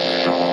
Et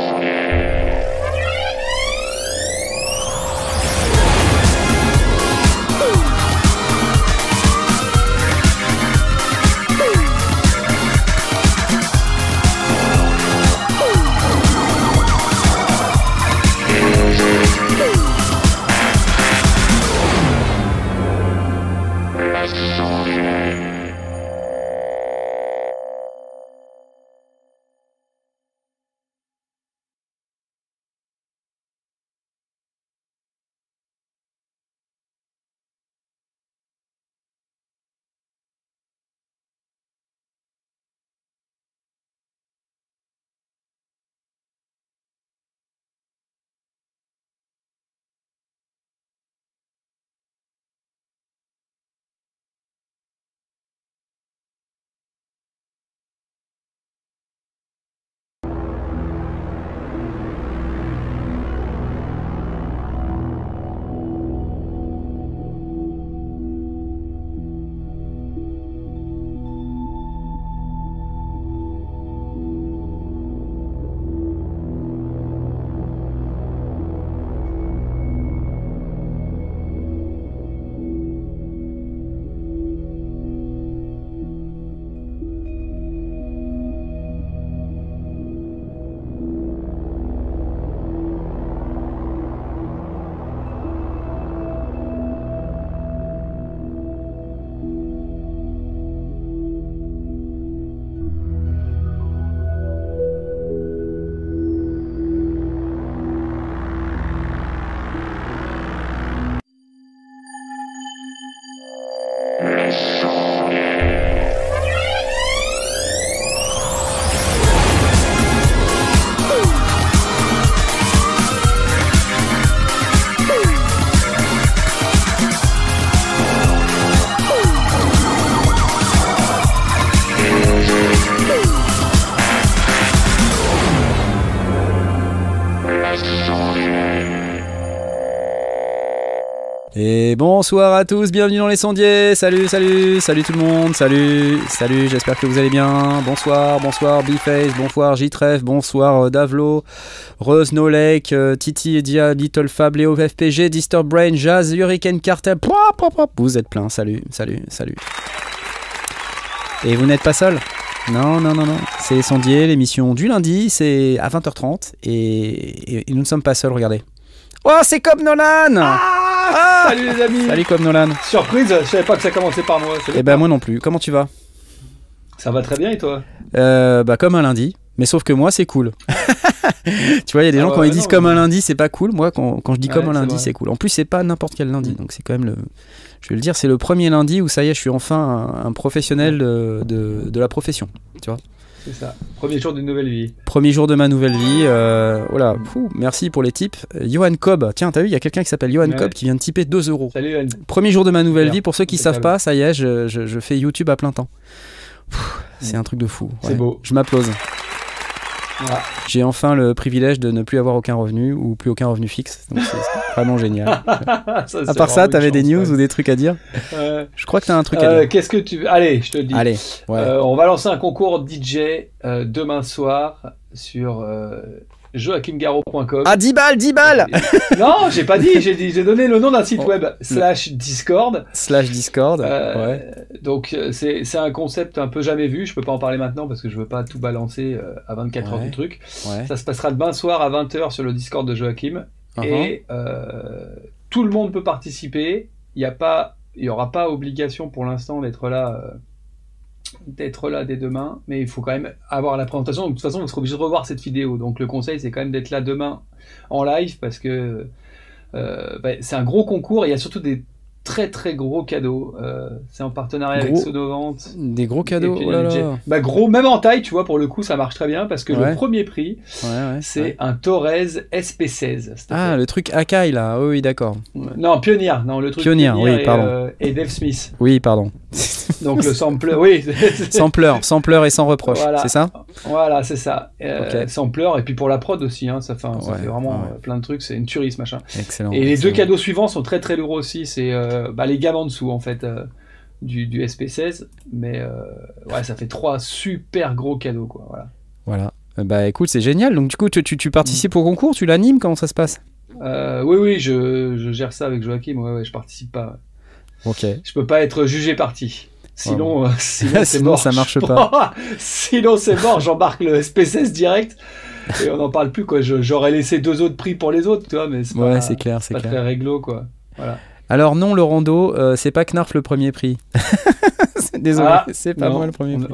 bonsoir à tous, bienvenue dans les sondiers. Salut, salut, salut tout le monde. Salut, salut, j'espère que vous allez bien. Bonsoir, bonsoir B-Face, bonsoir J-Tref, bonsoir euh, Davlo, Rose No Lake, euh, Titi, Edia, Little Fab, Léo FPG, Disturb Brain, Jazz, Hurricane Cartel. Vous êtes plein, salut, salut, salut. Et vous n'êtes pas seul non, non, non, non. C'est Sondier, l'émission du lundi, c'est à 20h30 et, nous ne sommes pas seuls, regardez. Oh, c'est comme Nolan ah, Salut les amis Salut comme Nolan Surprise, je savais pas que ça commençait par moi. Eh ben moi non plus. Comment tu vas? Ça va très bien et toi? Euh, Bah comme un lundi. Mais sauf que moi, c'est cool. tu vois, il y a des ah gens quand ils disent comme un lundi, c'est pas cool. Moi, quand, quand je dis comme un lundi, c'est cool. En plus, c'est pas n'importe quel lundi. Donc, c'est quand même le. Je vais le dire, c'est le premier lundi où ça y est, je suis enfin un, professionnel de, de, de, la profession. Tu vois? C'est ça. Premier jour d'une nouvelle vie. Premier jour de ma nouvelle vie. Euh, voilà. merci pour les tips. Johan Cobb. Tiens, t'as vu, il y a quelqu'un qui s'appelle Johan Cobb qui vient de tiper 2 euros. Salut Johan. Premier jour de ma nouvelle vie. Pour ceux qui savent pas, ça y est, je, je, fais YouTube à plein temps. C'est un truc de fou. C'est beau. Je m'applause. J'ai enfin le privilège de ne plus avoir aucun revenu ou plus aucun revenu fixe. Donc c'est vraiment génial. à part ça, t'avais des news ou des trucs à dire Je crois que t'as un truc à euh, dire. Qu'est-ce que tu Allez, je te le dis. Allez. Euh, on va lancer un concours DJ euh, demain soir sur joachimgarraud.com. Ah, 10 balles, 10 balles Non, j'ai pas dit, j'ai, donné le nom d'un site web, slash Discord. Slash Discord, euh, ouais. Donc, euh, c'est, un concept un peu jamais vu, je peux pas en parler maintenant parce que je veux pas tout balancer euh, à 24 heures du truc. Ça se passera demain soir à 20h sur le Discord de Joachim. Uh-huh. Et tout le monde peut participer. Il n'y a pas, il y aura pas obligation pour l'instant d'être là d'être là dès demain, mais il faut quand même avoir la présentation. Donc, de toute façon, vous serez obligé de revoir cette vidéo. Donc, le conseil, c'est quand même d'être là demain en live parce que euh, bah, c'est un gros concours. Et il y a surtout des très très gros cadeaux. Euh, c'est en partenariat avec Sodovante. Des gros cadeaux. Oh bah gros, même en taille, tu vois, pour le coup, ça marche très bien parce que le premier prix, c'est un Torres SP16. Ah, le truc Akai là. oui, d'accord. Non, Pioneer. Non, le truc Pioneer, oui, et, pardon. Euh, et Dave Smith. Oui, pardon. Donc le sampler, oui. sampler, sampler et sans reproche, c'est ça Voilà, c'est ça. Euh, Sampler et puis pour la prod aussi, hein, ça, fait, ça fait vraiment plein de trucs. C'est une tuerie ce machin. Excellent. Et les deux cadeaux suivants sont très très lourds aussi. C'est euh, bah, les gammes en dessous en fait euh, du, du, SP16, mais euh, ouais, ça fait trois super gros cadeaux quoi. Voilà. Voilà. Bah écoute, c'est génial. Donc du coup, tu, tu, participes au concours, tu l'animes, comment ça se passe? Oui, oui, je, je, gère ça avec Joachim. Ouais, ouais, je participe pas. Ok. Je peux pas être jugé parti. Sinon, sinon c'est mort. Ça marche pas. sinon, c'est mort. J'embarque le SPSS direct et on n'en parle plus quoi. J'aurais laissé deux autres prix pour les autres, tu vois, mais c'est ouais, c'est clair, c'est pas clair. très réglo quoi. Voilà. Alors non, le rando, euh, c'est pas Knarf le premier prix. Désolé, ah, c'est pas moi le premier prix.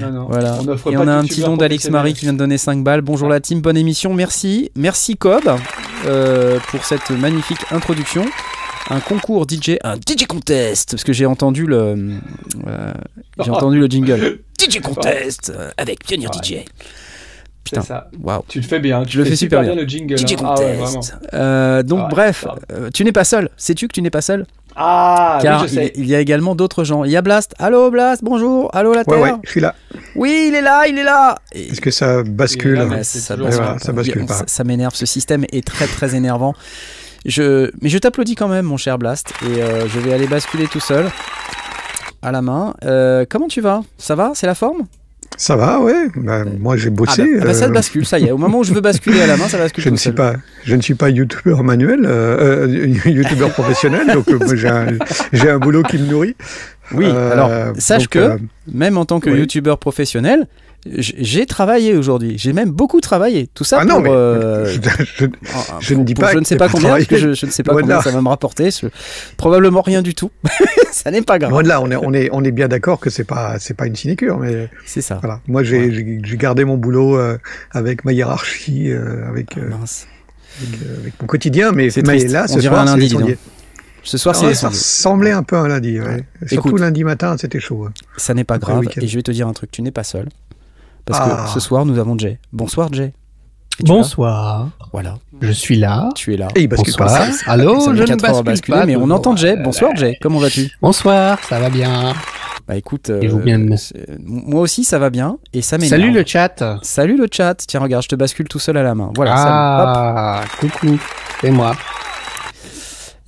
Non, non, voilà. On Et on a un petit don d'Alex Marie qui vient de donner 5 balles. Bonjour la team, bonne émission, merci. Merci Cobb euh, pour cette magnifique introduction. Un concours DJ, un DJ contest, parce que j'ai entendu le, euh, j'ai entendu le jingle. DJ contest avec Pionnier DJ. Putain, ça. Tu le fais bien. Tu le fais super bien. le jingle. DJ hein. ah euh, donc bref, euh, tu n'es pas seul. Sais-tu que tu n'es pas seul? Ah, Car oui, je sais. Il, y a également d'autres gens. Il y a Blast. Allô Blast, bonjour. Allô la Terre. Ouais, ouais, je suis là. Oui, il est là, il est là. Est-ce que ça bascule Ça, bascule, pas. Ça, m'énerve. Ce système est très très énervant. Je... Mais je t'applaudis quand même, mon cher Blast. Et euh, je vais aller basculer tout seul à la main. comment tu vas? Ça va? C'est la forme? Ça va, ouais. Bah, moi, j'ai bossé. Ah bah, ah bah ça euh, bascule, ça y est. Au moment où je veux basculer à la main, ça bascule. je ne suis pas, je ne suis pas youtubeur manuel, euh, euh youtubeur professionnel, donc euh, j'ai un, un, boulot qui me nourrit. Oui. alors, sache que même en tant que youtubeur professionnel, j'ai travaillé aujourd'hui. J'ai même beaucoup travaillé. Tout ça ah pour. Non, euh, je, ne dis pas. Je ne sais pas combien, je, ne sais pas combien ça va me rapporter. Probablement rien du tout. ça n'est pas grave. Moi, là, on est, on est, on est bien d'accord que c'est pas, c'est pas une sinécure, mais. C'est ça. Voilà. Moi, j'ai gardé mon boulot euh, avec ma hiérarchie, euh, avec, ah, avec, mon quotidien, mais, mais là, ce soir, un lundi. Ce soir, c'est. Ça ressemblait un peu à un lundi. Ouais. Surtout lundi matin, c'était chaud. Ça n'est pas grave. Et je vais te dire un truc. Tu n'es pas seul. Parce que ah. ce soir, nous avons Jay. Bonsoir, Jay. Bonsoir. Voilà. Je suis là. Tu es là. Et il bascule Bonsoir. pas. Allô, je ne bascule basculer, pas. Mais on entend Jay. Bonsoir, Jay. Comment vas-tu? Bonsoir, ça va bien. Bah écoute, et vous bien euh, moi aussi ça va bien et ça m'énerve. Salut le chat. Salut le chat. Tiens regarde, je te bascule tout seul à la main. Voilà. Ah, coucou. C'est moi.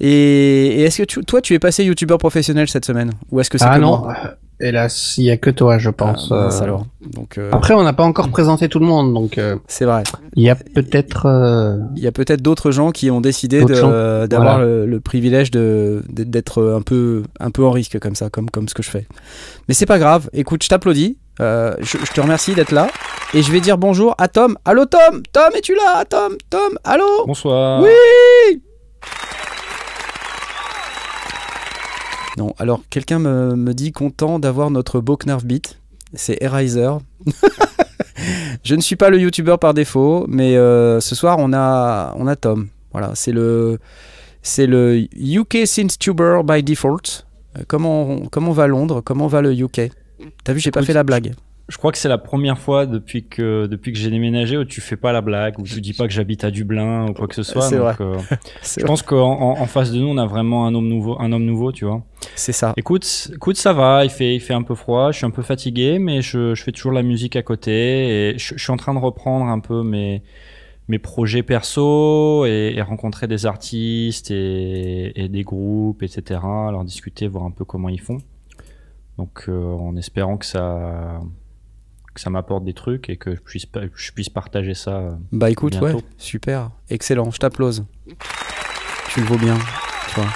Et, est-ce que toi tu es passé youtubeur professionnel cette semaine? Ou est-ce que c'est ah que non. moi? Hélas, il y a que toi, je pense. Ah, euh. alors. Donc, euh, Après, on n'a pas encore présenté tout le monde, donc. Euh, c'est vrai. Il y a peut-être. Il y a peut-être d'autres gens qui ont décidé d'avoir le, privilège de d'être un peu un peu en risque comme ça, comme comme ce que je fais. Mais c'est pas grave. Écoute, je t'applaudis. Je, je, te remercie d'être là. Et je vais dire bonjour à Tom. Allô Tom Tom, es-tu là? Tom Tom Allô? Bonsoir. Oui Non, alors quelqu'un me, dit content d'avoir notre beau Knarf Beat. C'est Eraser. je ne suis pas le youtubeur par défaut, mais euh, ce soir on a, on a Tom. Voilà, c'est le, c'est le UK Synth Tuber by default. Euh, comment, comment va Londres? Comment va le UK T'as vu, j'ai pas fait la blague je crois que c'est la première fois depuis que depuis que j'ai déménagé où tu fais pas la blague, où tu dis pas que j'habite à Dublin ou quoi que ce soit. C'est vrai. Euh, je pense qu'en en, face de nous, on a vraiment un homme nouveau, un homme nouveau, tu vois. C'est ça. Écoute, écoute, ça va. Il fait il fait un peu froid. Je suis un peu fatigué, mais je, je fais toujours la musique à côté et je, suis en train de reprendre un peu mes mes projets perso et, rencontrer des artistes et, et, des groupes, etc. Alors discuter, voir un peu comment ils font. Donc euh, en espérant que ça ça m'apporte des trucs et que je puisse, je puisse partager ça. Euh, bah écoute, ouais, super, excellent, je t'applause. Tu le vaux bien, tu vois.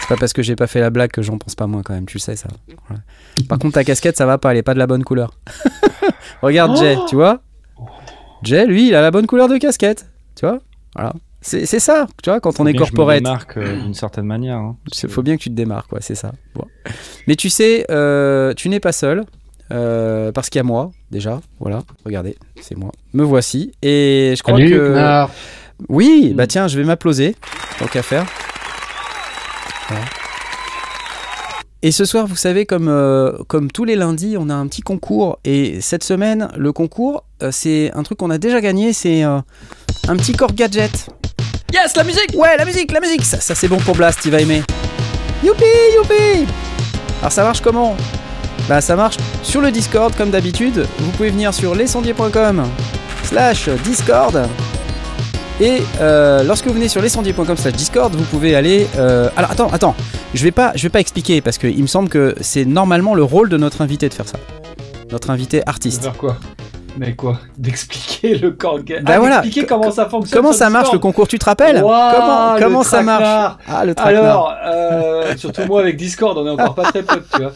C'est pas parce que j'ai pas fait la blague que j'en pense pas moins quand même, tu sais ça. Par contre, ta casquette, ça va pas, elle est pas de la bonne couleur. Regarde Jay, tu vois Jay, lui, il a la bonne couleur de casquette, tu vois Voilà. C'est ça, tu vois, quand on est corporate. Je me démarque euh, d'une certaine manière. Il hein, faut bien que tu te démarques, quoi, c'est ça. Mais tu sais, euh, tu n'es pas seul. Euh, parce qu'il y a moi, déjà. Voilà, regardez, c'est moi. Me voici. Et je crois que. Oui, bah tiens, je vais m'applauser, tant qu'à faire. Et ce soir, vous savez, comme, euh, comme tous les lundis, on a un petit concours. Et cette semaine, le concours, euh, c'est un truc qu'on a déjà gagné, c'est un petit corps gadget. Yes, la musique Ouais, la musique, la musique Ça, ça c'est bon pour Blast, il va aimer. Youpi, youpi Alors ça marche comment? Bah ça marche sur le Discord comme d'habitude. Vous pouvez venir sur lescendier.com slash Discord. Et euh, lorsque vous venez sur lescendier.com slash Discord, vous pouvez aller... Euh, alors attends, attends, je vais pas, vais pas expliquer parce qu'il me semble que c'est normalement le rôle de notre invité de faire ça. Notre invité artiste. Mais quoi D'expliquer le corps bah ah, voilà. D'expliquer comment ça fonctionne. Comment ça marche le concours Tu te rappelles Comment, comment ça marche Ah, le Alors, euh, surtout moi avec Discord, on est encore pas très potes, tu vois.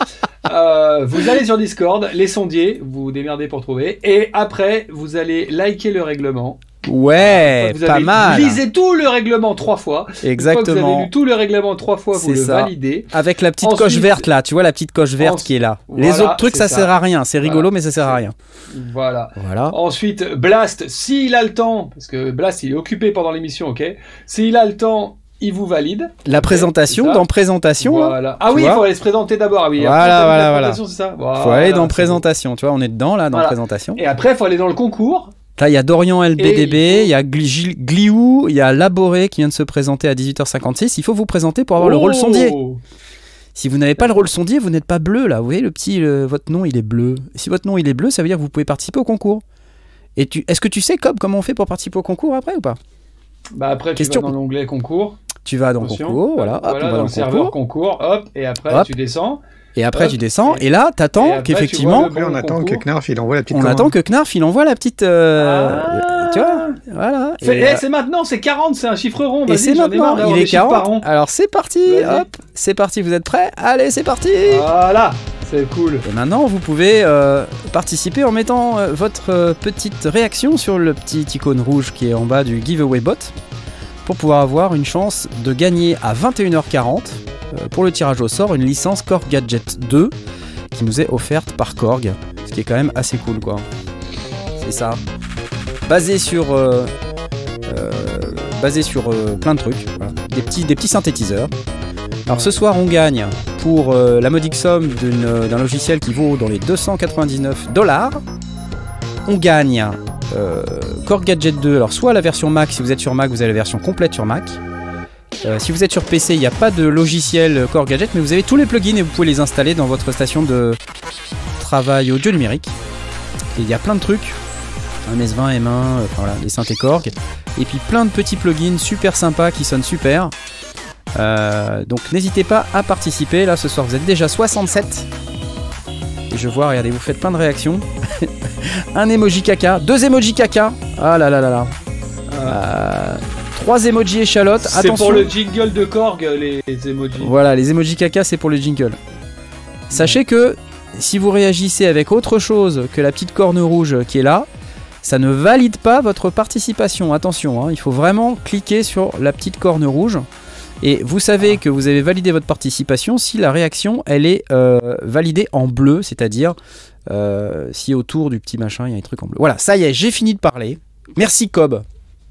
Euh, vous allez sur Discord, les sondiers, vous démerdez pour trouver, et après, vous allez liker le règlement. Ouais, pas mal. Lisez tout le règlement trois fois. Exactement. vous avez lu tout le règlement trois fois, vous le validez. Avec la petite coche verte là, tu vois la petite coche verte qui est là. Les autres trucs, ça, sert à rien. C'est rigolo, mais ça sert à rien. Voilà. Voilà. Ensuite, Blast, s'il a le temps, parce que Blast il est occupé pendant l'émission, ok. S'il a le temps, il vous valide. La présentation, dans présentation. Hein. Ah oui, il faut aller se présenter d'abord. Ah oui, voilà, voilà, voilà. Il faut aller dans présentation. Tu vois, on est dedans là, dans présentation. Et après, il faut aller dans le concours. Là, il y a Dorian LBDB, il y a Gliou, il y a Laboré qui vient de se présenter à 18h56. Il faut vous présenter pour avoir le rôle oh sondier. Si vous n'avez pas le rôle sondier, vous n'êtes pas bleu là. Vous voyez, le petit, votre nom, il est bleu. Si votre nom, il est bleu, ça veut dire que vous pouvez participer au concours. Et tu, est-ce que tu sais, Cobb, comment on fait pour participer au concours après ou pas? Bah après, Question. tu vas dans l'onglet concours. Tu vas dans le concours, voilà. Hop, voilà, dans, le serveur concours, hop, et après tu descends. Et après, tu descends, et, là, t'attends qu'effectivement. on attend que Knarf il envoie la petite. On attend que Knarf il envoie la petite. Euh, ah. tu vois Voilà. Eh, c'est maintenant, c'est 40, c'est un chiffre rond. Et c'est maintenant, il est 40. Alors c'est parti, hop, c'est parti, vous êtes prêts? Allez, c'est parti Voilà c'est cool. Et maintenant, vous pouvez euh, participer en mettant euh, votre petite réaction sur le petit icône rouge qui est en bas du giveaway bot pour pouvoir avoir une chance de gagner à 21h40 euh, pour le tirage au sort une licence Korg Gadget 2 qui nous est offerte par Korg, ce qui est quand même assez cool quoi. C'est ça. Basé sur, euh, euh, basé sur plein de trucs, des, petits, des petits synthétiseurs. Alors ce soir on gagne pour la modique somme d'un logiciel qui vaut dans les 299 dollars. On gagne Korg Gadget 2, alors soit la version Mac, si vous êtes sur Mac, vous avez la version complète sur Mac. Euh, si vous êtes sur PC, il n'y a pas de logiciel Core Gadget, mais vous avez tous les plugins et vous pouvez les installer dans votre station de travail audio numérique. Il y a plein de trucs, un S20, M1, euh, voilà, les synthés Korg, et puis plein de petits plugins super sympas qui sonnent super. Euh, donc n'hésitez pas à participer. Là ce soir vous êtes déjà 67. Et je vois, regardez, vous faites plein de réactions. un emoji caca, deux emojis caca. Ah là là là là. Euh, Trois emojis échalotes. C'est pour le jingle de Korg, les, emojis. Voilà, les emojis caca, c'est pour le jingle. Sachez que si vous réagissez avec autre chose que la petite corne rouge qui est là, ça ne valide pas votre participation. Attention, hein, il faut vraiment cliquer sur la petite corne rouge. Et vous savez que vous avez validé votre participation si la réaction elle est euh, validée en bleu, c'est-à-dire euh, si autour du petit machin il y a un truc en bleu. Voilà, ça y est, j'ai fini de parler. Merci Cobb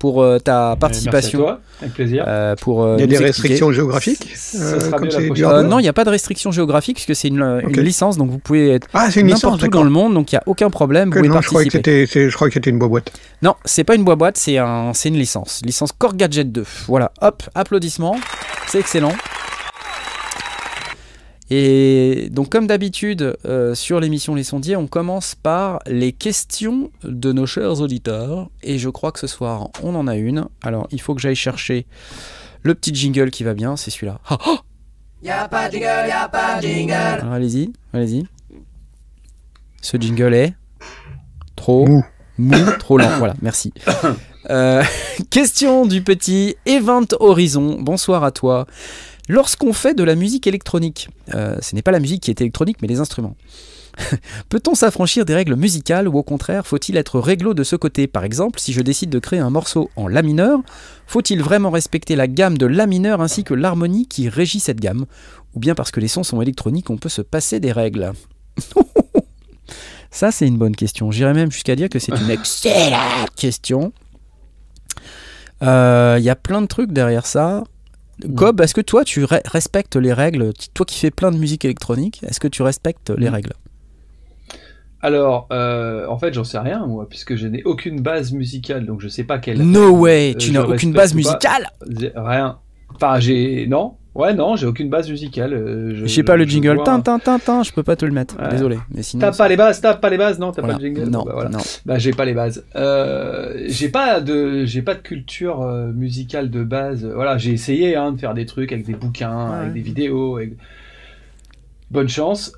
pour euh, ta participation. Merci à toi, avec plaisir. Euh, pour, euh, il y a des restrictions géographiques Non, il n'y a pas de restrictions géographiques puisque c'est une, licence, donc vous pouvez être ah, n'importe où dans le monde, donc il n'y a aucun problème. Vous pouvez non, je, crois que je crois que c'était une boîte. Non, c'est pas une boîte, c'est un, une licence. Licence Core Gadget 2. Voilà, hop, applaudissements. C'est excellent. Et donc comme d'habitude euh, sur l'émission Les Sondiers, on commence par les questions de nos chers auditeurs. Et je crois que ce soir, on en a une. Alors il faut que j'aille chercher le petit jingle qui va bien, c'est celui-là. Oh, oh a pas de jingle, a pas de jingle. allez-y, allez-y. Ce jingle est trop mou, trop lent. Voilà, merci. Euh, question du petit Event Horizon. Bonsoir à toi. Lorsqu'on fait de la musique électronique, euh, ce n'est pas la musique qui est électronique, mais les instruments. Peut-on s'affranchir des règles musicales ou au contraire faut-il être réglo de ce côté? Par exemple, si je décide de créer un morceau en La mineur, faut-il vraiment respecter la gamme de La mineur ainsi que l'harmonie qui régit cette gamme? Ou bien parce que les sons sont électroniques, on peut se passer des règles? Ça, c'est une bonne question. J'irais même jusqu'à dire que c'est une excellente question. Euh, Il y a plein de trucs derrière ça. Gob, est-ce que toi tu respectes les règles? Toi qui fais plein de musique électronique, est-ce que tu respectes les mm. règles? Alors, euh, en fait, j'en sais rien, moi, puisque je n'ai aucune base musicale, donc je sais pas quelle. No way euh, Tu n'as aucune base musicale? Rien. Enfin, j'ai. Non, Ouais, non, j'ai aucune base musicale. Euh, je sais pas le jingle. Tin, tin, tin, tin, je peux pas te le mettre. Désolé. Mais sinon. T'as pas les bases, t'as pas les bases, non, t'as pas le jingle. Non, bah, non. Bah, j'ai pas les bases. Euh, j'ai pas de, j'ai pas de culture euh, musicale de base. Voilà, j'ai essayé hein, de faire des trucs avec des bouquins, avec des vidéos. Bonne chance.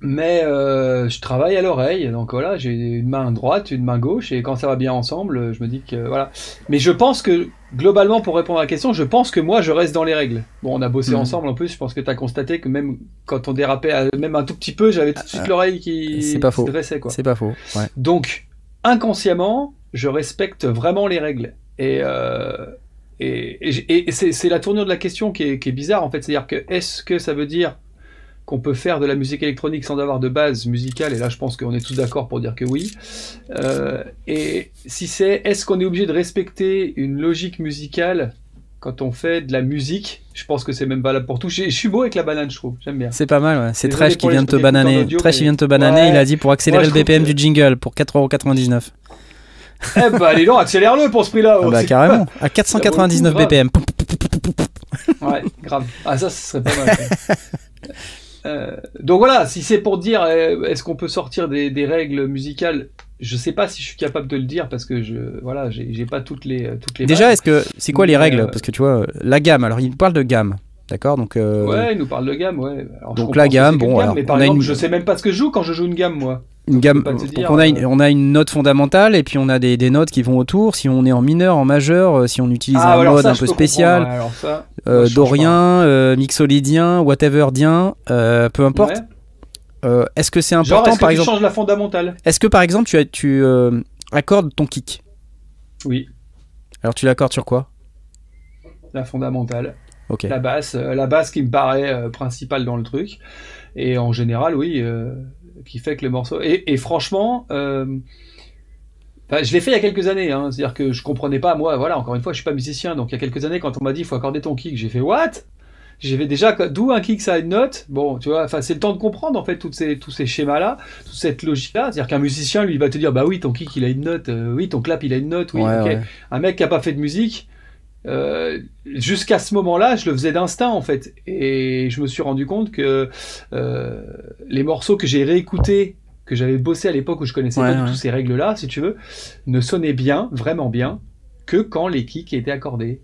Mais euh, je travaille à l'oreille, donc voilà, j'ai une main droite, une main gauche, et quand ça va bien ensemble, je me dis que voilà. Mais je pense que globalement, pour répondre à la question, je pense que moi, je reste dans les règles. Bon, on a bossé mhm. ensemble en plus, je pense que tu as constaté que même quand on dérapait, même un tout petit peu, j'avais tout de suite ah, l'oreille qui se dressait. C'est pas faux. Donc, inconsciemment, je respecte vraiment les règles. Et, euh, et, c'est la tournure de la question qui est, qui est bizarre en fait. C'est-à-dire que est-ce que ça veut dire qu'on peut faire de la musique électronique sans avoir de base musicale, et là je pense qu'on est tous d'accord pour dire que oui. Euh, et si c'est, est-ce qu'on est obligé de respecter une logique musicale quand on fait de la musique? Je pense que c'est même valable pour tout. Je, suis beau avec la banane, je trouve, j'aime bien. C'est pas mal, ouais. c'est Trash qui vient de te bananer. Trash vient de te bananer, il a dit pour accélérer le BPM du jingle pour 4,99€. eh bah allez donc, accélère-le pour ce prix-là. Ah bah carrément, à 499 BPM. ouais, grave. Ah ça, ce serait pas mal. Euh, donc voilà, si c'est pour dire euh, est-ce qu'on peut sortir des, règles musicales, je sais pas si je suis capable de le dire parce que je voilà, j'ai pas toutes les euh, toutes les. Déjà, est-ce que c'est quoi les règles? Parce que tu vois, la gamme. Alors, il parle de gamme. D'accord, donc. Ouais, il nous parle de gamme, ouais. donc la gamme, bon, mais par exemple, je sais même pas ce que je joue quand je joue une gamme, moi une gamme. on a, une, on a une note fondamentale et puis on a des, des, notes qui vont autour. Si on est en mineur, en majeur, euh, si on utilise ah, un mode un peu spécial, euh, dorien, euh, mixolydien, whateverdien, euh, peu importe. est-ce que c'est important Genre, est par exemple tu changes la fondamentale? Est-ce que par exemple tu, tu accordes ton kick? Oui. Alors tu l'accordes sur quoi? La fondamentale. Ok. La basse, la basse qui me paraît principale dans le truc. Et en général, oui qui fait que le morceau. Et, franchement, euh, je l'ai fait il y a quelques années. Hein. C'est-à-dire que je comprenais pas, moi, voilà, encore une fois, je suis pas musicien. Donc il y a quelques années, quand on m'a dit il faut accorder ton kick, j'ai fait what? J'avais déjà d'où un kick ça a une note? Bon, tu vois, enfin c'est le temps de comprendre en fait toutes ces, tous ces schémas-là, toute cette logique-là. C'est-à-dire qu'un musicien lui il va te dire bah oui ton kick il a une note, euh, oui ton clap il a une note, oui. Un mec qui a pas fait de musique, euh, jusqu'à ce moment-là, je le faisais d'instinct en fait, et je me suis rendu compte que euh, les morceaux que j'ai réécoutés, que j'avais bossé à l'époque où je connaissais pas tous ces règles-là, si tu veux, ne sonnaient bien, vraiment bien, que quand les kicks étaient accordés.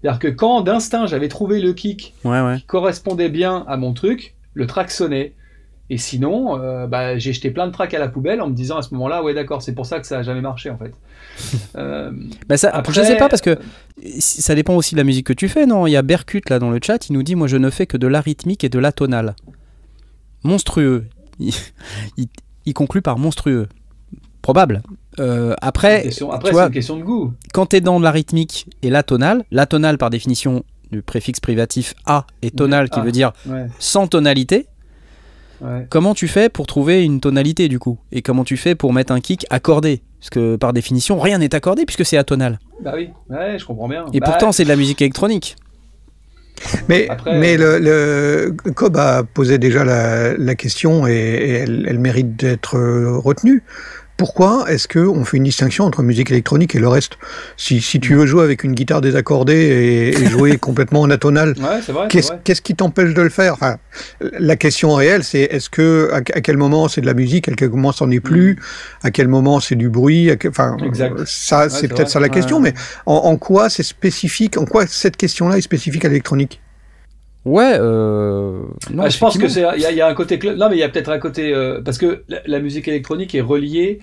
C'est-à-dire que quand d'instinct j'avais trouvé le kick qui correspondait bien à mon truc, le track sonnait. Et sinon, euh, bah, j'ai jeté plein de tracks à la poubelle en me disant à ce moment-là, ouais d'accord, c'est pour ça que ça a jamais marché en fait. euh, bah ça, après, je sais pas parce que ça dépend aussi de la musique que tu fais, non? Il y a Berkut là dans le chat, il nous dit moi je ne fais que de l'arythmique et de l'atonal. Monstrueux. Il, conclut par monstrueux. Probable. Euh, après, c'est une question de goût. Quand tu es dans l'arythmique et l'atonal, l'atonal par définition du préfixe privatif a et tonal qui veut dire sans tonalité, Comment tu fais pour trouver une tonalité du coup? Et comment tu fais pour mettre un kick accordé? Parce que par définition, rien n'est accordé puisque c'est atonal. Bah oui, ouais, je comprends bien. Et bah, pourtant, c'est de la musique électronique. Mais, mais le, le, Cobb a posé déjà la, question et, elle, elle, mérite d'être retenue pourquoi est-ce qu'on fait une distinction entre musique électronique et le reste? Si, si, tu veux jouer avec une guitare désaccordée et, jouer complètement en atonal, qu'est-ce qui t'empêche de le faire? Enfin, La question réelle, c'est est-ce que à, quel moment c'est de la musique, à quel moment c'en est plus, mm. à quel moment c'est du bruit, enfin ça c'est peut-être ça la question, mais en, en quoi c'est spécifique, en quoi cette question-là est spécifique à l'électronique? Ouais, euh... non, ah, je pense que c'est il y, a un côté non mais il y a peut-être un côté euh, parce que la, musique électronique est reliée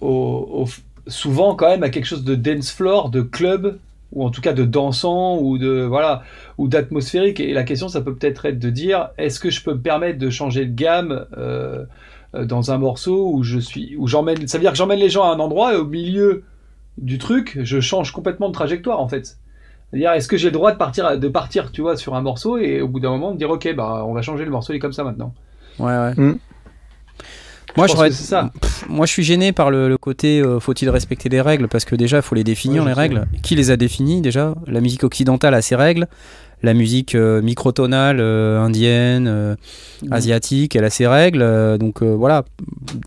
au, souvent quand même à quelque chose de dance floor, de club ou en tout cas de dansant ou de voilà ou d'atmosphérique. Et la question ça peut peut-être être de dire est-ce que je peux me permettre de changer de gamme euh dans un morceau où je suis où j'emmène ça veut dire que j'emmène les gens à un endroit et au milieu du truc je change complètement de trajectoire en fait dire est-ce que j'ai le droit de partir, de partir, tu vois, sur un morceau et au bout d'un moment de dire ok, bah on va changer le morceau, il est comme ça maintenant. Ouais, ouais. Mm. Moi, je, ça. moi, je suis gêné par le, côté euh, faut-il respecter les règles? Parce que déjà, il faut les définir les règles. Qui les a définies déjà? La musique occidentale a ses règles la musique euh, microtonale euh, indienne, euh, asiatique, elle a ses règles. donc voilà,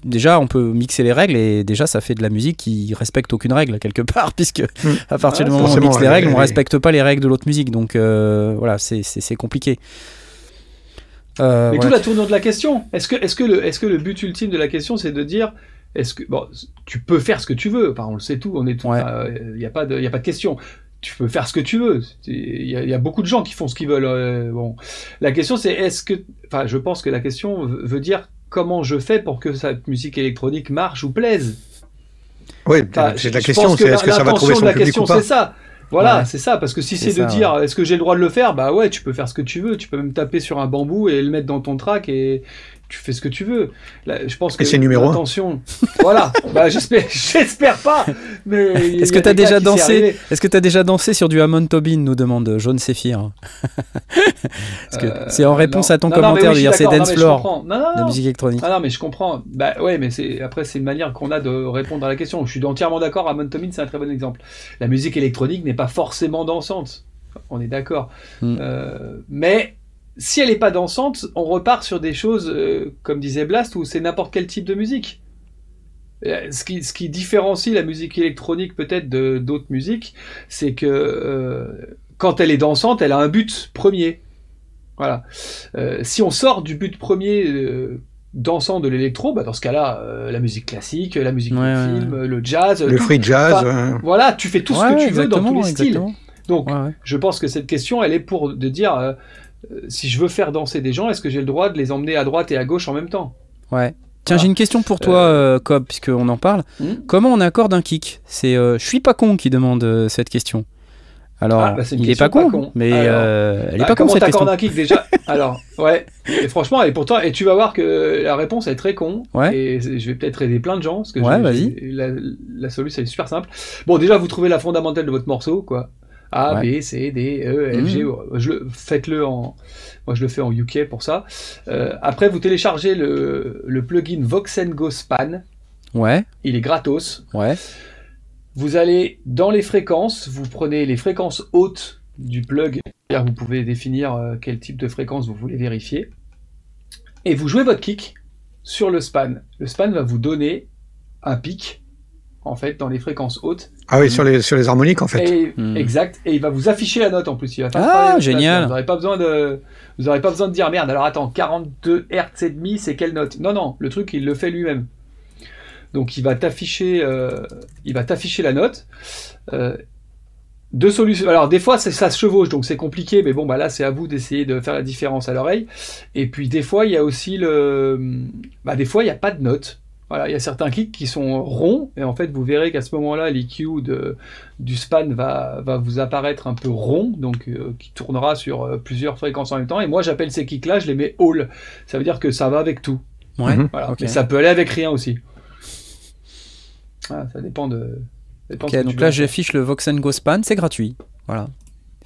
déjà on peut mixer les règles et déjà ça fait de la musique qui respecte aucune règle quelque part, puisque mhm. à partir du moment où on mixe les règles, on respecte pas les règles de l'autre musique. Donc voilà, c'est compliqué. Mais tout la tournure de la question. Est-ce que, est que, le, est que le but ultime de la question, c'est de dire est-ce que bon, tu peux faire ce que tu veux. Enfin, on le sait tout. On est, il n'y a pas de, il a pas de question tu peux faire ce que tu veux. Il y, a beaucoup de gens qui font ce qu'ils veulent. Euh, bon, la question c'est est-ce que, enfin, je pense que la question veut dire comment je fais pour que cette musique électronique marche ou plaise. Oui, c'est la question, c'est est-ce que ça va trouver son public ou pas C'est ça. Voilà, c'est ça, parce que si c'est de dire est-ce que j'ai le droit de le faire, bah ouais, tu peux faire ce que tu veux, tu peux même taper sur un bambou et le mettre dans ton track et, tu fais ce que tu veux. je pense que c'est numéro attention. voilà. bah, j'espère, j'espère pas. Mais est-ce que tu as déjà dansé Est-ce que tu déjà dansé sur du Hammond Tobin Nous demande Jaune Séphir. Euh, c'est en réponse à ton commentaire de dire c'est dance floor, la musique électronique. Ah non, mais je comprends. Bah ouais, mais c'est après c'est une manière qu'on a de répondre à la question. Je suis entièrement d'accord. Hammond Tobin, c'est un très bon exemple. La musique électronique n'est pas forcément dansante. On est d'accord. Hmm. Euh, mais si elle n'est pas dansante, on repart sur des choses, euh, comme disait Blast, où c'est n'importe quel type de musique. Euh, ce qui, ce qui différencie la musique électronique peut-être de d'autres musiques, c'est que euh, quand elle est dansante, elle a un but premier. Voilà. si on sort du but premier dansant de l'électro, bah dans ce cas-là, la musique classique, la musique de film, le jazz, le free jazz. Voilà, tu fais tout ce que tu veux dans tous les styles. Donc, je pense que cette question, elle est pour de dire euh, si je veux faire danser des gens, est-ce que j'ai le droit de les emmener à droite et à gauche en même temps? Ouais. Tiens, j'ai une question pour toi, euh... euh Cobb, puisqu'on en parle. Hmm? Comment on accorde un kick? C'est euh, Je suis pas con qui demande cette question. Alors, ah, bah, il est pas con, mais elle est bah, pas con cette question. un kick déjà? Alors, ouais. Et franchement, et pourtant, et tu vas voir que la réponse est très con. Ouais. Et je vais peut-être aider plein de gens parce que ouais, vas-y. La, la solution est super simple. Bon, déjà, vous trouvez la fondamentale de votre morceau, quoi. A, B, C, D, E, F, G. Mmh. Faites-le en. Moi, je le fais en UK pour ça. Euh, après, vous téléchargez le, le plugin Voxengo Span. Ouais. Il est gratos. Ouais. Vous allez dans les fréquences, vous prenez les fréquences hautes du plug. Vous pouvez définir euh, quel type de fréquence vous voulez vérifier. Et vous jouez votre kick sur le span. Le span va vous donner un pic en fait, dans les fréquences hautes. Ah oui, sur les, sur les harmoniques, en fait. Hmm. Exact. Et il va vous afficher la note, en plus. Il va ah, génial. Vous n'aurez pas, besoin de, vous aurez pas besoin de dire, merde, alors attends, 42 Hz et demi, c'est quelle note? Non, non, le truc, il le fait lui-même. Donc, il va t'afficher, euh, il va t'afficher la note. Euh, deux solutions. Alors, des fois, ça se chevauche, donc c'est compliqué, mais bon, bah là, c'est à vous d'essayer de faire la différence à l'oreille. Et puis, des fois, il y a aussi le. Bah, des fois, il n'y a pas de note. Voilà, il y a certains kicks qui sont ronds, et en fait, vous verrez qu'à ce moment-là, l'EQ du span va, va, vous apparaître un peu rond, donc euh, qui tournera sur euh, plusieurs fréquences en même temps. Et moi, j'appelle ces kicks-là, je les mets all. Ça veut dire que ça va avec tout. Ouais. Mhm. Voilà. Mais ça peut aller avec rien aussi. ça dépend de. ok, donc là, j'affiche le Voxengo Span, c'est gratuit. Voilà.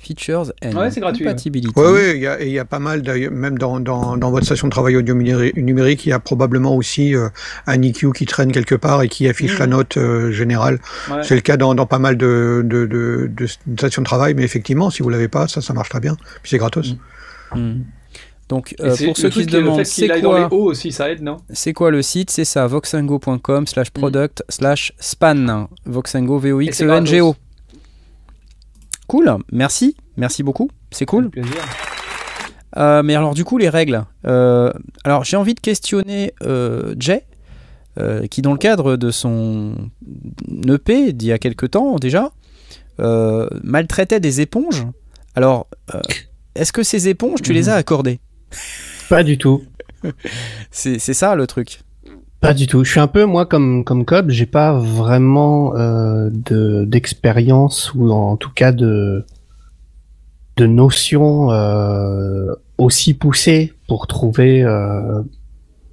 Features and ouais, Compatibility. Oui, oui, il y, a pas mal, même dans, dans, dans, votre station de travail audio numérique, il y a probablement aussi euh, un EQ qui traîne quelque part et qui affiche la mmh. note euh, générale. C'est le cas dans, dans, pas mal de, de, de, de, stations de travail, mais effectivement, si vous l'avez pas, ça, ça marche très bien. Puis c'est gratos. Mmh. Mmh. Donc, euh, pour ceux qui se demandent, c'est quoi aussi, ça aide, non? C'est quoi le site? C'est ça, voxengo.com slash product slash span. Voxengo, V-O-X-E-N-G-O. Cool, merci, merci beaucoup, c'est cool. Euh, mais alors du coup les règles. Euh, alors j'ai envie de questionner euh, Jay, qui dans le cadre de son EP d'il y a quelque temps déjà, maltraitait des éponges. Alors est-ce que ces éponges tu les as accordées? Pas du tout. c'est ça le truc. Pas du tout. Je suis un peu moi comme comme Cobb, j'ai pas vraiment euh, de d'expérience ou en tout cas de de notions euh, aussi poussées pour trouver euh,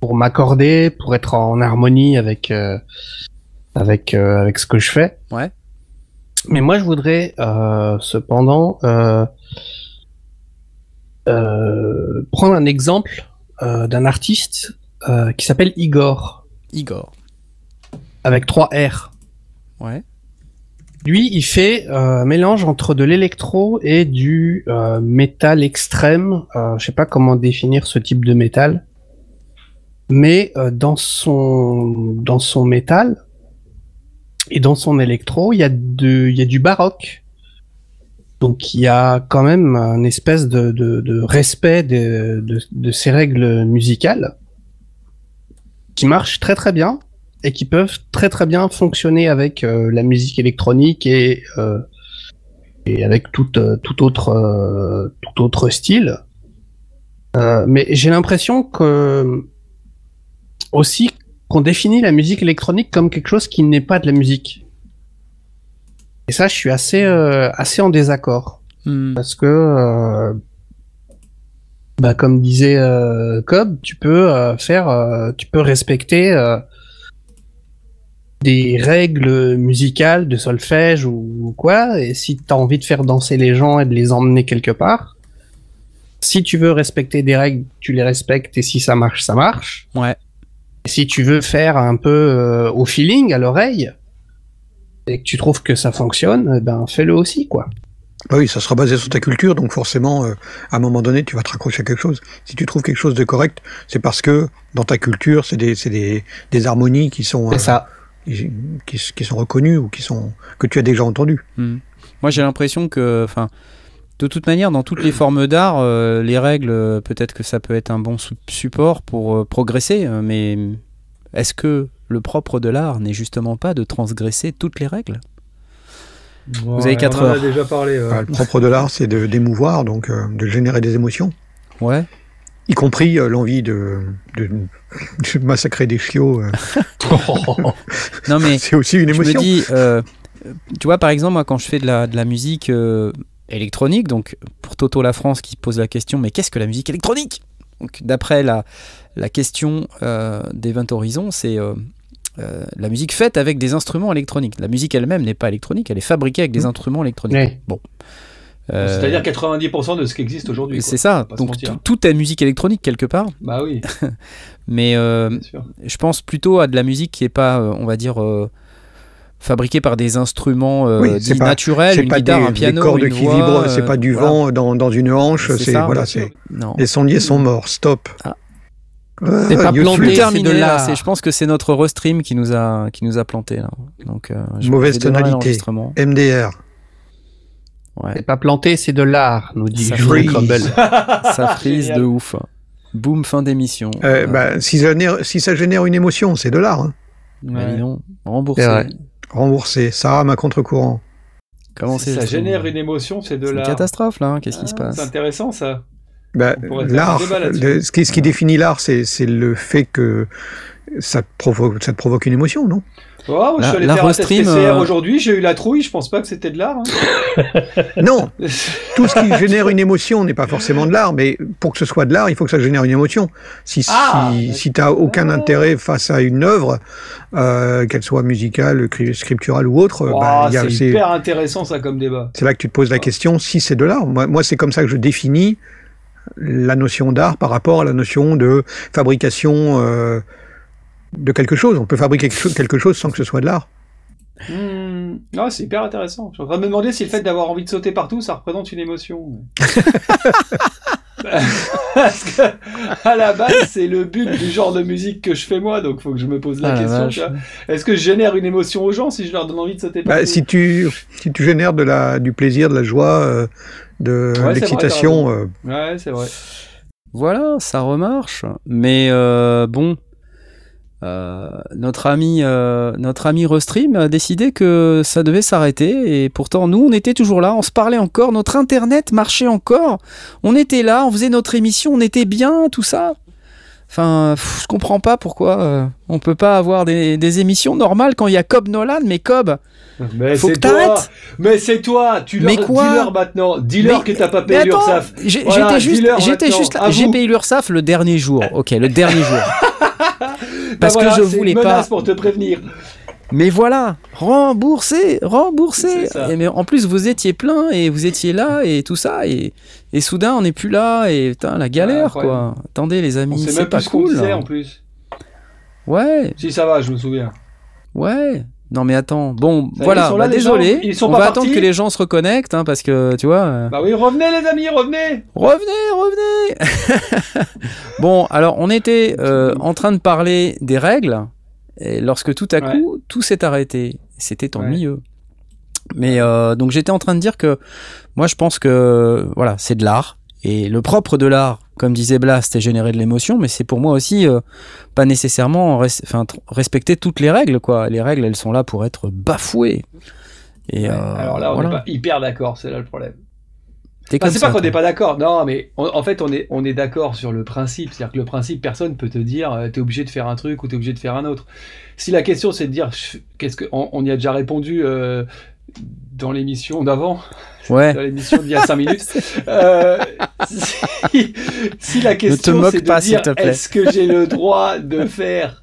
pour m'accorder, pour être en harmonie avec euh, avec avec ce que je fais. Ouais. Mais moi je voudrais cependant prendre un exemple d'un artiste qui s'appelle Igor. Igor. Avec 3 R. Ouais. Lui, il fait euh, un mélange entre de l'électro et du euh, métal extrême. Euh, je sais pas comment définir ce type de métal. Mais dans son dans son métal et dans son électro, il y a de il y a du baroque. Donc il y a quand même un espèce de, de, respect de, de, de, ces règles musicales qui marchent très très bien et qui peuvent très très bien fonctionner avec euh, la musique électronique et euh, et avec tout euh, tout autre tout autre style. mais j'ai l'impression que aussi qu'on définit la musique électronique comme quelque chose qui n'est pas de la musique. Et ça, je suis assez, euh, assez en désaccord. Hmm. Parce que, euh, bah, comme disait euh, Cobb, tu peux euh, faire, tu peux respecter des règles musicales de solfège ou, quoi, et si tu as envie de faire danser les gens et de les emmener quelque part, si tu veux respecter des règles, tu les respectes, et si ça marche, ça marche. Ouais. si tu veux faire un peu au feeling, à l'oreille, et que tu trouves que ça fonctionne, eh ben fais-le aussi, quoi. Bah oui, ça sera basé sur ta culture, donc forcément, euh, à un moment donné, tu vas te raccrocher à quelque chose. Si tu trouves quelque chose de correct, c'est parce que dans ta culture, c'est des, des, des, harmonies qui sont, euh, ça. Qui, qui, sont reconnues ou qui sont que tu as déjà entendues. Hmm. Moi, j'ai l'impression que, enfin, de toute manière, dans toutes les formes d'art, euh, les règles, peut-être que ça peut être un bon support pour progresser, mais est-ce que le propre de l'art n'est justement pas de transgresser toutes les règles? Vous avez 4 heures. déjà parlé. Bah, le propre de l'art, c'est d'émouvoir, donc euh, de générer des émotions. Ouais. Y compris euh, l'envie de, massacrer des chiots. Euh. non mais c'est aussi une émotion. Je me dis, tu vois, par exemple, moi, quand je fais de la, de la musique électronique, donc pour Toto La France qui pose la question, mais qu'est-ce que la musique électronique? Donc d'après la, la question d'Event Horizon, c'est euh, la musique faite avec des instruments électroniques. La musique elle-même n'est pas électronique, elle est fabriquée avec des mmh. instruments électroniques. Bon. Euh, C'est-à-dire 90% de ce qui existe aujourd'hui. C'est ça. Donc tout est musique électronique quelque part. Bah oui. Mais euh, je pense plutôt à de la musique qui est pas, on va dire, fabriquée par des instruments naturels, une guitare, un piano, cordes qui vibrent. C'est pas du vent dans, dans, une hanche. C'est voilà. Les sondiers sont morts. Stop. Ah. C'est pas planté, terminé là. Je pense que c'est notre restream qui nous a qui nous a planté là. Donc euh, mauvaise tonalité. MDR. Ouais. C'est pas planté, c'est de l'art, nous dit ça frise. ça frise de ouf. Boum, fin d'émission. Euh, bah, si, ça génère, si ça génère une émotion, c'est de l'art. Hein. Ouais. non, remboursé. Remboursé. Ça à contre-courant. Comment c'est Ça génère une émotion, c'est de l'art. C'est une catastrophe là. Hein, qu'est-ce qui se ah, passe C'est intéressant ça. Bah, l'art, ce qui, ce qui définit l'art, c'est le fait que ça te, provoque, ça te provoque une émotion, non? Oh, je suis allé faire un test PCR euh, aujourd'hui, j'ai eu la trouille, je pense pas que c'était de l'art. Hein. non, tout ce qui génère une émotion n'est pas forcément de l'art, mais pour que ce soit de l'art, il faut que ça génère une émotion. Si, ah, si, si tu n'as aucun ah. intérêt face à une œuvre, euh, qu'elle soit musicale, scripturale ou autre, oh, bah, c'est hyper intéressant ça comme débat. C'est là que tu te poses la question si c'est de l'art. Moi, moi c'est comme ça que je définis la notion d'art par rapport à la notion de fabrication euh, de quelque chose. On peut fabriquer quelque chose sans que ce soit de l'art. Hmm. Ah, c'est hyper intéressant. Je suis en train de me demander si le fait d'avoir envie de sauter partout, ça représente une émotion. Parce que, à la base, c'est le but du genre de musique que je fais moi, donc il faut que je me pose la ah, question. Est-ce que je génère une émotion aux gens si je leur donne envie de sauter bah, partout? si, tu, si tu génères de la, du plaisir, de la joie, euh, de l'excitation. Euh. Ouais, c'est vrai. Voilà, ça remarche. Mais euh, bon, euh, notre ami, notre ami Restream a décidé que ça devait s'arrêter et pourtant nous on était toujours là, on se parlait encore, notre internet marchait encore, on était là, on faisait notre émission, on était bien, tout ça. Enfin, je comprends pas pourquoi on peut pas avoir des, des émissions normales quand il y a Cobb Nolan, mais Cobb, mais Faut que t'arrêtes. Mais c'est toi. Tu leur, dis-leur maintenant. Dis-leur que t'as pas payé l'URSSAF. J'étais juste, j'étais juste là. J'ai payé l'URSSAF le dernier jour. Ok, le dernier jour. Parce que je voulais pas. pour te prévenir. Mais voilà, remboursé, remboursé. Et mais en plus, vous étiez plein et vous étiez là et tout ça. Et, et soudain, on n'est plus là et putain, la galère quoi. Attendez, les amis, c'est pas cool. en plus. Ouais. Si ça va, je me souviens. Ouais. Non mais attends, bon voilà, bah, désolé, ils sont on va attendre que les gens se reconnectent hein, parce que tu vois. Euh, bah oui, revenez les amis, revenez. Revenez, revenez. bon, alors on était euh, en train de parler des règles et lorsque tout à coup tout s'est arrêté, c'était ennuyeux. Mais euh, donc j'étais en train de dire que moi je pense que voilà c'est de l'art et le propre de l'art comme disait Blast, c'est générer de l'émotion, mais c'est pour moi aussi euh, pas nécessairement respecter toutes les règles. quoi. Les règles, elles sont là pour être bafouées. Et, euh, alors là, on n'est pas hyper d'accord, c'est là le problème. C'est pas qu'on n'est pas d'accord. Non, mais en fait, on est, on est d'accord sur le principe. C'est-à-dire que le principe, personne peut te dire, tu t'es obligé de faire un truc ou t'es obligé de faire un autre. Si la question c'est de dire, qu'est-ce que, on, y a déjà répondu dans l'émission d'avant? Ouais. Dans l'émission d'il y a 5 minutes. Euh, si, la question c'est de dire est-ce que j'ai le droit de faire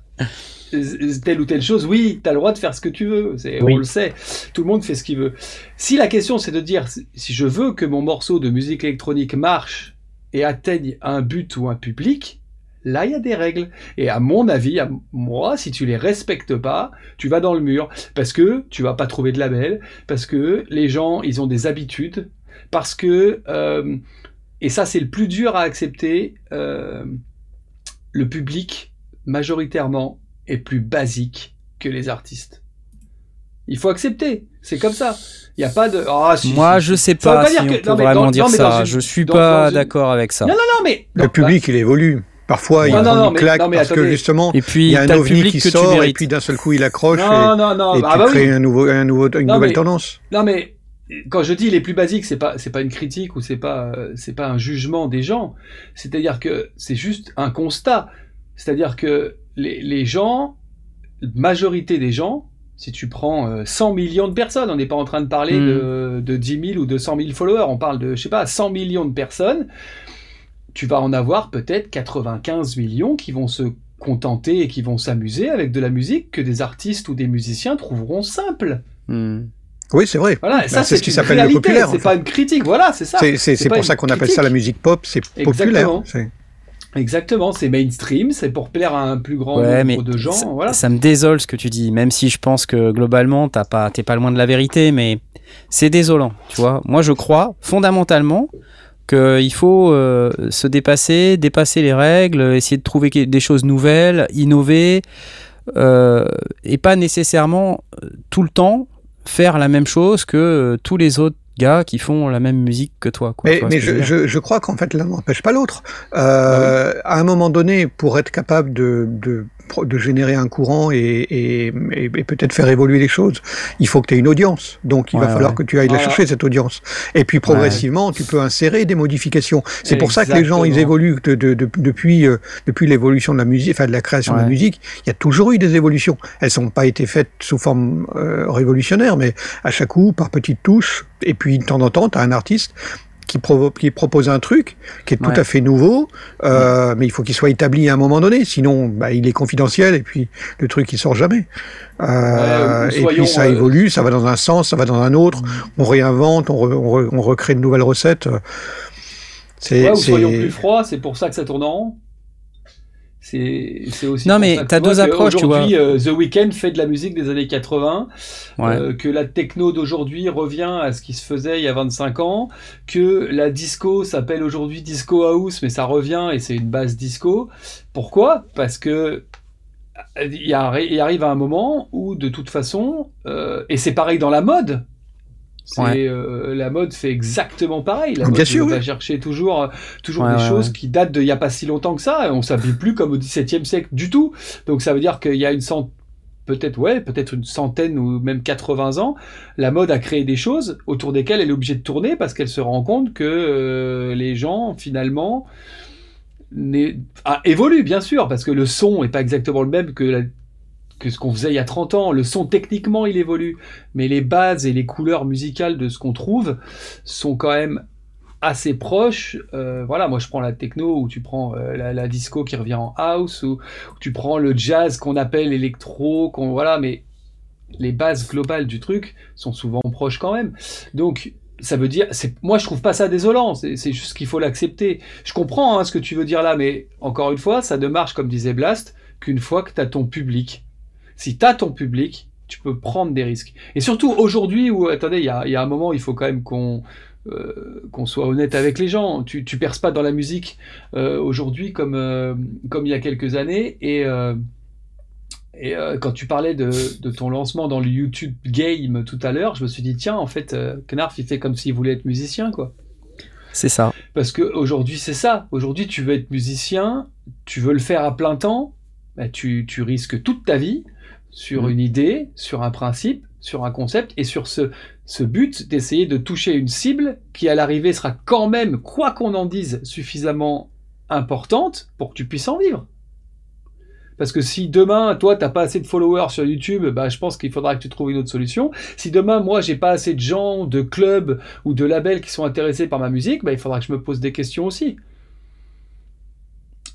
telle ou telle chose, oui, tu as le droit de faire ce que tu veux, on le sait, tout le monde fait ce qu'il veut. Si la question c'est de dire si je veux que mon morceau de musique électronique marche et atteigne un but ou un public, Là, il y a des règles. Et à mon avis, à moi, si tu les respectes pas, tu vas dans le mur. Parce que tu vas pas trouver de label, parce que les gens, ils ont des habitudes, parce que, euh, et ça, c'est le plus dur à accepter, euh, le public, majoritairement, est plus basique que les artistes. Il faut accepter. C'est comme ça. Il n'y a pas de. Ah, Moi, je sais pas, si on peut vraiment dire ça. je suis pas d'accord avec ça. Non, non, non, mais. Le public, il évolue. Parfois, il y a une claque parce que justement, et puis, il y a un ovni qui sort et puis d'un seul coup, il accroche non, et, non, non, et ah, bah crée un nouveau, un nouveau, une nouvelle tendance. Non, mais quand je dis les plus basiques, c'est pas c'est pas une critique ou c'est pas c'est pas un jugement des gens. C'est-à-dire que c'est juste un constat. C'est-à-dire que les, les gens, majorité des gens, si tu prends 100 euh, millions de personnes, on n'est pas en train de parler hmm. de, de 10 000 ou de 100 000 followers, on parle de, je sais pas, 100 millions de personnes tu vas en avoir peut-être 95 millions qui vont se contenter et qui vont s'amuser avec de la musique que des artistes ou des musiciens trouveront simple. Hmm. Oui, c'est vrai. Voilà, bah, ça, c'est ce qui s'appelle le populaire. C'est pas une critique, voilà, c'est ça. C'est pour ça qu'on appelle ça la musique pop, c'est populaire. Exactement, c'est mainstream, c'est pour plaire à un plus grand nombre de gens. Ça, voilà. ça me désole ce que tu dis, même si je pense que globalement, t'es pas, pas loin de la vérité, mais c'est désolant, tu vois. Moi, je crois fondamentalement qu'il faut euh, se dépasser, dépasser les règles, essayer de trouver des choses nouvelles, innover, euh, et pas nécessairement euh, tout le temps faire la même chose que tous les autres gars qui font la même musique que toi. mais, je, crois qu'en fait l'un n'empêche pas l'autre. Ah à un moment donné, pour être capable de de générer un courant et, peut-être faire évoluer les choses. Il faut que tu aies une audience. Donc il va falloir que tu ailles la chercher, cette audience. Et puis progressivement, tu peux insérer des modifications. C'est pour ça que les gens, ils évoluent depuis, euh, depuis l'évolution de la musique, enfin de la création de la musique. Il y a toujours eu des évolutions. Elles n'ont pas été faites sous forme euh, révolutionnaire, mais à chaque coup, par petites touches. Et puis de temps en temps, tu as un artiste qui, qui, propose un truc qui est tout à fait nouveau, euh, mais il faut qu'il soit établi à un moment donné, sinon bah, il est confidentiel et puis le truc il sort jamais. Euh, et puis ça euh, évolue, ça va dans un sens, ça va dans un autre, mm. on réinvente, on, on, recrée de nouvelles recettes. C'est, soyons plus froid, c'est pour ça que ça tourne en rond. C'est aussi. Non, mais tu as deux approches, tu vois. Euh, The Weeknd fait de la musique des années 80, euh, que la techno d'aujourd'hui revient à ce qui se faisait il y a 25 ans, que la disco s'appelle aujourd'hui disco house, mais ça revient et c'est une base disco. Pourquoi? Parce que il, arrive à un moment où, de toute façon, euh, et c'est pareil dans la mode, euh, la mode fait exactement pareil. La mode va chercher toujours, toujours des choses qui datent d'il n'y a pas si longtemps que ça. On s'habille plus comme au XVIIe siècle du tout. Donc ça veut dire qu'il y a une centaine peut-être ouais, peut-être une centaine ou même 80 ans, la mode a créé des choses autour desquelles elle est obligée de tourner parce qu'elle se rend compte que euh, les gens finalement ah, évoluent bien sûr parce que le son est pas exactement le même que la que ce qu'on faisait il y a 30 ans. Le son, techniquement, il évolue, mais les bases et les couleurs musicales de ce qu'on trouve sont quand même assez proches. Euh, voilà, moi je prends la techno ou tu prends euh, la, disco qui revient en house ou, tu prends le jazz qu'on appelle électro, qu'on voilà, mais les bases globales du truc sont souvent proches quand même. Donc ça veut dire, moi je trouve pas ça désolant, c'est, juste qu'il faut l'accepter. Je comprends hein, ce que tu veux dire là, mais encore une fois, ça ne marche comme disait Blast qu'une fois que tu as ton public si tu as ton public, tu peux prendre des risques. Et surtout aujourd'hui où, attendez, il y a, un moment, il faut quand même qu'on euh, qu'on soit honnête avec les gens. Tu, tu perces pas dans la musique euh, aujourd'hui comme, euh, comme il y a quelques années. Et, et quand tu parlais de, de, ton lancement dans le YouTube Game tout à l'heure, je me suis dit, tiens, en fait, Knarf, il fait comme s'il voulait être musicien, quoi. C'est ça. Parce qu'aujourd'hui, c'est ça. Aujourd'hui, tu veux être musicien, tu veux le faire à plein temps, bah, tu, tu risques toute ta vie sur mm. une idée, sur un principe, sur un concept et sur ce, ce but d'essayer de toucher une cible qui à l'arrivée sera quand même, quoi qu'on en dise, suffisamment importante pour que tu puisses en vivre. Parce que si demain, toi, t'as pas assez de followers sur YouTube, bah, je pense qu'il faudra que tu trouves une autre solution. Si demain, moi, j'ai pas assez de gens, de clubs ou de labels qui sont intéressés par ma musique, bah, il faudra que je me pose des questions aussi.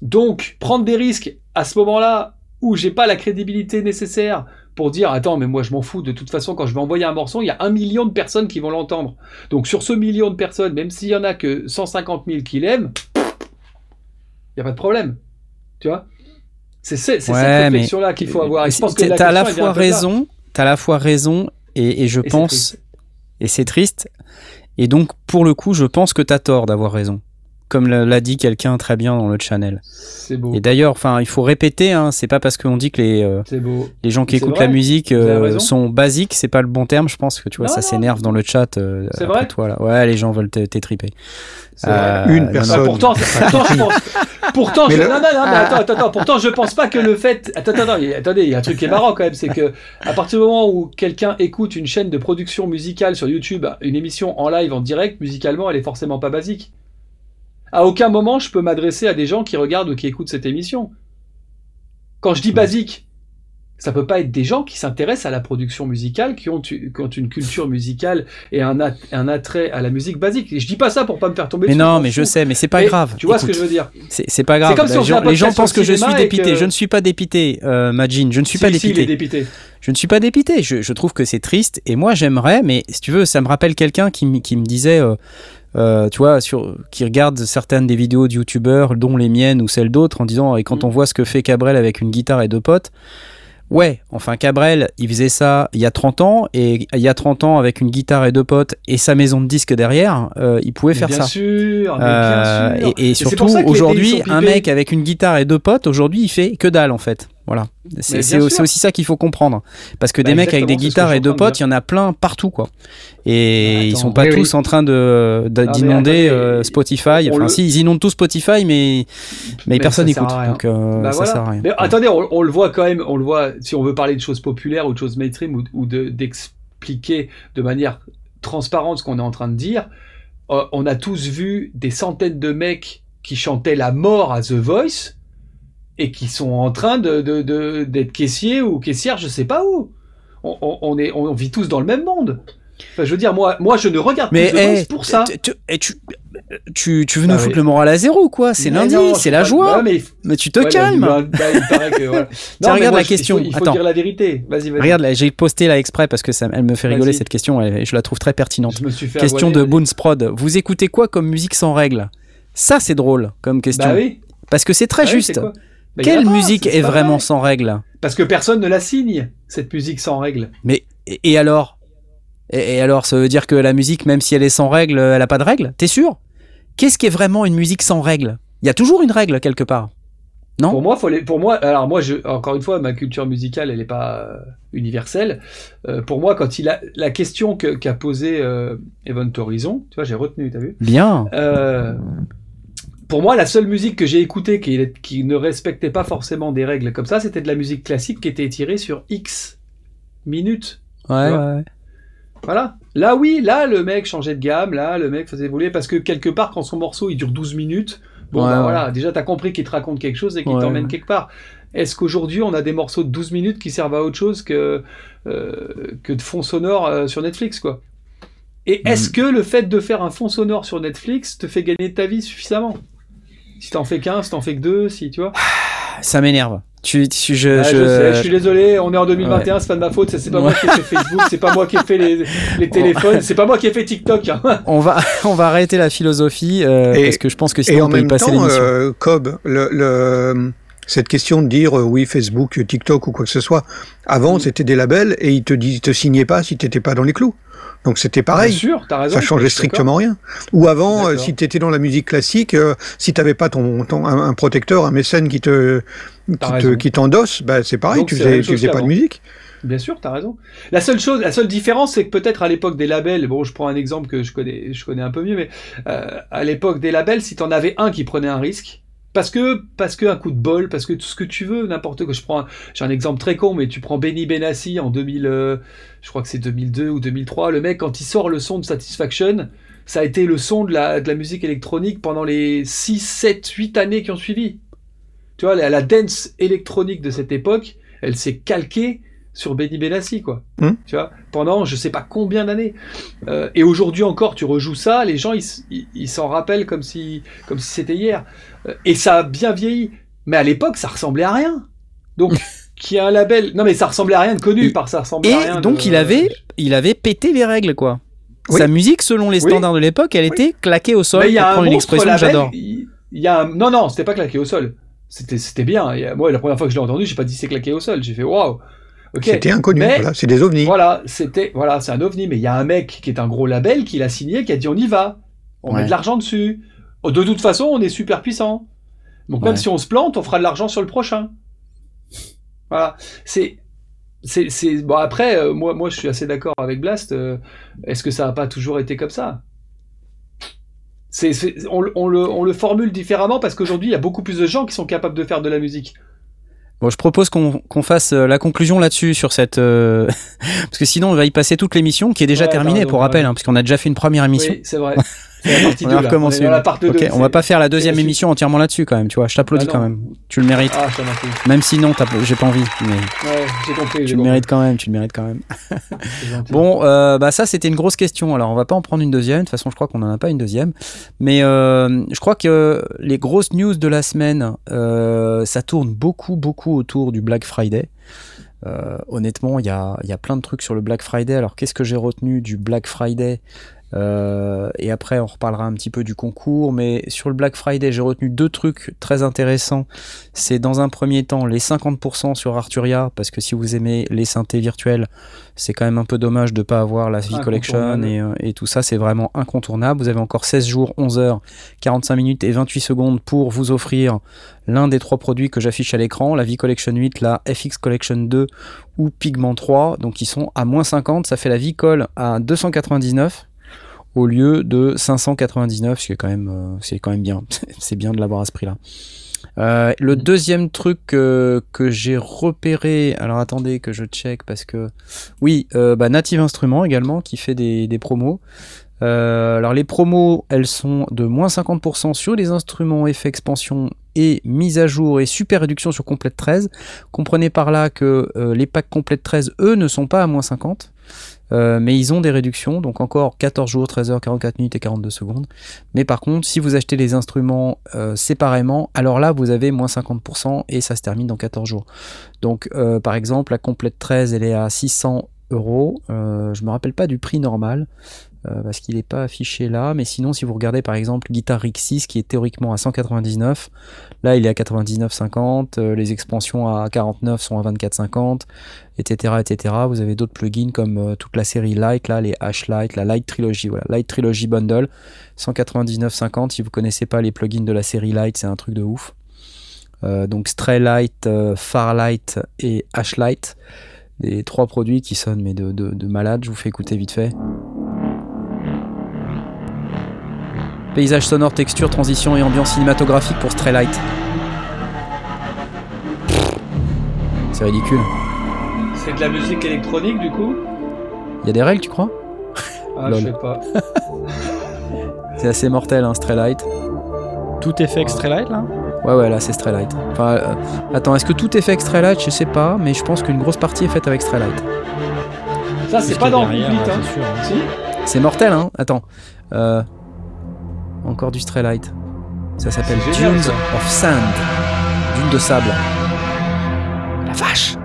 Donc, prendre des risques à ce moment-là où j'ai pas la crédibilité nécessaire pour dire attends mais moi je m'en fous. De toute façon quand je vais envoyer un morceau il y a un million de personnes qui vont l'entendre. Donc sur ce million de personnes même s'il y en a que 150 000 qui l'aiment il y a pas de problème. Tu vois? C'est cette réflexion là qu'il faut avoir. Je pense que t'as à la fois raison t'as à la fois raison et, je pense et c'est triste. Et donc pour le coup je pense que t'as tort d'avoir raison comme l'a dit quelqu'un très bien dans le channel. C'est beau. Et d'ailleurs, enfin, il faut répéter, hein, c'est pas parce qu'on dit que les, euh, les gens qui écoutent la musique euh, sont basiques, c'est pas le bon terme, je pense que tu vois, ça s'énerve dans le chat. Euh, c'est vrai. Toi, là. Ouais, les gens veulent t'étriper. une personne. pourtant, pourtant, je pense. Pourtant, je... non, non, non, mais attends, attends, attends, pourtant, je pense pas que le fait. Attends, attends, attendez, il y a un truc qui est marrant quand même, c'est que à partir du moment où quelqu'un écoute une chaîne de production musicale sur YouTube, une émission en live, en direct, musicalement, elle est forcément pas basique. À aucun moment je peux m'adresser à des gens qui regardent ou qui écoutent cette émission. Quand je dis basique, ça peut pas être des gens qui s'intéressent à la production musicale, qui ont, une culture musicale et un, attrait à la musique basique. Et je dis pas ça pour pas me faire tomber. Mais non, mais je sais, mais c'est pas grave. Tu vois ce que je veux dire C'est pas grave. les gens, pensent que je suis dépité. Je ne suis pas dépité, euh, Majin. Je ne suis pas dépité. dépité. Je ne suis pas dépité. Je, trouve que c'est triste. Et moi, j'aimerais, mais si tu veux, ça me rappelle quelqu'un qui, me disait. Euh, euh, tu vois, sur, qui regarde certaines des vidéos de youtubeurs, dont les miennes ou celles d'autres, en disant, et quand mm. on voit ce que fait Cabrel avec une guitare et deux potes, Ouais, enfin Cabrel, il faisait ça il y a 30 ans, et il y a 30 ans, avec une guitare et deux potes et sa maison de disques derrière, euh, il pouvait faire bien ça. Sûr, bien sûr, Et, et surtout, aujourd'hui, un mec avec une guitare et deux potes, aujourd'hui, il fait que dalle en fait. Voilà. C'est aussi ça qu'il faut comprendre. Parce que bah, des mecs avec des guitares et deux potes, il y en a plein partout, quoi. Et bah, ils sont pas tous en train de d'inonder euh, Spotify. Enfin, si, ils inondent tous Spotify, mais, mais, personne n'écoute. Donc, euh, bah, ça sert à rien. Mais attendez, on, le voit quand même, on le voit, si on veut parler de choses populaires ou de choses mainstream ou, ou d'expliquer de, manière transparente ce qu'on est en train de dire, euh, on a tous vu des centaines de mecs qui chantaient la mort à The Voice et qui sont en train de, d'être caissiers ou caissières, je sais pas où. On, est, on vit tous dans le même monde. Enfin, je veux dire, moi, moi je ne regarde mais plus pour ça. Tu, tu, tu, veux nous foutre le moral à zéro, quoi? C'est lundi, c'est la joie. mais, tu te calmes. Bah, Tiens, regarde la question. Il faut, dire la vérité. Vas-y, vas-y. Regarde, j'ai posté là exprès parce que ça, elle me fait rigoler cette question et je la trouve très pertinente. Je me suis fait question de Boonsprod. Vous écoutez quoi comme musique sans règles? Ça, c'est drôle comme question. Bah oui. Parce que c'est très bah juste. Quelle musique est, vraiment sans règles Parce que personne ne la signe, cette musique sans règles. Mais et alors? Et, alors, ça veut dire que la musique, même si elle est sans règles, elle a pas de règles T'es sûr? Qu'est-ce qui est vraiment une musique sans règles Il y a toujours une règle quelque part. Non? Pour moi, faut pour moi, alors moi, je, encore une fois, ma culture musicale, elle n'est pas euh, universelle. Euh, pour moi, quand il a la question qu'a posée euh, Evan Horizon, tu vois, j'ai retenu, t'as vu? Bien. Pour moi, la seule musique que j'ai écoutée qui, qui, ne respectait pas forcément des règles comme ça, c'était de la musique classique qui était étirée sur X minutes. Ouais, ouais. Voilà. Là, oui, là, le mec changeait de gamme, là, le mec faisait voler, parce que quelque part, quand son morceau, il dure 12 minutes, bon, bah, voilà, déjà, t'as compris qu'il te raconte quelque chose et qu'il t'emmène quelque part. Est-ce qu'aujourd'hui, on a des morceaux de 12 minutes qui servent à autre chose que, euh, que de fond sonore euh, sur Netflix, quoi? Et est-ce mm. que le fait de faire un fond sonore sur Netflix te fait gagner ta vie suffisamment? Si t'en fais qu'un, si t'en fais que deux, si tu vois. Ça m'énerve. Tu, tu, je, je... sais, je suis désolé, on est en 2021, c'est pas de ma faute, c'est pas moi qui ai fait Facebook, c'est pas moi qui ai fait les, les téléphones, c'est pas moi qui ai fait TikTok. Hein. on va, on va arrêter la philosophie euh, parce que je pense que sinon on peut y passer l'émission. Euh, Cobb, le, le, cette question de dire euh, oui Facebook, TikTok ou quoi que ce soit, avant mm. c'était des labels et ils te, ils te signaient pas si t'étais pas dans les clous. Donc c'était pareil. sûr, as raison, ça changeait strictement rien. Ou avant, euh, si tu étais dans la musique classique, euh, si tu n'avais pas ton, un, protecteur, un mécène qui te qui t'endosse, bah, c'est pareil, tu faisais, tu faisais pas de musique. Bien sûr, tu as raison. La seule chose, la seule différence, c'est que peut-être à l'époque des labels, bon, je prends un exemple que je connais, je connais un peu mieux, mais euh, à l'époque des labels, si tu en avais un qui prenait un risque, Parce que, parce que un coup de bol, parce que tout ce que tu veux, n'importe quoi. Je prends, j'ai un exemple très con, mais tu prends Benny Benassi en 2000, euh, je crois que c'est 2002 ou 2003. Le mec, quand il sort le son de Satisfaction, ça a été le son de la, de la musique électronique pendant les 6, 7, 8 années qui ont suivi. Tu vois, la, la dance électronique de cette époque, elle s'est calquée sur Benny Benassi, quoi. Hmm. Tu vois, pendant je sais pas combien d'années. Euh, et aujourd'hui encore, tu rejoues ça, les gens ils s'en rappellent comme si comme si c'était hier. Euh, et ça a bien vieilli. Mais à l'époque, ça ressemblait à rien. Donc, qui a un label. Non, mais ça ressemblait à rien de connu, par ça ressemblait à rien. Donc, il avait il avait pété les règles, quoi. Sa musique, selon les standards de l'époque, elle était claquée au sol. il y a une expression que j'adore. Il y a non non, c'était pas claqué au sol. C'était c'était bien. Moi, la première fois que je l'ai entendu, j'ai pas dit c'est claqué au sol. J'ai fait waouh. C'était inconnu, voilà, c'est des ovnis. Voilà, c'était, voilà, c'est un ovni, mais il y a un mec qui est un gros label qui l'a signé, qui a dit on y va, on met de l'argent dessus. Oh, de toute façon, on est super puissant. Donc même si on se plante, on fera de l'argent sur le prochain. Voilà, c'est, c'est, c'est bon après, euh, moi, moi, je suis assez d'accord avec Blast. Euh, est-ce que ça n'a pas toujours été comme ça? C'est, on, on, le, on le formule différemment parce qu'aujourd'hui, il y a beaucoup plus de gens qui sont capables de faire de la musique. Bon, je propose qu'on fasse euh, la conclusion là-dessus sur cette euh, parce que sinon on va y passer toute l'émission qui est déjà terminée pour rappel, hein, puisqu'on a déjà fait une première émission. Oui, c'est vrai. on va recommencer. On, va pas faire la deuxième émission entièrement là-dessus quand même, tu vois. Je t'applaudis bah quand même. Tu le mérites. Ah, même si non, j'ai pas envie. Mais... Ouais, j'ai compris. Tu le mérites quand même. Tu le mérites quand même. bon, euh, bah ça c'était une grosse question. Alors on va pas en prendre une deuxième. De toute façon, je crois qu'on en a pas une deuxième. Mais euh, je crois que les grosses news de la semaine, euh, ça tourne beaucoup, beaucoup autour du Black Friday. honnêtement, il y a, y a, plein de trucs sur le Black Friday. Alors, qu'est-ce que j'ai retenu du Black Friday? Euh, et après, on reparlera un petit peu du concours. Mais sur le Black Friday, j'ai retenu deux trucs très intéressants. C'est dans un premier temps les 50% sur Arturia, parce que si vous aimez les synthés virtuels, c'est quand même un peu dommage de ne pas avoir la V Collection et, euh, et, tout ça. C'est vraiment incontournable. Vous avez encore 16 jours, 11 heures, 45 minutes et 28 secondes pour vous offrir l'un des trois produits que j'affiche à l'écran, la V Collection 8, la FX Collection 2 ou Pigment 3. Donc ils sont à moins 50. Ça fait la V Col à 299 au lieu de 599, ce qui est quand même, euh, c'est quand même bien. c'est bien de l'avoir à ce prix-là. Euh, le mm. deuxième truc que j'ai repéré, alors attendez que je check parce que oui, euh, bah, Native Instruments également qui fait des, des promos. alors les promos, elles sont de moins 50% sur les instruments effets expansion et mise à jour et super réduction sur complète 13. Comprenez par là que les packs complète 13, eux, ne sont pas à moins 50. Euh, mais ils ont des réductions, donc encore 14 jours, 13 heures, 44 minutes et 42 secondes. Mais par contre, si vous achetez les instruments euh, séparément, alors là, vous avez moins 50% et ça se termine dans 14 jours. Donc, euh, par exemple, la complète 13, elle est à 600 euros. je me rappelle pas du prix normal. Euh, parce qu'il n'est pas affiché là. Mais sinon, si vous regardez par exemple Guitar Rig 6 qui est théoriquement à 199, là il est à 99,50, euh, les expansions à 49 sont à 24,50, etc., etc. Vous avez d'autres plugins comme euh, toute la série Light, là, les H-Light, la Light Trilogy, voilà, Light Trilogy Bundle, 199,50. Si vous connaissez pas les plugins de la série Light, c'est un truc de ouf. donc Stray Light, Farlight et H-Light, les trois produits qui sonnent mais de, de, de malade. Je vous fais écouter vite fait. Paysage sonore, texture, transition et ambiance cinématographique pour Straylight. C'est ridicule. C'est de la musique électronique du coup Il y a des règles, tu crois Ah, je sais pas. c'est assez mortel, hein, Straylight. Tout est fait avec Straylight là Ouais, ouais, là c'est Straylight. Enfin, euh, attends, est-ce que tout est fait avec Straylight Je sais pas, mais je pense qu'une grosse partie est faite avec Straylight. Ça, c'est pas dans le hein. hein. C'est mortel, hein Attends. Euh, encore du Straylight. Ça s'appelle Dunes of Sand. Dunes de sable. La vache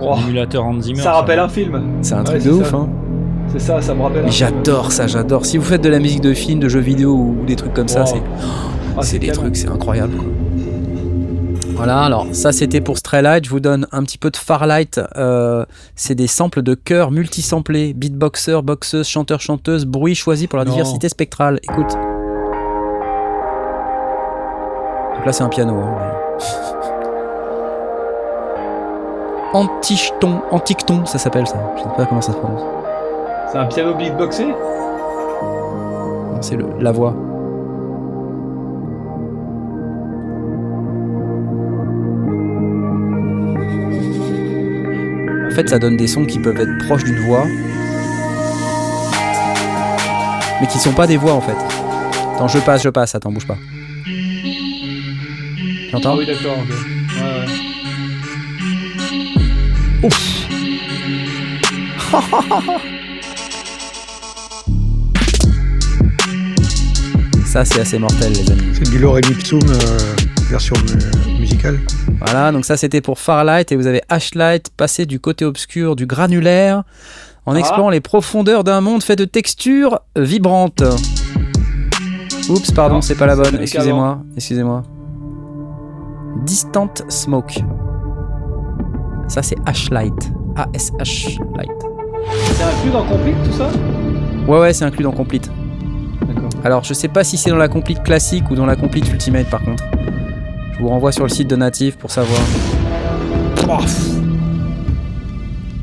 oh. Émulateur Ça rappelle un film. C'est un truc de ouf, hein. C'est ça, ça me rappelle. J'adore ça, j'adore. Si vous faites de la musique de film, de jeux vidéo ou des trucs comme ça, c'est ah, c'est des trucs, c'est incroyable. Voilà, alors ça c'était pour Straylight. Je vous donne un petit peu de Farlight. Euh, c'est des samples de chœurs multisamplés, beatboxer, boxeuse, chanteur, chanteuse, bruit choisi pour la diversité spectrale. Écoute. Donc là, c'est un piano. Hein. Antichton, ça s'appelle ça. Je ne sais pas comment ça se prononce. C'est un piano beatboxé? Non, c'est la voix. En fait, ça donne des sons qui peuvent être proches d'une voix, mais qui ne sont pas des voix en fait. Attends, je passe, je passe, attends, bouge pas. Tu entends ah Oui, d'accord, ok. Ouais, ouais. Ouf Ça, c'est assez mortel, les amis. C'est du Lorem Ipsum euh, version musicale. Voilà, donc ça, c'était pour Farlight et vous avez Ashlight passé du côté obscur du granulaire en ah. explorant les profondeurs d'un monde fait de textures vibrantes. Oups, pardon, c'est pas la bonne. Excusez-moi, excusez-moi. Distant Smoke. Ça, c'est Ashlight. A-S-H Light. C'est inclus dans Complete tout ça? Ouais, ouais, c'est inclus dans Complete. D'accord. Alors, je sais pas si c'est dans la Complete classique ou dans la Complete Ultimate par contre. Je vous renvoie sur le site de Native pour savoir.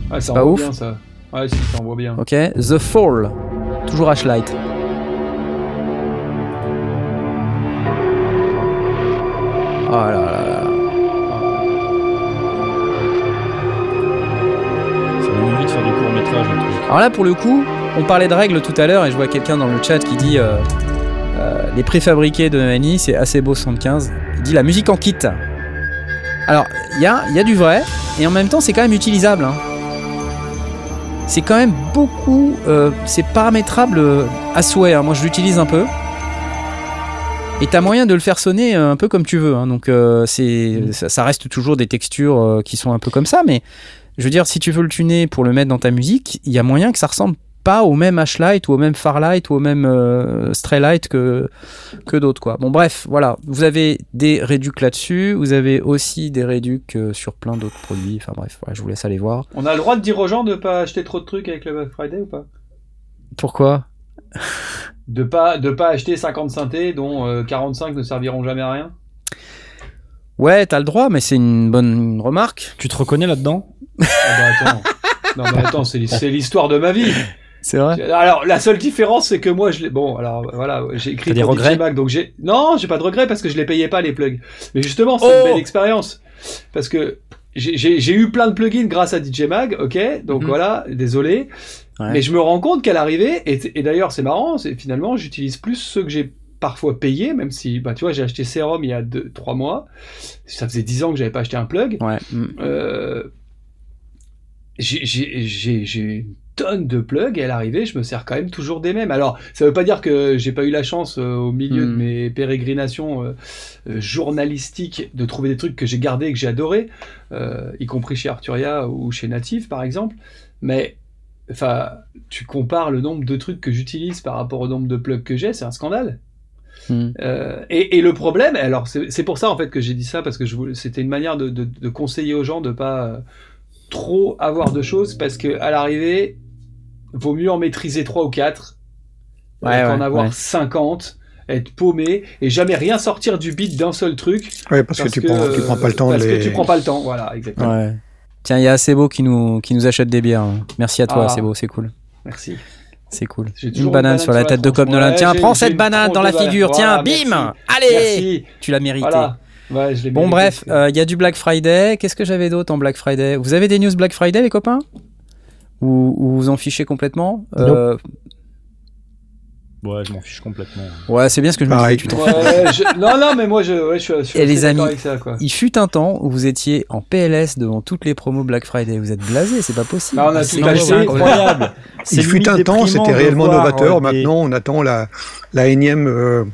Ah, c'est pas ouf. Bien, ça. Ouais, si, ça envoie bien. Ok, The Fall. Toujours H-Light. Oh là là. Alors là, pour le coup, on parlait de règles tout à l'heure et je vois quelqu'un dans le chat qui dit euh, euh, les préfabriqués de Nani, c'est assez beau 75. Il dit la musique en kit. Alors, il y a, y a, du vrai et en même temps, c'est quand même utilisable. Hein. C'est quand même beaucoup. Euh, c'est paramétrable à souhait. Hein. Moi, je l'utilise un peu. Et t'as moyen de le faire sonner un peu comme tu veux. Hein. Donc, c'est, ça, ça, reste toujours des textures qui sont un peu comme ça, mais je veux dire, si tu veux le tuner pour le mettre dans ta musique, il y a moyen que ça ressemble pas au même H-Light ou au même Farlight ou au même euh, Straylight que, que d'autres. quoi. Bon bref, voilà. Vous avez des réducs là-dessus, vous avez aussi des réducs euh, sur plein d'autres produits. Enfin bref, je vous laisse aller voir. On a le droit de dire aux gens de pas acheter trop de trucs avec le Black Friday ou pas? Pourquoi? De pas de pas acheter 50 synthés dont 45 euh, ne serviront jamais à rien Ouais, t'as le droit, mais c'est une bonne remarque. Tu te reconnais là-dedans? Ah bah attends. Non mais attends, c'est l'histoire de ma vie. C'est vrai. Alors la seule différence c'est que moi je l'ai bon alors voilà j'ai écrit des regrets? Mac donc j'ai non j'ai pas de regrets parce que je les payais pas les plugs mais justement c'est une oh belle expérience parce que j'ai eu plein de plugins grâce à DJ Mag ok? Donc mhm. voilà désolé mais je me rends compte qu'à l'arrivée et, et d'ailleurs c'est marrant c'est finalement j'utilise plus ceux que j'ai parfois payé, même si, bah, tu vois, j'ai acheté Serum il y a 3 mois. Ça faisait 10 ans que j'avais pas acheté un plug. Ouais. Euh, j'ai une tonne de plugs et à l'arrivée, je me sers quand même toujours des mêmes. Alors, ça veut pas dire que j'ai pas eu la chance euh, au milieu de hmm. mes pérégrinations euh, euh, journalistiques de trouver des trucs que j'ai gardés et que j'ai adorés, y compris chez Arturia ou chez Native par exemple. Mais enfin, tu compares le nombre de trucs que j'utilise par rapport au nombre de plugs que j'ai, c'est un scandale. Hmm. et, et, le problème, alors c'est pour ça en fait que j'ai dit ça parce que c'était une manière de, de, de, conseiller aux gens de pas trop avoir de choses parce que à l'arrivée, vaut mieux en maîtriser 3 ou 4 ouais, qu'en avoir 50 être paumé et jamais rien sortir du beat d'un seul truc. Ouais, parce, que, tu, prends, tu prends pas le temps. Parce que tu prends pas le temps, voilà, exactement. Ouais. Tiens, il y a Sebo qui nous, qui nous achète des bières. Merci à toi, ah. Sebo, c'est cool. Merci. C'est cool. Une banane, sur la, tête de Cobb Nolan. Tiens, prends cette banane dans la figure. Tiens, bim Allez Tu l'as mérité. bon, bref, il euh, y a du Black Friday. Qu'est-ce que j'avais d'autre en Black Friday? Vous avez des news Black Friday, les copains? Ou, vous en fichez complètement? Euh, Ouais, je m'en fiche complètement. Ouais, c'est bien ce que je me disais. Tu Non, non, mais moi, je, ouais, je suis, les amis, avec ça, quoi. il fut un temps où vous étiez en PLS devant toutes les promos Black Friday. Vous êtes blasé, c'est pas possible. Ah, on a tout acheté. incroyable. il fut un temps, c'était réellement novateur. Maintenant, on attend la, la énième. Euh,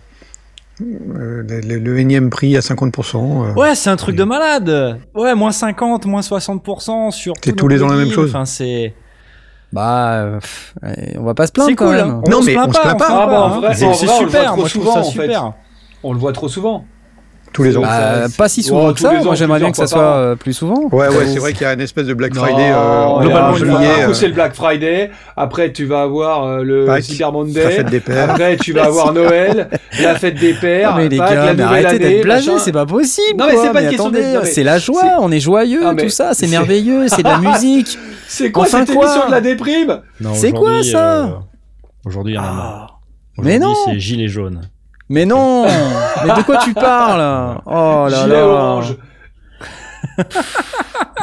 euh, le, énième prix à 50%. Euh. ouais, c'est un truc de malade. Ouais, moins 50, moins 60% sur. C'est tous les ans la même chose. Enfin, c'est. Bah, euh, on va pas se plaindre quand cool, même. non, mais on se plaint pas. Ah, bah, c'est super. Moi, je trouve ça super. On le voit trop souvent. Tous les ans. Bah, pas si souvent que ça. Moi, j'aimerais bien que ça soit euh, plus souvent. Ouais, ouais, c'est vrai qu'il y a une espèce de Black Friday. Euh, globalement, juillet. c'est le Black Friday. Après, tu vas avoir le Cyber Monday. La fête des pères. Après, tu vas avoir Noël, la fête des pères. mais les gars, arrêtez d'être blasé, c'est pas possible. Non, mais c'est pas une question C'est la joie, on est joyeux, tout ça, c'est merveilleux, c'est de la musique. C'est quoi cette émission de la déprime? C'est quoi ça? Aujourd'hui, il y en a marre. Mais non c'est gilet jaune. Mais non Mais de quoi tu parles? Oh là là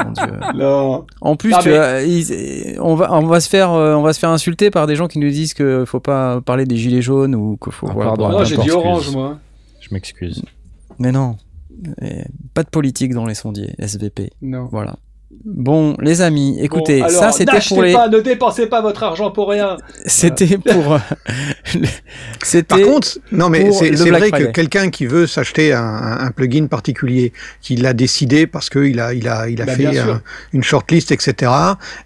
Mon Dieu. En plus, tu on va, on va se faire, euh, on va se faire insulter par des gens qui nous disent qu'il faut pas parler des gilets jaunes ou qu'il faut. Ah, non, j'ai dit orange, moi. Je m'excuse. Mais non. Pas de politique dans les sondiers, SVP. Non. Voilà. Bon, les amis, écoutez, ça c'était pour les. Pas, ne dépensez pas votre argent pour rien. C'était pour. c'était. Par contre, non mais c'est vrai que quelqu'un qui veut s'acheter un, un, plugin particulier, qui l'a décidé parce qu'il a il a il a bah, fait une shortlist etc.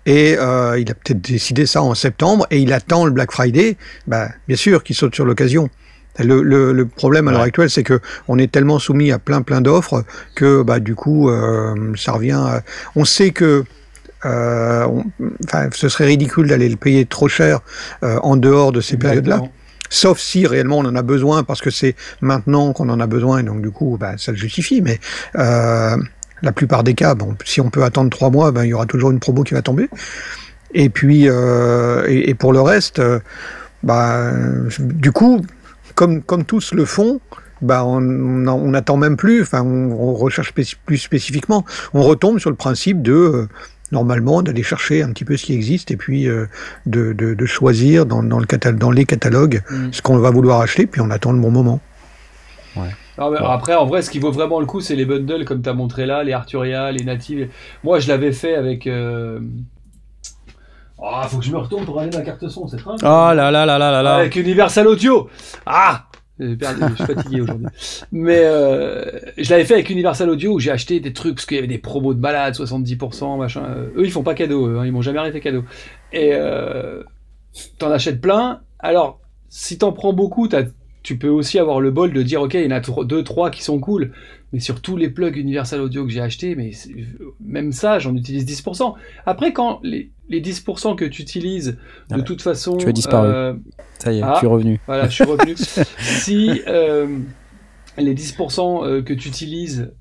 Et euh, il a peut-être décidé ça en septembre et il attend le Black Friday. Bah bien sûr qu'il saute sur l'occasion. Le, le, le, problème à l'heure actuelle, c'est que on est tellement soumis à plein plein d'offres que bah du coup euh, ça revient. On sait que euh, enfin, ce serait ridicule d'aller le payer trop cher euh, en dehors de ces périodes-là. Sauf si réellement on en a besoin parce que c'est maintenant qu'on en a besoin et donc du coup bah, ça le justifie. Mais euh, la plupart des cas, bon, si on peut attendre trois mois, ben, il y aura toujours une promo qui va tomber. Et puis euh, et, et, pour le reste, euh, bah, du coup comme, comme tous le font, bah on n'attend même plus, enfin on, recherche plus spécifiquement, on retombe sur le principe de euh, normalement d'aller chercher un petit peu ce qui existe et puis euh, de, de, de, choisir dans, dans, le dans les catalogues mm. ce qu'on va vouloir acheter, puis on attend le bon moment. Ouais. Après, en vrai, ce qui vaut vraiment le coup, c'est les bundles comme tu as montré là, les Arturia, les natives. Moi, je l'avais fait avec. Euh... Oh, faut que je me retourne pour aller ma carte son, c'est très Oh là là là là là Avec Universal Audio Ah je suis fatigué aujourd'hui. Mais euh, je l'avais fait avec Universal Audio où j'ai acheté des trucs parce qu'il y avait des promos de balade, 70%, machin. Eux, ils font pas cadeau, hein, ils m'ont jamais arrêté cadeau. Et euh, t'en achètes plein. Alors, si t'en prends beaucoup, tu peux aussi avoir le bol de dire, ok, il y en a deux, trois qui sont cool mais sur tous les plugs Universal Audio que j'ai achetés, mais même ça, j'en utilise 10%. Après, quand les, les 10% que tu utilises, de toute façon... Tu as disparu. Euh, ça y est, ah, tu es revenu. Voilà, je suis revenu. si euh, les 10% euh, que tu utilises...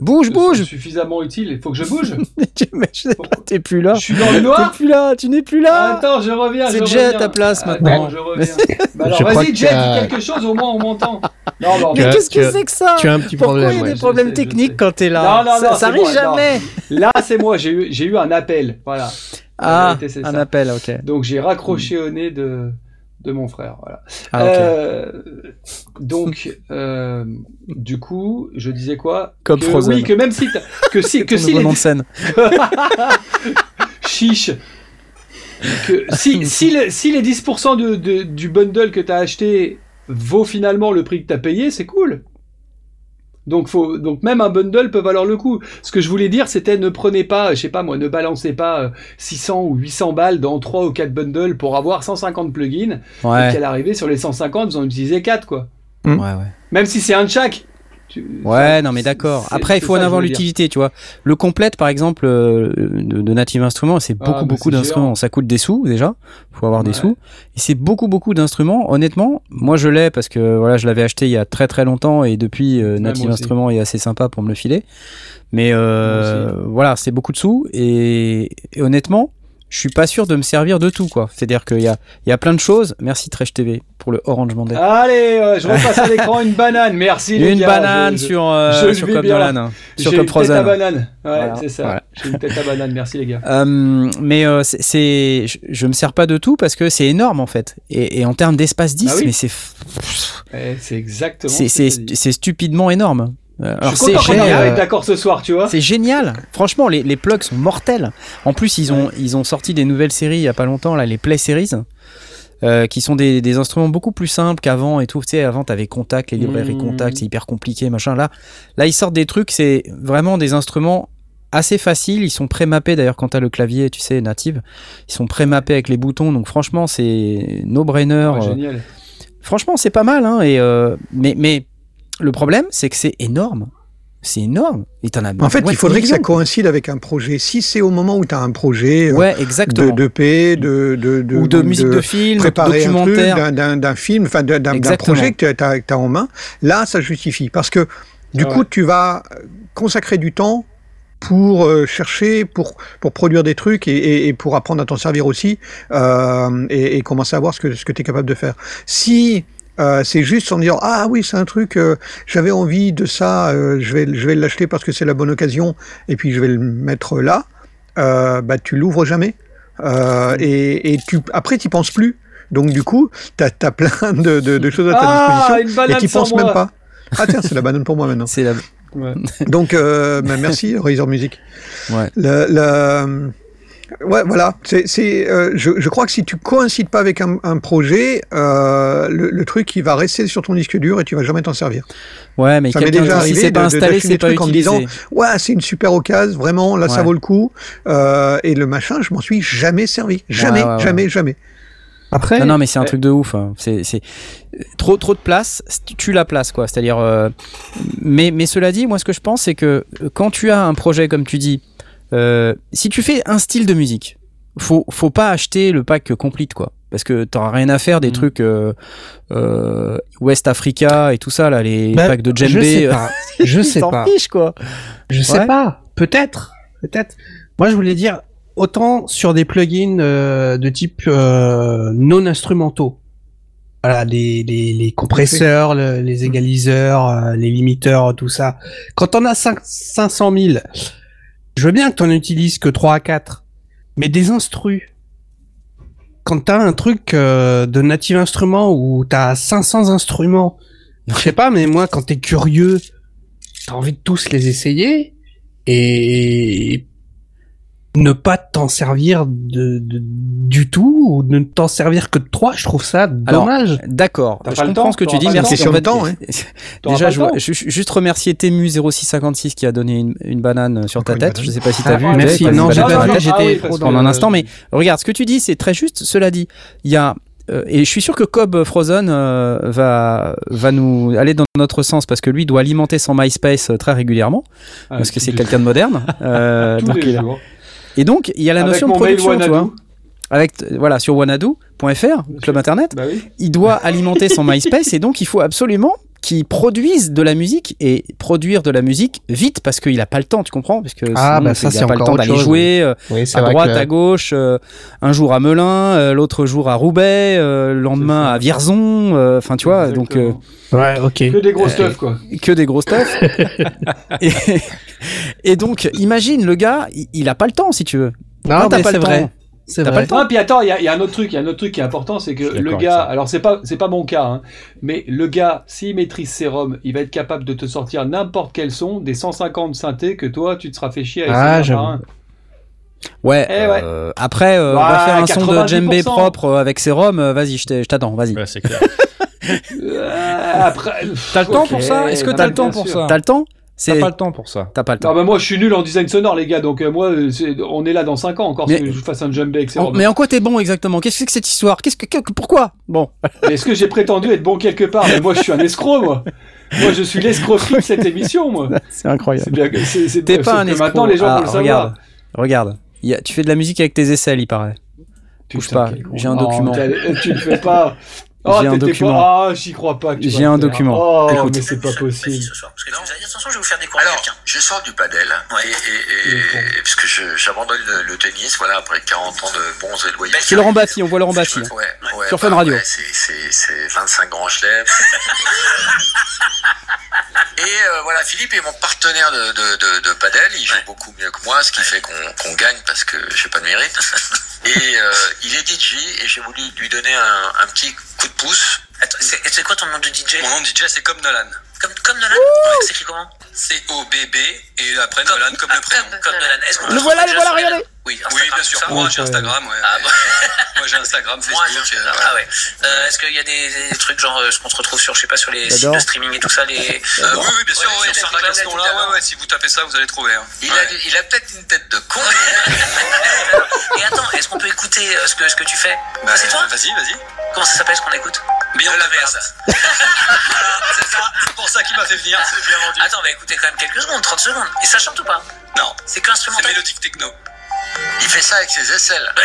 bouge, bouge Suffisamment utiles, il faut que je bouge. mais je t'es plus là. Je suis dans le noir. T'es plus là, tu n'es plus là. Attends, je reviens. C'est Jet à ta place maintenant. je reviens. bah alors vas-y, Jet, dis quelque chose, au moins on m'entend. Non, mais qu'est-ce que c'est que ça Tu as un petit Pourquoi problème. il y a des problèmes techniques quand t'es là Non, non, non. Ça, arrive jamais. Là, c'est moi. J'ai eu, j'ai eu un appel. Voilà. Ah, un appel, ok. Donc j'ai raccroché au nez de de mon frère. Voilà. Ah, euh, donc, euh, du coup, je disais quoi Comme que, Oui, que même si que si que si les... nom de scène. Chiche. Que si si, si les 10% de, de, du bundle que tu as acheté vaut finalement le prix que tu as payé, c'est cool. Donc, faut, donc même un bundle peut valoir le coup. Ce que je voulais dire, c'était ne prenez pas, je sais pas moi, ne balancez pas 600 euh, ou 800 balles dans 3 ou 4 bundles pour avoir 150 plugins. Ouais. Et qu'à l'arrivée, sur les 150, vous en utilisez 4, quoi. Ouais, ouais. Même si c'est un de chaque. Ouais, non mais d'accord. Après, il faut en avoir l'utilité, tu vois. Le complète, par exemple, euh, de, Native Instruments, c'est beaucoup, ah, beaucoup d'instruments. Ça coûte des sous déjà. Faut avoir des sous. Et c'est beaucoup, beaucoup d'instruments. Honnêtement, moi je l'ai parce que voilà, je l'avais acheté il y a très, très longtemps et depuis euh, Native Instruments est assez sympa pour me le filer. Mais euh, voilà, c'est beaucoup de sous et honnêtement, je suis pas sûr de me servir de tout, quoi. C'est-à-dire qu'il y a, y a plein de choses. Merci Trèche TV pour le Orange Mandel. Allez, euh, je repasse à l'écran une banane. Merci les une banane sur euh, sur Cop Nolan, sur Cop Frozen. J'ai une tête à banane. Ouais, c'est ça. J'ai une tête à banane. Merci les gars. Euh, mais euh, c'est, je, je me sers pas de tout parce que c'est énorme en fait. Et, et en termes d'espace 10, ah mais c'est. c'est exactement. C'est stupidement énorme. Euh, alors c'est génial. d'accord ce soir, tu vois. C'est génial. Franchement, les, les, plugs sont mortels. En plus, ils ont, ils ont sorti des nouvelles séries il y a pas longtemps, là, les Play Series. Euh, qui sont des, des, instruments beaucoup plus simples qu'avant et tout. Tu sais, avant, t'avais Contact, les librairies mmh. Contact, c'est hyper compliqué, machin. Là, là, ils sortent des trucs, c'est vraiment des instruments assez faciles. Ils sont pré-mappés d'ailleurs quand t'as le clavier, tu sais, native. Ils sont pré-mappés avec les boutons. Donc, franchement, c'est no-brainer. Ouais, génial. franchement, c'est pas mal. Hein, et, euh, mais, mais le problème, c'est que c'est énorme. C'est énorme. Et en, as en fait, il faudrait que ça coïncide avec un projet. Si c'est au moment où tu as un projet euh, ouais, exactement. de, de paix, de, de, de, ou de, musique de, film, documentaire, d'un film, enfin d'un projet que tu as, as, en main, là, ça justifie. Parce que du coup, tu vas consacrer du temps pour euh, chercher, pour, pour produire des trucs et, et, pour apprendre à t'en servir aussi euh, et, et, commencer à voir ce que, ce que tu es capable de faire. Si Euh, c'est juste en disant ah oui c'est un truc euh, j'avais envie de ça euh, je vais je vais l'acheter parce que c'est la bonne occasion et puis je vais le mettre là. Bah tu l'ouvres jamais. Et, et tu après tu penses plus. Donc du coup tu as, plein de, de, choses à ta ah, disposition et tu penses même pas. Ah tiens c'est la banane pour moi maintenant. C'est la donc bah, merci Razor Music. Ouais. le, le Ouais, voilà. C'est, euh, je, je, crois que si tu coïncides pas avec un, un projet, euh, le, le, truc il va rester sur ton disque dur et tu vas jamais t'en servir. Ouais, mais ça m'est déjà arrivé si pas de, installé, c'est pas en me disant, ouais, c'est une super occasion, vraiment, là ça vaut le coup. Euh, et le machin, je m'en suis jamais servi, jamais, jamais, jamais. Après, non, non mais c'est un truc de ouf. Hein. C'est, c'est trop, trop de place. Tu la place, quoi. C'est-à-dire, euh, mais, mais cela dit, moi, ce que je pense, c'est que quand tu as un projet, comme tu dis euh, si tu fais un style de musique, faut, faut pas acheter le pack complete, quoi. Parce que t'auras rien à faire des mm. trucs euh, euh, West Africa et tout ça, là, les bah, packs de djembe. Je sais pas. Je sais pas. Fiche, quoi. Je sais pas. Peut-être. Peut-être. Moi, je voulais dire, autant sur des plugins de type non instrumentaux. Voilà, les, les, les compresseurs, les égaliseurs, les limiteurs, tout ça. Quand on a 5, 500 000 je veux bien que t'en utilises que 3 à 4, mais des instrus. Quand t'as un truc euh, de native instrument où t'as 500 instruments, je sais pas, mais moi, quand t'es curieux, t'as envie de tous les essayer. Et ne pas t'en servir de, du tout ou ne t'en servir que de trois, je trouve ça dommage. D'accord, je comprends ce que tu dis. Merci. En fait, temps, Déjà, je, je, juste remercier Temu 0656 qui a donné une, banane sur ta tête. Je sais pas si t'as as vu. Merci. Non, j'ai pas vu. J'étais pendant un instant, mais regarde, ce que tu dis, c'est très juste. Cela dit, il y a euh, et je suis sûr que Cobb Frozen euh, va, va nous aller dans notre sens parce que lui doit alimenter son MySpace euh, très régulièrement ah, parce que c'est quelqu'un de moderne. donc il, et donc, il y a la notion de production, tu vois. Avec, voilà, sur wanadoo.fr, club internet, bah il doit alimenter son MySpace et donc il faut absolument qu'il produise de la musique et produire de la musique vite parce qu'il n'a pas le temps, tu comprends? Parce que ah, bah ça, il n'a pas le temps d'aller jouer euh, à droite, à gauche, euh, un jour à Melun, euh, l'autre jour à Roubaix, le lendemain à Vierzon, enfin tu vois, donc. ouais, ok. Que des gros stuff, quoi. Que des gros stuff. et, et, donc, imagine, le gars, il n'a pas le temps, si tu veux. Non, mais c'est vrai. C'est vrai. Pas puis attends, il y, a un autre truc, il y a un autre truc qui est important, c'est que le gars, alors c'est pas c'est pas mon cas, hein, mais le gars, s'il maîtrise ses ROM, il va être capable de te sortir n'importe quel son des 150 synthés que toi tu te seras fait chier à essayer ah, Ouais, eh euh, après, euh, on va faire un son de djembe propre euh, avec ses ROM, vas-y, je t'attends, vas-y. Ouais, c'est clair. après, t'as le temps pour ça? Est-ce que t'as le temps pour ça? T'as le temps? T'as pas le temps pour ça. T'as pas le temps. bah moi, je suis nul en design sonore, les gars. Donc euh, moi, on est là dans 5 ans encore mais... que je fasse un jump avec Mais en quoi t'es bon exactement? Qu'est-ce que c'est que cette histoire? Qu'est-ce que, pourquoi? Bon. Est-ce que j'ai prétendu être bon quelque part? Mais moi, je suis un escroc, moi. Moi, je suis l'escroc de cette émission, moi. C'est incroyable. T'es pas un escroc. Maintenant, les gens ah, le regarde, regarde. tu fais de la musique avec tes aisselles, il paraît. Touche pas. J'ai un document. tu le fais pas. Oh, j'ai un document. Ah, j'y crois pas. J'ai un document. Oh, Écoute. mais c'est pas possible. Parce que non, vous allez dire, attention, je vais vous faire découvrir Alors, je sors du padel, ouais. et, et, et, parce que j'abandonne le, le, tennis, voilà, après 40 ans de bons et loyaux. C'est Laurent Baffy, on voit Laurent. Ouais, ouais, Sur Fun Radio. Ouais, c'est 25 grands chelems. Et euh, voilà, Philippe est mon partenaire de, de, de, de padel. Il joue ouais. beaucoup mieux que moi, ce qui fait qu'on qu gagne parce que j'ai pas de mérite. et euh, il est DJ et j'ai voulu lui donner un, un petit coup de pouce. C'est quoi ton nom de DJ Mon nom de DJ c'est comme Nolan. Comme, comme Nolan C'est écrit comment C-O-B-B et après comme, Nolan comme, ah, le prénom. Comme, comme Nolan. Le voilà, le voilà, regardez oui, oui, bien sûr. Moi, j'ai Instagram. Ouais. Ah, bah. Moi, j'ai Instagram, Facebook. Moi, euh, ah ouais. Euh, Est-ce qu'il y a des, des trucs genre ce qu'on se retrouve sur, je sais pas, sur les sites de streaming et tout ça, les. Euh, oui, oui, bien sûr. Ouais, ouais, sur application là, ouais, ouais. Si vous tapez ça, vous allez trouver. Hein. Il a, il a peut-être une tête de con. et attends, est-ce qu'on peut écouter ce que ce que tu fais bah, C'est toi Vas-y, vas-y. Comment ça s'appelle ce qu'on écoute Beyond la Verse. c'est ça. C'est pour ça qu'il m'a fait venir. C'est bien vendu. Attends, on va écouter quand même quelques secondes, 30 secondes. Et ça chante ou pas Non. C'est qu'instrumental. C'est mélodique techno. Il fait ça avec ses aisselles.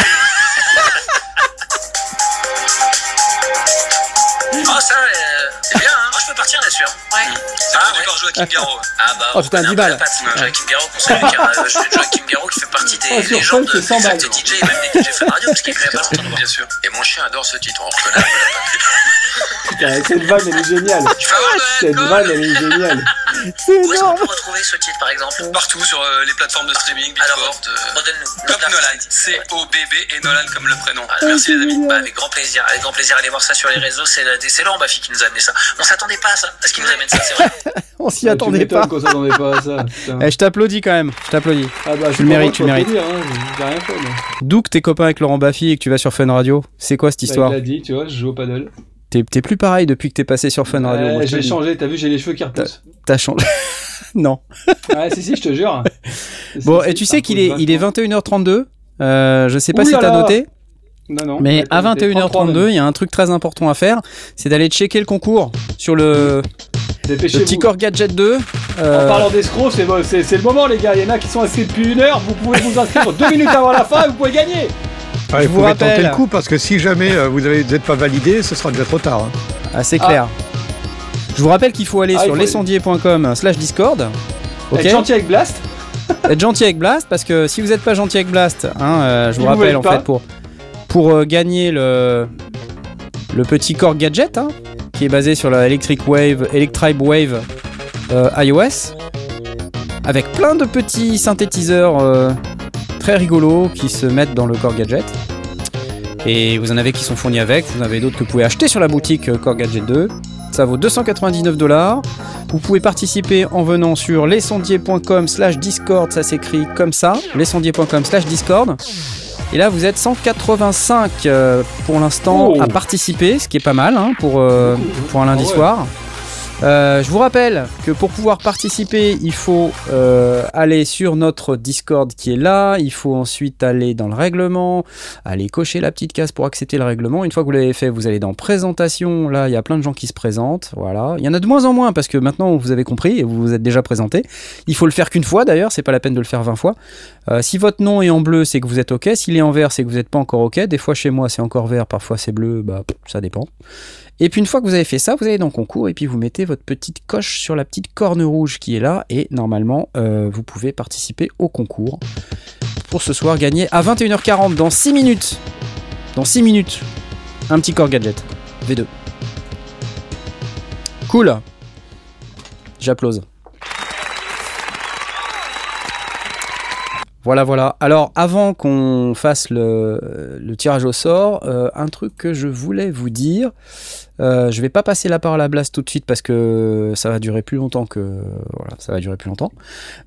oh, ça, euh, c'est bien, hein. Fais partir, bien sûr. Ouais. C'est ah, du corps Joachim Garraud. Ah bah, oh putain, 10 balles. Joachim Garraud, qu'on salue, euh, Joachim Garraud qui fait partie des oh, légendes de, des DJ et même des DJ Fun Radio, parce qu'il est quand même pas longtemps, bien sûr. Et mon chien adore ce titre, on reconnaît. Cette vanne, elle est géniale. Cette vanne, elle est géniale. C'est. Où est-ce qu'on peut retrouver ce titre, par exemple? Partout sur euh, les plateformes de streaming, Beatport. Euh. Cop Nolan. C-O-B-B et Nolan comme le prénom. Ah, merci les amis. Bah, avec grand plaisir. Avec grand plaisir. Allez voir ça sur les réseaux. C'est Laurent Baffy qui nous a amené ça. On s'attendait pas à ça. Est-ce qu'il nous amène ça C'est vrai. On s'y attendait pas. On s'attendait pas à ça. Eh, je t'applaudis quand même. Je t'applaudis. Ah bah, tu le mérites. Tu le mérites. Hein, D'où que t'es copain avec Laurent Baffy et que tu vas sur Fun Radio C'est quoi cette bah, histoire Il a dit, tu vois, je joue au paddle. T'es plus pareil depuis que t'es passé sur Fun Radio. j'ai changé, t'as vu, j'ai les cheveux qui repoussent. T'as changé. non. ouais, si, si, je te jure. bon, et tu sais qu'il est, il est 21h32. Euh, je sais pas si t'as noté. Non, non, mais à 21h32, il y a un truc très important à faire, c'est d'aller checker le concours sur le, le petit Core Gadget 2. Euh... En parlant d'escrocs, c'est le moment les gars, il y en a qui sont inscrits depuis une heure, vous pouvez vous inscrire deux minutes avant la fin et vous pouvez gagner il faut tenter le coup parce que si jamais euh, vous n'êtes pas validé, ce sera déjà trop tard. Hein. Ah, c'est clair. Je vous rappelle qu'il faut aller ah, sur lescendier.com slash discord. Être gentil avec Blast. être gentil avec Blast parce que si vous n'êtes pas gentil avec Blast, hein, euh, je vous rappelle en fait pour, pour euh, gagner le, petit Core Gadget hein, qui est basé sur la Electric Wave, Electribe Wave iOS avec plein de petits synthétiseurs très rigolos qui se mettent dans le Core Gadget. Et vous en avez qui sont fournis avec, vous en avez d'autres que vous pouvez acheter sur la boutique euh, Core Gadget 2. Ça vaut 299 dollars. Vous pouvez participer en venant sur lesondiers.com slash discord, ça s'écrit comme ça, lesondiers.com slash discord. Et là, vous êtes 185 euh, pour l'instant à oh. participer, ce qui est pas mal hein, pour, euh, pour un lundi ah soir. Euh, je vous rappelle que pour pouvoir participer, il faut euh, aller sur notre Discord qui est là. Il faut ensuite aller dans le règlement, aller cocher la petite case pour accepter le règlement. Une fois que vous l'avez fait, vous allez dans présentation. Là, il y a plein de gens qui se présentent. Voilà. Il y en a de moins en moins parce que maintenant vous avez compris et vous vous êtes déjà présenté. Il faut le faire qu'une fois d'ailleurs. C'est pas la peine de le faire 20 fois. Euh, si votre nom est en bleu, c'est que vous êtes OK. S'il est en vert, c'est que vous n'êtes pas encore OK. Des fois chez moi, c'est encore vert. Parfois c'est bleu. Bah, ça dépend. Et puis une fois que vous avez fait ça, vous allez dans le concours et puis vous mettez votre petite coche sur la petite corne rouge qui est là et normalement euh, vous pouvez participer au concours pour ce soir gagner à 21h40 dans 6 minutes. Dans 6 minutes, un petit corps gadget V2. Cool. J'applause. Voilà, voilà. Alors, avant qu'on fasse le, tirage au sort, euh, un truc que je voulais vous dire. Euh, je vais pas passer la parole à Blast tout de suite parce que ça va durer plus longtemps que voilà, ça va durer plus longtemps.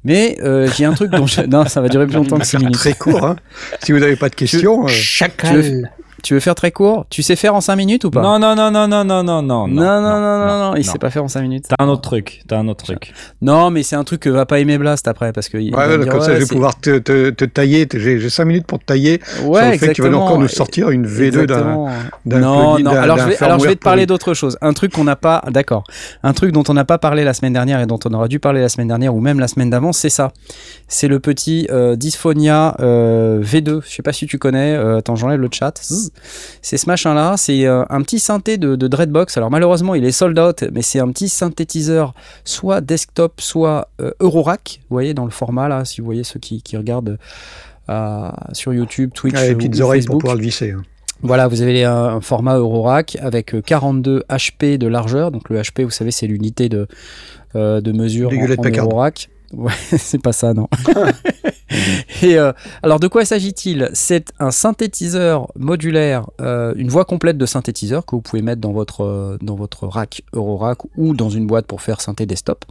Mais euh, j'ai un truc dont je... non, ça va durer plus longtemps que 6 minutes. Très court. Hein. si vous n'avez pas de questions. Chacal. Tu veux faire très court Tu sais faire en 5 minutes ou pas Non, non, non, non, non, non, non, non. Non, non, non, non, non, il sait pas faire en 5 minutes. T'as un autre truc, t'as un autre truc. Non, mais c'est un truc que va pas aimer Blast après parce que. Ouais, comme ça je vais pouvoir te, te, te tailler. J'ai 5 minutes pour te tailler. Ouais, sur le fait que tu vas encore nous sortir une V2 d'un. Non, non, alors je vais, alors je vais te parler d'autre chose. Un truc qu'on n'a pas. D'accord. Un truc dont on n'a pas parlé la semaine dernière et dont on aurait dû parler la semaine dernière ou même la semaine d'avant, c'est ça. C'est le petit euh, Dysphonia euh, V2. Je sais pas si tu connais. Euh, attends, j'enlève le chat. C'est ce machin-là. C'est un petit synthé de, Dreadbox. Alors malheureusement, il est sold out, mais c'est un petit synthétiseur, soit desktop, soit Eurorack. Vous voyez dans le format là, si vous voyez ceux qui, regardent sur YouTube, Twitch, ah, les petites oreilles pour pouvoir le visser. Hein. Voilà, vous avez un, format Eurorack avec 42 HP de largeur. Donc le HP, vous savez, c'est l'unité de, de mesure en, en Eurorack. Ouais, c'est pas ça, non. euh, alors, de quoi s'agit-il? C'est un synthétiseur modulaire, euh, une voix complète de synthétiseur que vous pouvez mettre dans votre, euh, dans votre rack Eurorack ou dans une boîte pour faire synthé desktop.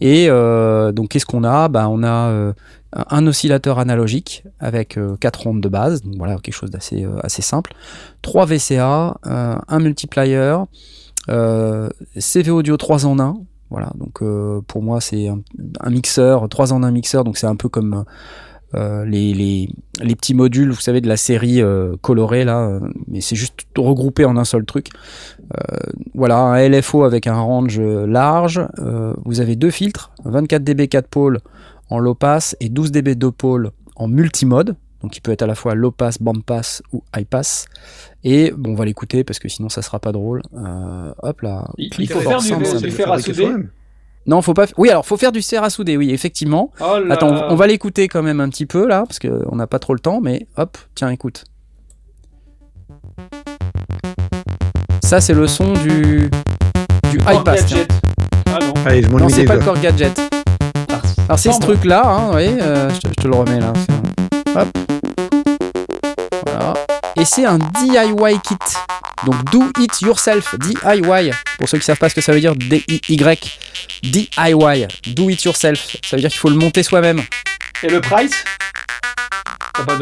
Et donc, qu'est-ce qu'on a? Bah, On a un oscillateur analogique avec 4 ondes de base, donc voilà, quelque chose d'assez assez simple, 3 VCA, un multiplier, CV audio 3 en 1 voilà, donc euh, pour moi c'est un, mixeur, 3 en un mixeur, donc c'est un peu comme euh, les, petits modules, vous savez, de la série euh, colorée là, mais c'est juste regroupé en un seul truc. voilà, un LFO avec un range large, vous avez deux filtres, 24 dB 4 pôles en low pass et 12 dB 2 pôles en multimode. Donc il peut être à la fois low pass, band pass ou high pass. Et bon, on va l'écouter parce que sinon ça sera pas drôle. Euh, hop là. Il, faut faire du, fer à souder. Non, faut pas. Oui, alors faut faire du fer à souder, oui, effectivement. Oh Attends, on va l'écouter quand même un petit peu là, parce qu'on n'a pas trop le temps, mais hop, tiens, écoute. Ça, c'est le son du du high pass. Ah non. Allez, non, c'est pas le core gadget. Alors c'est ce truc là, hein, oui, euh, je, te, le remets là. Hop. Voilà. Et c'est un DIY kit. Donc do it yourself, DIY. Pour ceux qui savent pas ce que ça veut dire, D-I-Y. DIY, do it yourself. Ça veut dire qu'il faut le monter soi-même. Et le price?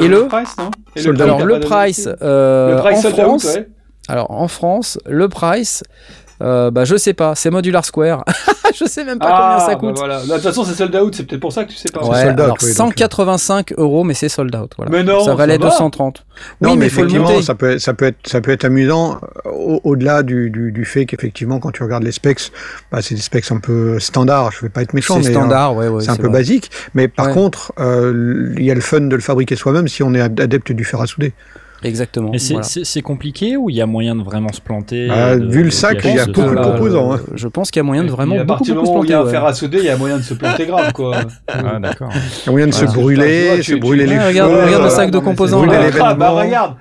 Et le price, non? Alors le price, euh, le price en France. Alors en France, le price, euh, bah je sais pas, c'est Modular Square. je sais même pas combien ça ah, bah coûte. voilà. De toute façon, c'est sold out, c'est peut-être pour ça que tu sais pas. Ouais, alors 185 euros, mais c'est sold out. Voilà. Mais non, ça valait 230. Non, oui, mais, effectivement, ça peut, ça peut être, ça peut être amusant euh, au-delà du, du, du, fait qu'effectivement, quand tu regardes les specs, bah, c'est des specs un peu standards. Je vais pas être méchant, mais standard, euh, ouais, ouais, c'est un peu basique. Mais par contre, il y a le fun de le fabriquer soi-même si on est adepte du fer à souder. Exactement. Mais c'est compliqué ou il y a moyen de vraiment se planter bah, Vu le sac, il y a beaucoup de composants. Hein. Je pense qu'il y a moyen de vraiment. à partir du moment où il y a un fer à souder, il y a moyen de se planter grave, quoi. ah, d'accord. Il y a moyen de se brûler, se brûler les regarde, cheveux. Regarde le sac de composants. Ah, bah regarde.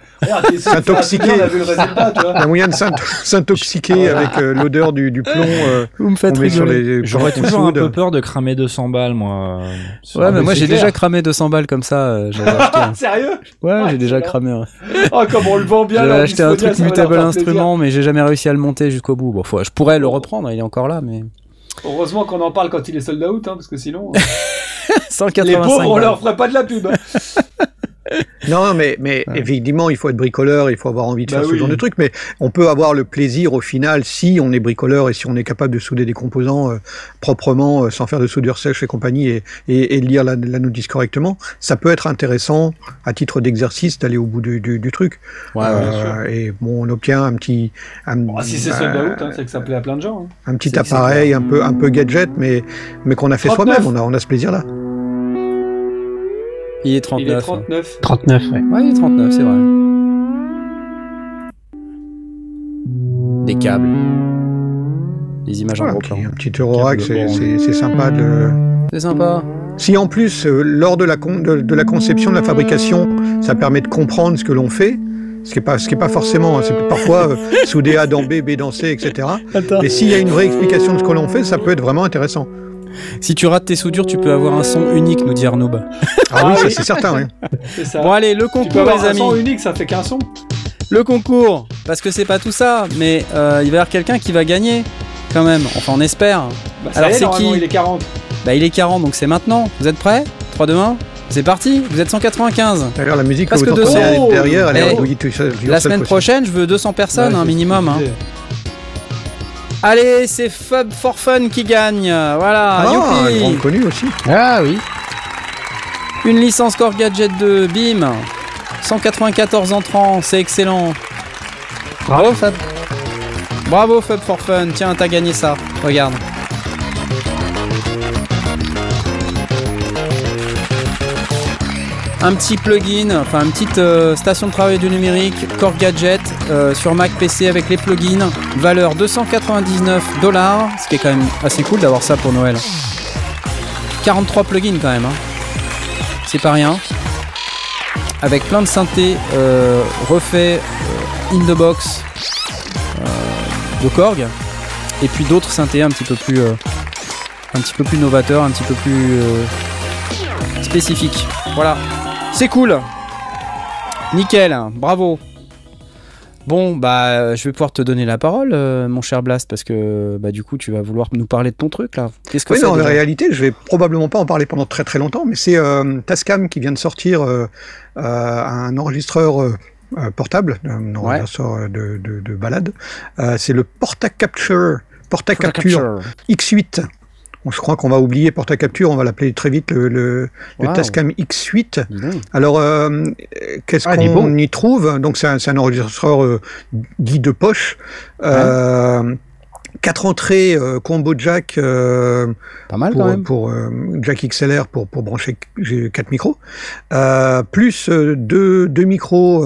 S'intoxiquer. Il y a moyen de s'intoxiquer avec euh, l'odeur du plomb. Euh, Vous me faites rigoler. J'aurais toujours un peu peur de cramer 200 balles, moi. Ouais, mais moi j'ai déjà cramé 200 balles comme ça. Euh, Sérieux? Ouais, j'ai déjà cramé. Oh, comme on le bien. J'ai acheté un truc mutable instrument, mais j'ai jamais réussi à le monter jusqu'au bout. Bon, je pourrais le reprendre, il est encore là, mais. Heureusement qu'on en parle quand il est sold out, hein, parce que sinon. 185 Les pauvres, on leur ferait pas de la pub. Non, mais, mais évidemment, il faut être bricoleur, il faut avoir envie de bah faire ce genre de truc, mais on peut avoir le plaisir au final si on est bricoleur et si on est capable de souder des composants euh, proprement, euh, sans faire de soudure sèche et compagnie, et, et, lire la, la, notice correctement. Ça peut être intéressant, à titre d'exercice, d'aller au bout du, du, du truc. Ouais, euh, et bon, on obtient un petit. Un, si c'est sold out, hein, c'est que ça plaît à plein de gens. Hein. Un petit appareil, un peu, un peu gadget, mais, mais qu'on a fait soi-même. On a, on a ce plaisir-là. Il est 39. Il est 39. 39, ouais. Ouais, il est 39, c'est vrai. Des câbles. Des images en gros plan. Un petit Eurorack, c'est sympa de. C'est sympa. Si en plus, euh, lors de la, de, la conception, de la fabrication, ça permet de comprendre ce que l'on fait, ce qui n'est pas, ce qui est pas forcément, c'est parfois euh, souder A dans B, B dans C, etc. Mais s'il y a une vraie explication de ce que l'on fait, ça peut être vraiment intéressant. Si tu rates tes soudures, tu peux avoir un son unique, nous dit Arnaud. Ah, oui, ça c'est certain, oui. Bon allez, le concours, les amis. Un son unique, ça fait qu'un son. Le concours, parce que c'est pas tout ça, mais euh, il va y avoir quelqu'un qui va gagner, quand même. Enfin, on espère. Bah, Alors c'est qui Il est 40. Bah il est 40, donc c'est maintenant. Vous êtes prêts? 3, 2, 1 c'est parti, vous êtes 195. D'ailleurs, la musique Parce que 200. derrière, elle est eh, La semaine prochaine, je veux 200 personnes, un minimum. Hein. Allez, c'est Fub for Fun qui gagne. Voilà. Ah, un grand connu aussi. Ah oui. Une licence Core Gadget 2, bim. 194 entrants, c'est excellent. Bravo Fab. Bravo Fub for Fun. Tiens, t'as gagné ça. Regarde. Un petit plugin, enfin une petite euh, station de travail du numérique, Core Gadget, euh, sur Mac PC avec les plugins, valeur 299 dollars, ce qui est quand même assez cool d'avoir ça pour Noël. 43 plugins quand même, hein. c'est pas rien. Avec plein de synthés euh, refaits in the box de Korg, et puis d'autres synthés un petit peu plus, un petit peu plus novateurs, un petit peu plus spécifiques. Voilà. C'est cool. Nickel, bravo. Bon, bah, je vais pouvoir te donner la parole, euh, mon cher Blast, parce que bah, du coup, tu vas vouloir nous parler de ton truc là. Qu'est-ce que oui, en réalité, je vais probablement pas en parler pendant très très longtemps, mais c'est euh, Tascam qui vient de sortir euh, un enregistreur portable, un enregistreur de, de, de balade. c'est le Porta Capture, Porta Capture X8 je crois qu'on va oublier porte capture, on va l'appeler très vite le, le, Tascam X8. Alors, euh, qu'est-ce ah, qu'on y trouve? Donc, c'est un, un, enregistreur euh, dit de poche. Euh, quatre entrées combo jack. Pas mal pour, quand même. Pour jack XLR pour pour brancher quatre micros, plus deux deux micros.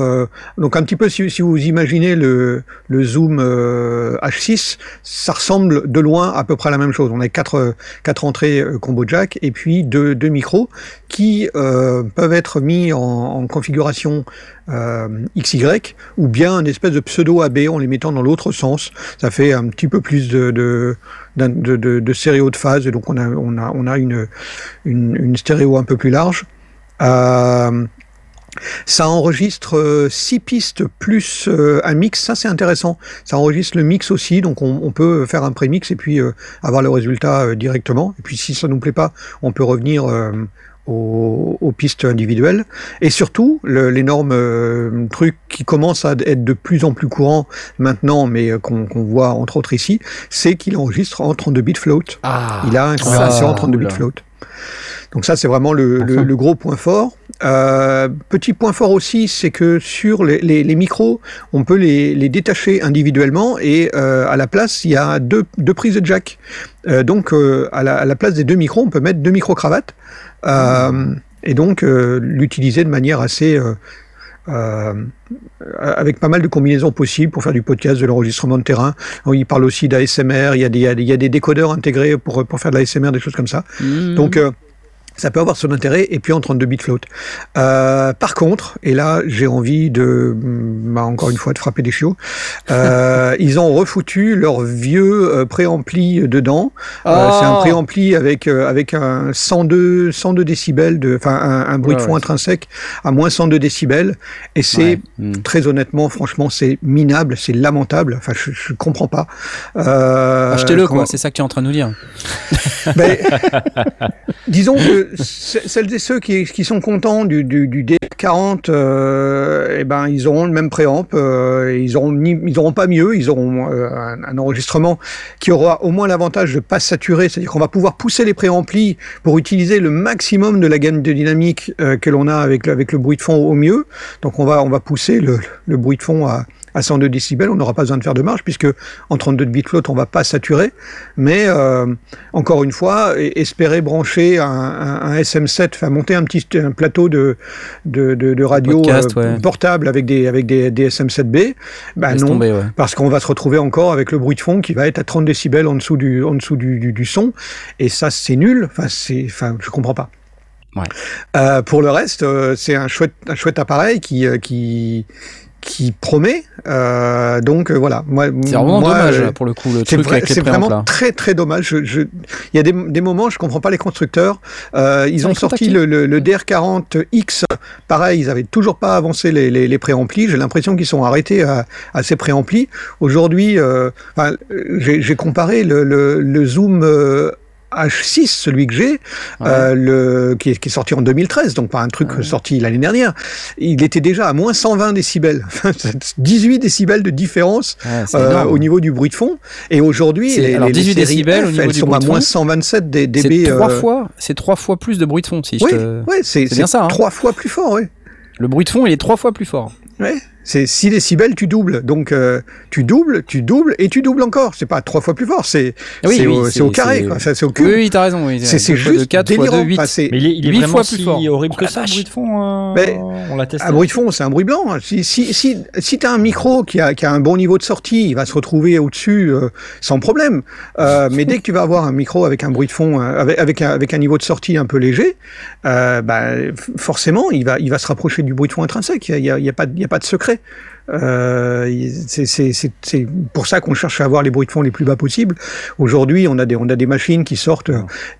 donc un petit peu si, si vous imaginez le le zoom H6, ça ressemble de loin à peu près à la même chose. On a quatre quatre entrées combo jack et puis deux deux micros qui peuvent être mis en, en configuration euh, XY ou bien un espèce de pseudo AB en les mettant dans l'autre sens. Ça fait un petit peu plus de, de, stéréo de phase et donc on a, on a, on a une, une, une stéréo un peu plus large. Euh, ça enregistre 6 euh, pistes plus euh, un mix, ça c'est intéressant. Ça enregistre le mix aussi, donc on, on peut faire un prémix et puis euh, avoir le résultat directement. Et puis si ça nous plaît pas, on peut revenir aux, aux, pistes individuelles. Et surtout, l'énorme euh, truc qui commence à être de plus en plus courant maintenant, mais euh, qu'on voit entre autres ici, c'est qu'il enregistre en 32 bits float. Ah, Il a un conversion en 32 bits float. Donc ça, c'est vraiment le, le, le, gros point fort. Euh, petit point fort aussi, c'est que sur les, les, les, micros, on peut les, les détacher individuellement et euh, à la place, il y a deux, deux prises de jack. Euh, donc à la, à, la, place des deux micros, on peut mettre deux micro-cravates et donc l'utiliser de manière assez euh, avec pas mal de combinaisons possibles pour faire du podcast, de l'enregistrement de terrain. Il parle aussi d'ASMR, il y, a des, il y a des décodeurs intégrés pour, pour faire de l'ASMR, des choses comme ça. Mmh. Donc euh, ça peut avoir son intérêt, et puis en 32 bits float. Euh, par contre, et là j'ai envie de, bah, encore une fois, de frapper des chiots, euh, ils ont refoutu leur vieux euh, préampli dedans. Oh. Euh, c'est un préampli avec avec un 102 102 décibels enfin un, un, bruit de fond ouais. intrinsèque à moins 102 décibels, et c'est ouais. très honnêtement, franchement, c'est minable, c'est lamentable. Enfin, je, je comprends pas. Achetez-le quoi, c'est ça que tu es en train de nous dire. ben, disons que celles et ceux qui, sont contents du, du, du DR40, euh, eh ben, ils auront le même préamp, euh, ils auront ni, ils auront pas mieux, ils auront euh, un, un, enregistrement qui aura au moins l'avantage de pas saturer, c'est-à-dire qu'on va pouvoir pousser les préamplis pour utiliser le maximum de la gamme de dynamique que l'on a avec, avec le bruit de fond au mieux. Donc on va, on va pousser le, le bruit de fond à, à 102 décibels, on n'aura pas besoin de faire de marge puisque en 32 bits float on va pas saturer. Mais euh, encore une fois, espérer brancher un, un, un SM7, enfin monter un petit un plateau de de, de, de radio Podcast, euh, ouais. portable avec des avec des, des SM7B, bah Laisse non, tomber, ouais. parce qu'on va se retrouver encore avec le bruit de fond qui va être à 30 décibels en dessous du en dessous du, du, du son, et ça c'est nul. Enfin c'est, enfin je comprends pas. Ouais. Euh, pour le reste, euh, c'est un chouette, un chouette appareil qui, euh, qui, qui promet. Euh, donc euh, voilà. Moi, c'est vraiment moi, dommage euh, pour le coup le truc vrai, avec les C'est vraiment là. très très dommage. Je, je... Il y a des, des, moments, je comprends pas les constructeurs. Euh, ils ont sorti le, le, le, DR40X. Pareil, ils avaient toujours pas avancé les, les, les préamplis. J'ai l'impression qu'ils sont arrêtés à, à ces préamplis. Aujourd'hui, enfin, j'ai comparé le, le zoom H6, celui que j'ai, ouais. euh, le, qui, est, qui, est, sorti en 2013, donc pas un truc ouais. sorti l'année dernière, il était déjà à moins 120 décibels, 18 décibels de différence ouais, euh, au niveau du bruit de fond. Et aujourd'hui, les, alors 18 les décibels F, au niveau elles du sont bruit à moins fond. 127 dB. C'est trois euh... fois, c'est trois fois plus de bruit de fond. Si oui, je te... c'est bien ça. Hein. Trois fois plus fort, oui. Le bruit de fond, il est trois fois plus fort. Ouais. C'est 6 décibels, tu doubles. Donc, euh, tu doubles, tu doubles et tu doubles encore. C'est pas trois fois plus fort, c'est oui, oui, au, au, carré, quoi. C'est au cube. Oui, oui t'as raison. Oui. C'est juste de 4 délirant. fois 2, 8. Enfin, mais il est, il est 8 vraiment fois si plus fort. horrible oh, que ça, le bruit de fond. Euh... Mais, on l'a testé. Un bruit de fond, c'est un bruit blanc. Si, si, si, si tu as un micro qui a, qui a un bon niveau de sortie, il va se retrouver au-dessus euh, sans problème. Euh, mais dès que tu vas avoir un micro avec un bruit de fond, euh, avec, avec, un, avec un niveau de sortie un peu léger, euh, bah, forcément, il va, il va se rapprocher du bruit de fond intrinsèque. Il n'y a, a, a, pas, a pas de secret. Euh, c'est pour ça qu'on cherche à avoir les bruits de fond les plus bas possibles. Aujourd'hui, on a des on a des machines qui sortent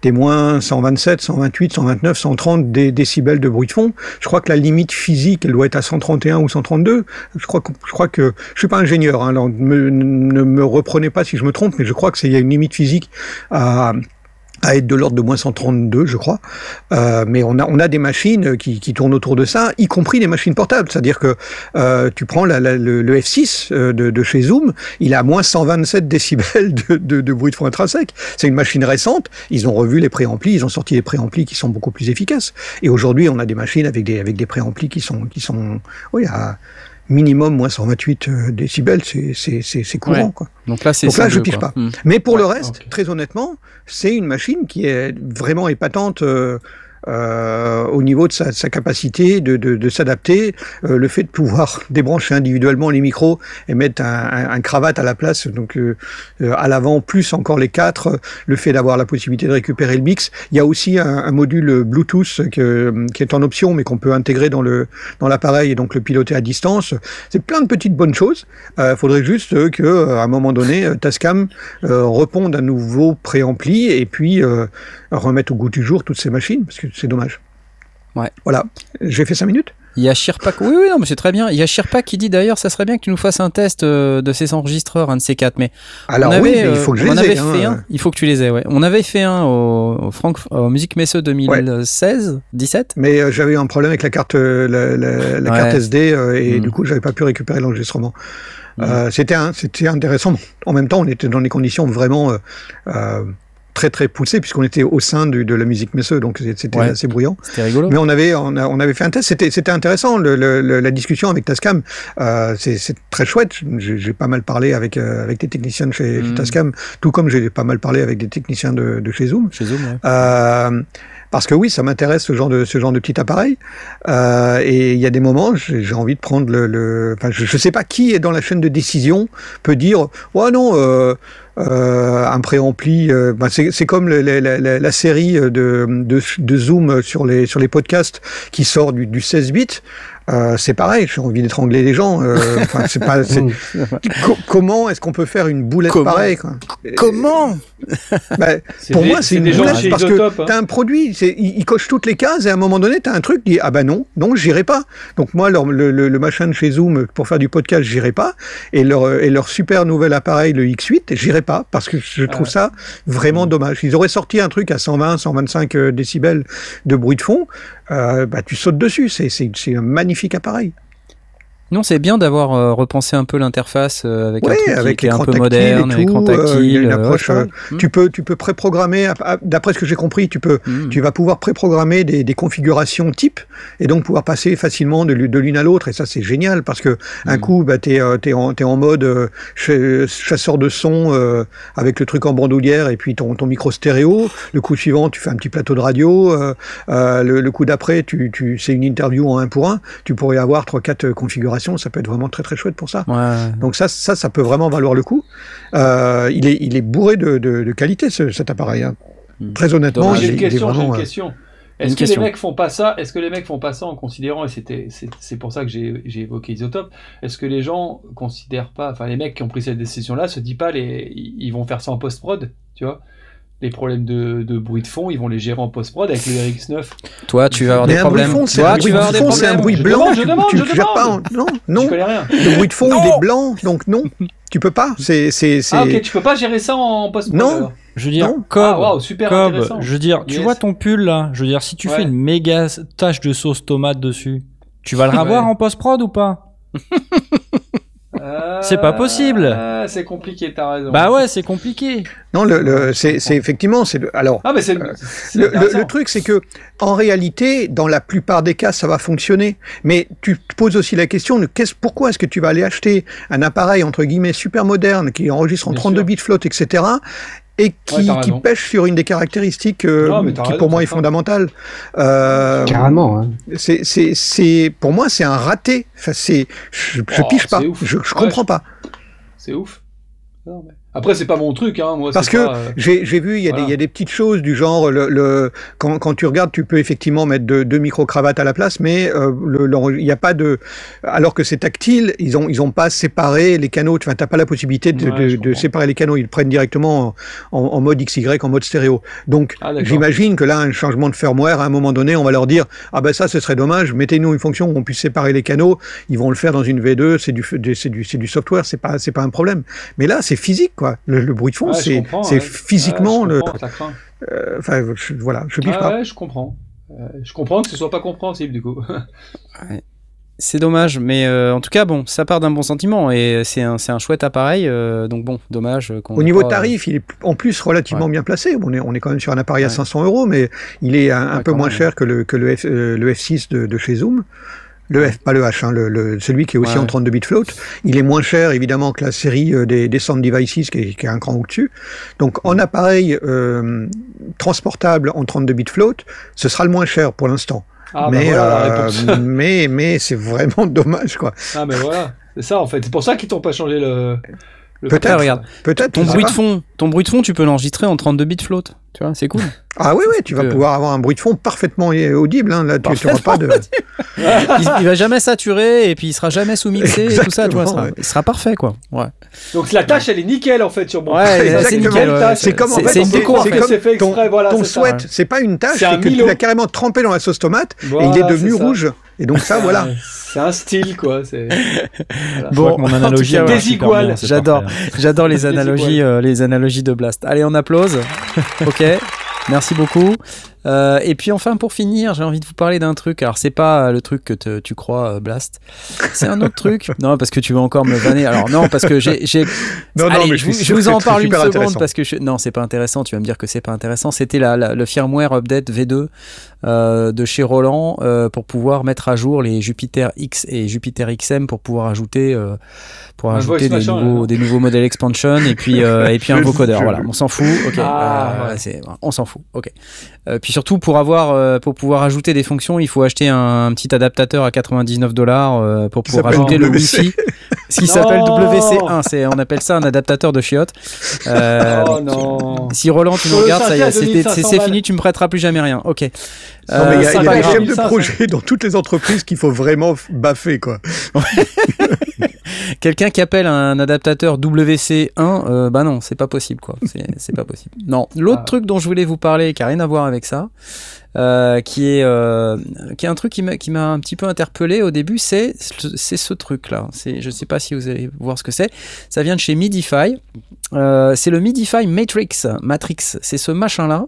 des moins 127, 128, 129, 130 des décibels de bruit de fond. Je crois que la limite physique, elle doit être à 131 ou 132. Je crois que je crois que je suis pas ingénieur. Hein, alors me, ne me reprenez pas si je me trompe, mais je crois que c'est il y a une limite physique à à être de l'ordre de moins 132, je crois. Euh, mais on a, on a des machines qui, qui, tournent autour de ça, y compris les machines portables. C'est-à-dire que euh, tu prends le, le, F6 euh, de, chez Zoom, il a moins 127 décibels de, de, de bruit de fond intrinsèque. C'est une machine récente. Ils ont revu les préamplis, ils ont sorti des préamplis qui sont beaucoup plus efficaces. Et aujourd'hui, on a des machines avec des, avec des préamplis qui sont, qui sont, oui, à minimum moins 128 décibels, c'est courant. Quoi. Donc là, Donc là, je pige pas. Hmm. Mais pour le reste, très honnêtement, c'est une machine qui est vraiment épatante. Euh, au niveau de sa, sa capacité de, de, de s'adapter, euh, le fait de pouvoir débrancher individuellement les micros et mettre un, un, cravate à la place, donc euh, à l'avant plus encore les quatre, le fait d'avoir la possibilité de récupérer le mix. Il y a aussi un, un module Bluetooth que, qui est en option mais qu'on peut intégrer dans le dans l'appareil et donc le piloter à distance. C'est plein de petites bonnes choses. Il faudrait juste que à un moment donné Tascam réponde à nouveau préampli et puis remettre au goût du jour toutes ces machines parce que c'est dommage. Ouais. Voilà, j'ai fait 5 minutes il y a Shirpak, oui, oui, non, mais c'est très bien. Il y a Shirpak qui dit d'ailleurs, ça serait bien que tu nous fasses un test euh, de ces enregistreurs, un de ces quatre. Mais alors on oui, il faut que je euh, les avait ai, hein. fait un. Il faut que tu les aies, ouais. On avait fait un au, au, Musique Messeux 2016, 17. Mais euh, j'avais eu un problème avec la carte, la, la, la ouais. carte SD et mmh. du coup, j'avais pas pu récupérer l'enregistrement. Mmh. Euh, c'était c'était intéressant. En même temps, on était dans des conditions vraiment euh, très très poussé puisqu'on était au sein du, de la musique Messeux, donc c'était ouais. assez bruyant. C'était rigolo. Mais on avait on, a, on, avait fait un test, c'était c'était intéressant le, le, la discussion avec Tascam, euh, c'est très chouette. J'ai pas mal parlé avec euh, avec des techniciens de chez, mmh. chez, Tascam, tout comme j'ai pas mal parlé avec des techniciens de, de chez Zoom. Chez Zoom. Ouais. Parce que oui, ça m'intéresse ce genre de ce genre de petit appareil. Euh, et il y a des moments, j'ai envie de prendre le. le enfin, je ne sais pas qui est dans la chaîne de décision peut dire, ouais non. Euh, euh, un préampli, euh, ben c'est comme la, la, série de, de, de, Zoom sur les, sur les podcasts qui sort du, du 16 bits. Euh, c'est pareil, j'ai envie d'étrangler les gens. Euh, c'est pas, Co comment est-ce qu'on peut faire une boulette comment pareille quoi? Comment? Bah, Pour moi, c'est une boulette parce que hein. t'as un produit, il, il, coche toutes les cases et à un moment donné, t'as un truc qui dit ah bah non, donc j'irai pas. Donc moi, leur, le, le, le, machin de chez Zoom pour faire du podcast, j'irai pas. Et leur, et leur super nouvel appareil, le X8, j'irai pas parce que je trouve ah. ça vraiment dommage. Ils auraient sorti un truc à 120, 125 décibels de bruit de fond, euh, bah tu sautes dessus. C'est un magnifique appareil. Non, c'est bien d'avoir euh, repensé un peu l'interface euh, avec ouais, un truc avec qui un peu moderne, et. Euh, une approche, mmh. Tu peux, tu peux préprogrammer. D'après ce que j'ai compris, tu peux, mmh. tu vas pouvoir préprogrammer des, des, configurations type et donc pouvoir passer facilement de, de l'une à l'autre. Et ça, c'est génial parce que mmh. un coup, bah, t'es es en, es en mode chasseur de son avec le truc en bandoulière et puis ton, ton micro stéréo. Le coup suivant, tu fais un petit plateau de radio. le, le coup d'après, tu, tu, c'est une interview en un pour un. Tu pourrais avoir trois, quatre configurations ça peut être vraiment très très chouette pour ça. Ouais. Donc ça, ça, ça peut vraiment valoir le coup. Euh, il, est, il est bourré de, de, de qualité ce, cet appareil. Hein. Mmh. Très honnêtement, j'ai une question. Vraiment, une question. Est-ce que question. les mecs font pas ça Est-ce que les mecs font pas ça en considérant et c'était c'est pour ça que j'ai évoqué Isotope Est-ce que les gens considèrent pas Enfin, les mecs qui ont pris cette décision-là se disent pas les ils vont faire ça en post prod, tu vois? Les problèmes de, de, bruit de fond, ils vont les gérer en post-prod avec le RX9. Toi, tu vas avoir des problèmes. Fond, Toi, tu vas avoir des problèmes. C'est un bruit blanc. Je demande, tu, je tu, demande, pas. Non, non. Je connais rien. Le bruit de fond, non. il est blanc, donc non. Tu peux pas. C'est, c'est, ah ok, tu peux pas gérer ça en post-prod. Non. Alors. Je veux dire. Cobb, ah, wow, super Cobb, intéressant. je veux dire, tu yes. vois ton pull là, je veux dire, si tu ouais. fais une méga tache de sauce tomate dessus, tu vas le revoir ouais. en post-prod ou pas? euh... C'est pas possible. Euh, c'est compliqué, t'as raison. Bah ouais, c'est compliqué. Non, le, le c'est effectivement, c'est alors. Ah mais c'est. Euh, le, le, truc, c'est que en réalité, dans la plupart des cas, ça va fonctionner. Mais tu te poses aussi la question de qu'est-ce, pourquoi est-ce que tu vas aller acheter un appareil entre guillemets super moderne qui enregistre en Bien 32 sûr. bits flotte, etc. et qui, Ouais, qui pêche sur une des caractéristiques euh, Non, qui raison, pour moi est fondamentale. Euh, Carrément. Hein. c'est, c'est, c'est, pour moi, c'est un raté. Enfin, c'est, je, je Oh, pige pas. ouf. Je, je Ouais, comprends je- pas. C'est ouf. Non, mais- Après, c'est pas mon truc, hein. Moi, Parce que euh, j'ai vu, il y, a voilà. des- il y a des petites choses du genre, le, le, quand, quand tu regardes, tu peux effectivement mettre deux, micro-cravates à la place, mais euh, il n'y a pas de... Alors que c'est tactile, ils n'ont ils ont pas séparé les canaux, tu n'as pas la possibilité de, Ouais, de- séparer les canaux, ils le prennent directement en, en, en mode XY, en mode stéréo. Donc Ah, j'imagine que là, un changement de firmware, à un moment donné, on va leur dire, ah ben ça, ce serait dommage, mettez-nous une fonction où on puisse séparer les canaux, ils vont le faire dans une V2, c'est du, du, du software, c'est pas, pas un problème. Mais là, c'est physique, quoi. Le, le bruit de fond, Ouais, c'est ouais. physiquement Ouais, je le. euh, Enfin, voilà, je pige pas. ouais, je comprends. Euh, je comprends que ce soit pas compréhensible du coup. C'est dommage, mais euh, en tout cas, bon, ça part d'un bon sentiment et c'est un, chouette appareil, euh, donc bon, dommage. Au niveau pas, tarif, il est en plus relativement bien placé. On est, on est quand même sur un appareil à Ouais. 500 euros, mais il est un, peu moins même. cher que le, que le, F, euh, le F6 de, de chez Zoom. Le F, pas le H, hein, le, celui qui est aussi en 32 bits float. Il est moins cher évidemment que la série euh, des, des Sound Devices qui est, qui est un cran au-dessus. Donc en appareil euh, transportable en 32 bits float, ce sera le moins cher pour l'instant. Ah, bah mais, euh, mais, mais c'est vraiment dommage quoi. Ah mais voilà, c'est ça en fait. C'est pour ça qu'ils t'ont pas changé le. Peut-être, regarde. Peut-être. Ton bruit de fond, ton bruit de fond, tu peux l'enregistrer en 32 bits float. Tu vois, c'est cool. Ah oui, oui, tu vas pouvoir avoir un bruit de fond parfaitement audible. Hein. Là, tu n'auras pas de. il, va jamais saturer et puis il sera jamais sous-mixé et tout ça. Tu vois, sera, il sera parfait, quoi. Ouais. Donc la tâche, elle est nickel en fait sur mon. Ouais, c'est nickel. C'est comme en fait, c'est fait ton, voilà, ton sweat. C'est pas une tâche, c'est que tu l'as carrément trempé dans la sauce tomate et il est devenu rouge. Et donc ça, voilà. C'est un style, quoi. C'est. Bon, mon analogie. Désigual. J'adore, j'adore les analogies, euh, les analogies de Blast. Allez, on applause. ok. Merci beaucoup. Euh, et puis enfin pour finir, j'ai envie de vous parler d'un truc. Alors c'est pas le truc que tu crois euh, Blast, c'est un autre truc. Non parce que tu veux encore me vanner. Alors non parce que j'ai, non, non, mais je, je, vous en parle une seconde parce que je... non c'est pas intéressant. Tu vas me dire que c'est pas intéressant. C'était la, le firmware update V2 euh, de chez Roland euh, pour pouvoir mettre à jour les Jupiter X et Jupiter XM pour pouvoir ajouter euh, pour ajouter des nouveaux, des nouveaux modèles expansion et puis et puis un vocodeur. Voilà, on s'en fout. Ok, ah, on s'en fout. Ok. puis surtout pour avoir euh, pour pouvoir ajouter des fonctions, il faut acheter un, petit adaptateur à 99 dollars euh, pour pouvoir ajouter le Wi-Fi. Ce qui s'appelle WC1, c'est on appelle ça un adaptateur de chiottes. Euh, oh non. Si Roland tu nous regardes, c'est fini, tu me prêteras plus jamais rien. Ok. Non, mais il y a, des chefs de projet dans toutes les entreprises qu'il faut vraiment baffer quoi. Quelqu'un qui appelle un adaptateur WC1, euh, bah non, c'est pas possible quoi. C'est pas possible. Non. L'autre ah. truc dont je voulais vous parler, qui a rien à voir avec ça, euh, qui est euh, qui est un truc qui m'a un petit peu interpellé au début, c'est c'est ce truc là. C'est je sais pas si vous allez voir ce que c'est. Ça vient de chez Midify. Euh, c'est le Midify Matrix. Matrix, c'est ce machin là.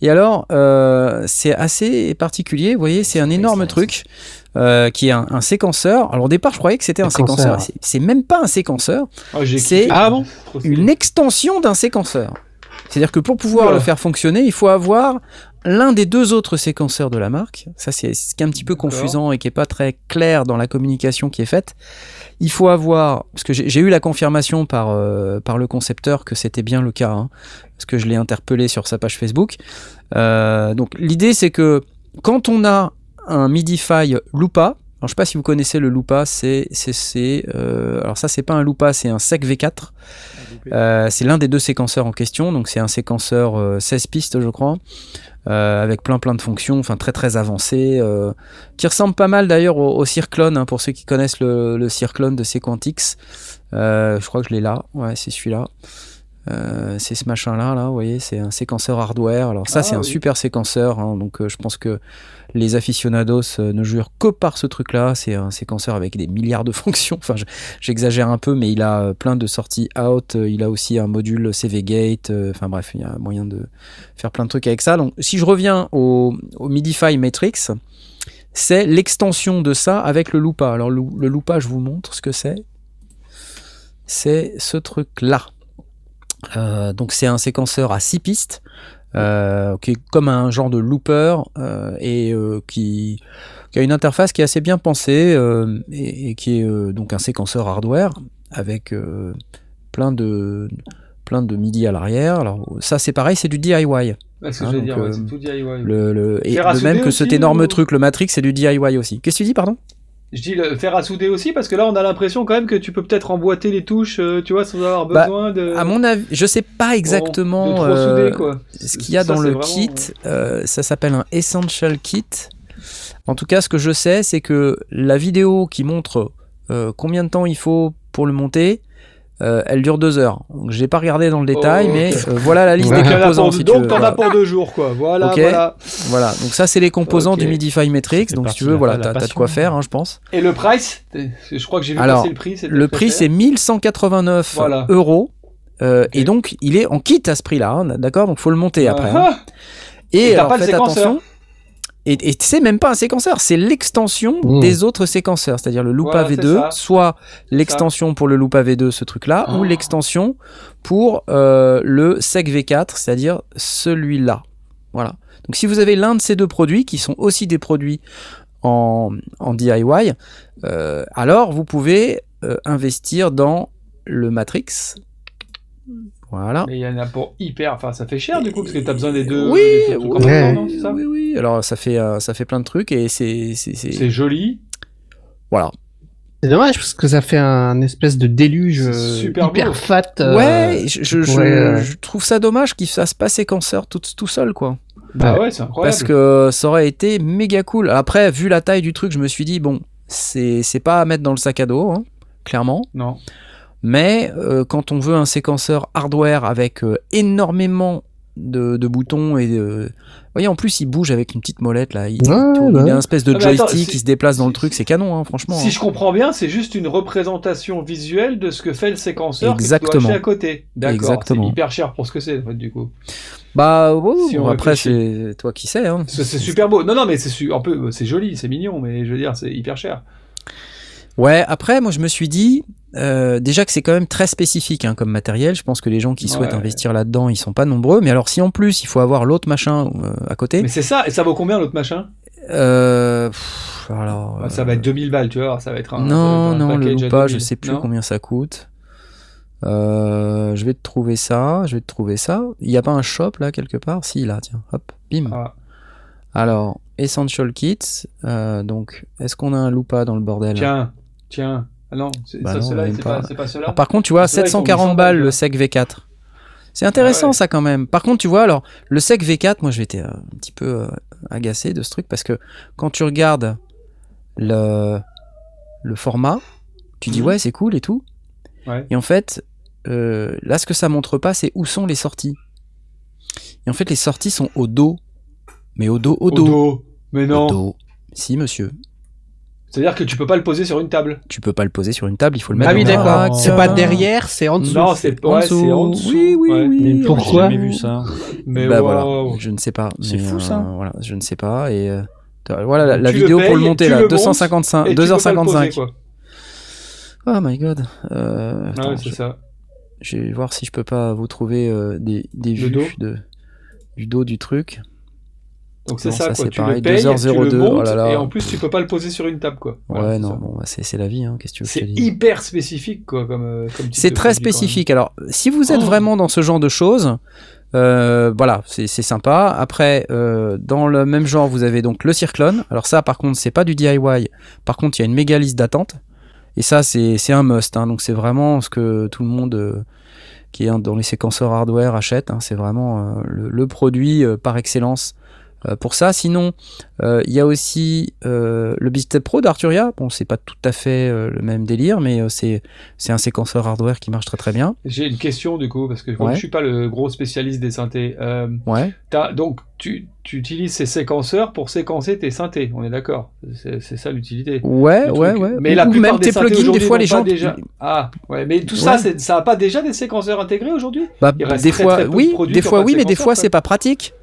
Et alors euh, c'est assez particulier. Vous voyez, c'est un énorme truc. Euh, qui est un, séquenceur. Alors au départ, je croyais que c'était un séquenceur. C'est même pas un séquenceur. Oh, c'est ah une extension d'un séquenceur. C'est-à-dire que pour pouvoir le faire fonctionner, il faut avoir l'un des deux autres séquenceurs de la marque. Ça, c'est ce qui est un petit peu confusant et qui est pas très clair dans la communication qui est faite. Il faut avoir, parce que j'ai eu la confirmation par, euh, par le concepteur que c'était bien le cas, hein, parce que je l'ai interpellé sur sa page Facebook. Euh, donc l'idée, c'est que quand on a un Midify Lupa. Alors, je sais pas si vous connaissez le Lupa, c'est euh, alors ça c'est pas un Lupa, c'est un SEC V4. Euh, c'est l'un des deux séquenceurs en question, donc c'est un séquenceur 16 euh, pistes je crois, avec plein plein de fonctions, enfin très très avancé, qui ressemble pas mal d'ailleurs au, au Circlone, hein, pour ceux qui connaissent le, le Circlone de Sequantix. je crois que je l'ai là, ouais c'est celui-là. Euh, c'est ce machin là, là, vous voyez, c'est un séquenceur hardware. Alors ça, ah c'est un super séquenceur, hein, donc euh, je pense que les aficionados euh, ne jurent que par ce truc-là. C'est un séquenceur avec des milliards de fonctions. Enfin, j'exagère un peu, mais il a plein de sorties out. Il a aussi un module CV Gate. Enfin bref, il y a moyen de faire plein de trucs avec ça. Donc, si je reviens au, Midify Matrix, c'est l'extension de ça avec le Lupa. Alors le, le je vous montre ce que c'est. C'est ce truc-là. Euh, donc c'est un séquenceur à 6 pistes. Euh, qui est comme un genre de looper euh, et qui, a une interface qui est assez bien pensée et, qui est donc un séquenceur hardware avec plein de plein de MIDI à l'arrière. Alors ça c'est pareil, c'est du DIY. Ouais, c'est tout DIY. Le, et de même que cet énorme truc, le Matrix, c'est du DIY aussi. Qu'est-ce que tu dis, pardon? Je dis le faire à souder aussi parce que là on a l'impression quand même que tu peux peut-être emboîter les touches, euh, tu vois, sans avoir bah, besoin de. À mon avis, je sais pas exactement euh, ce qu'il y a dans le kit. Euh, ça s'appelle un Essential Kit. En tout cas, ce que je sais, c'est que la vidéo qui montre combien de temps il faut pour le monter, euh, elle dure deux heures. Donc j'ai pas regardé dans le détail, oh. mais euh, voilà la liste des composants. Si donc t'en as pour deux jours, quoi. Voilà, voilà. Voilà. Donc ça c'est les composants du Midify Matrix. Donc si tu veux, voilà, t'as as de quoi faire, hein, je pense. Et le price Je crois que j'ai vu Alors, passer le prix. Le prix c'est 1189 euros. Euh, et donc il est en kit à ce prix-là, hein, d'accord? Donc faut le monter après. Hein. Ah. Et, et alors, faites attention. Et, c'est même pas un séquenceur, c'est l'extension mmh. des autres séquenceurs, c'est-à-dire le Lupa V2, soit l'extension pour le Lupa V2, ce truc-là, ou oh. l'extension pour euh, le SEC V4, c'est-à-dire celui-là. Voilà. Donc si vous avez l'un de ces deux produits, qui sont aussi des produits en, en DIY, alors vous pouvez investir dans le Matrix. Voilà. Mais il y en a pour hyper. Enfin, ça fait cher du coup, parce que tu as besoin des deux. Oui, oui, ça oui, oui. Alors, ça fait, ça fait plein de trucs et c'est. C'est joli. Voilà. C'est dommage parce que ça fait un espèce de déluge super hyper fat. ouais, je, je, je, trouve ça dommage qu'il fasse pas séquenceur tout, tout seul, quoi. Bah ouais, c'est incroyable. Parce que ça aurait été méga cool. Après, vu la taille du truc, je me suis dit, bon, c'est pas à mettre dans le sac à dos, hein, clairement. Non. Mais euh, quand on veut un séquenceur hardware avec euh, énormément de, boutons et de... Vous voyez, en plus, il bouge avec une petite molette là. Il, il a une espèce de ah, joystick qui se déplace dans le truc. C'est canon, hein, franchement. Si hein. je comprends bien, c'est juste une représentation visuelle de ce que fait le séquenceur Exactement. à côté. D'accord. C'est hyper cher pour ce que c'est, en fait, du coup. Bah, après, c'est toi qui sais. Hein. C'est super beau. Non, non, mais c'est un peu, c'est joli, c'est mignon, mais je veux dire, c'est hyper cher. Ouais, après, moi, je me suis dit, euh, déjà que c'est quand même très spécifique hein, comme matériel. Je pense que les gens qui souhaitent investir là-dedans, ils sont pas nombreux. Mais alors, si en plus il faut avoir l'autre machin euh, à côté. Mais c'est ça. Et ça vaut combien l'autre machin? Euh, alors, ça va être 2000 balles, tu vois. Ça va être un. Non, non, le pas. Je sais plus combien ça coûte. je vais te trouver ça. Je vais te trouver ça. Il n'y a pas un shop là quelque part? Si, là, tiens. Hop, bim. Ah. Alors, Essential Kits. donc, est-ce qu'on a un loupa dans le bordel? Tiens, tiens. Ah non, c'est bah pas, pas cela. par contre, tu vois, 740 balles le SEC V4. C'est intéressant ah ça quand même. Par contre, tu vois, alors, le SEC V4, moi je été euh, un petit peu euh, agacé de ce truc parce que quand tu regardes le, le format, tu dis mhm. ouais, c'est cool et tout. Et en fait, euh, là, ce que ça montre pas, c'est où sont les sorties. Et en fait, les sorties sont au dos. Mais au dos, au dos. Au dos. Mais non. Au dos. Si, monsieur. C'est-à-dire que tu peux pas le poser sur une table. Tu peux pas le poser sur une table, il faut le mettre. Ah oui, d'accord. C'est pas derrière, c'est en dessous. Non, c'est en, dessous. en dessous. Oui, oui, oui. Mais pourquoi J'ai jamais vu ça. Mais bah voilà, je ne sais pas. C'est fou ça. Euh, voilà, je ne sais pas et euh, voilà la, vidéo pour le monter là, 255, 2h55. Oh my god. Euh, ah ouais, c'est ça. Je vais voir si je peux pas vous trouver euh, des, des vues de, du dos du truc. Donc c'est ça, quoi. Tu pareil, le payes, 2h02, tu le montes, oh et en plus tu peux pas le poser sur une table, quoi. ouais, non, bon, c'est la vie, hein. Qu'est-ce que tu veux C'est hyper spécifique, quoi, comme. Euh, comme c'est très spécifique. Alors, si vous êtes oh. vraiment dans ce genre de choses, euh, voilà, c'est sympa. Après, euh, dans le même genre, vous avez donc le Circlone. Alors ça, par contre, c'est pas du DIY. Par contre, il y a une méga liste d'attente. Et ça, c'est un must. Hein. Donc c'est vraiment ce que tout le monde euh, qui est dans les séquenceurs hardware achète. Hein. C'est vraiment le, le, produit par excellence euh, pour ça. Sinon, euh, il y a aussi euh, le Beatstep Pro d'Arturia. Bon, c'est pas tout à fait le même délire, mais c'est c'est un séquenceur hardware qui marche très très bien. J'ai une question du coup parce que je suis pas le gros spécialiste des synthés. ouais. As, donc tu, tu, utilises ces séquenceurs pour séquencer tes synthés, on est d'accord C'est ça l'utilité. Ouais, ouais, ouais. Mais la plupart même des tes plugins, des fois les gens. Déjà... Ah, ouais, mais tout ça, ça a pas déjà des séquenceurs intégrés aujourd'hui? Bah, Des fois, oui, des fois, oui, mais des fois, c'est pas pratique.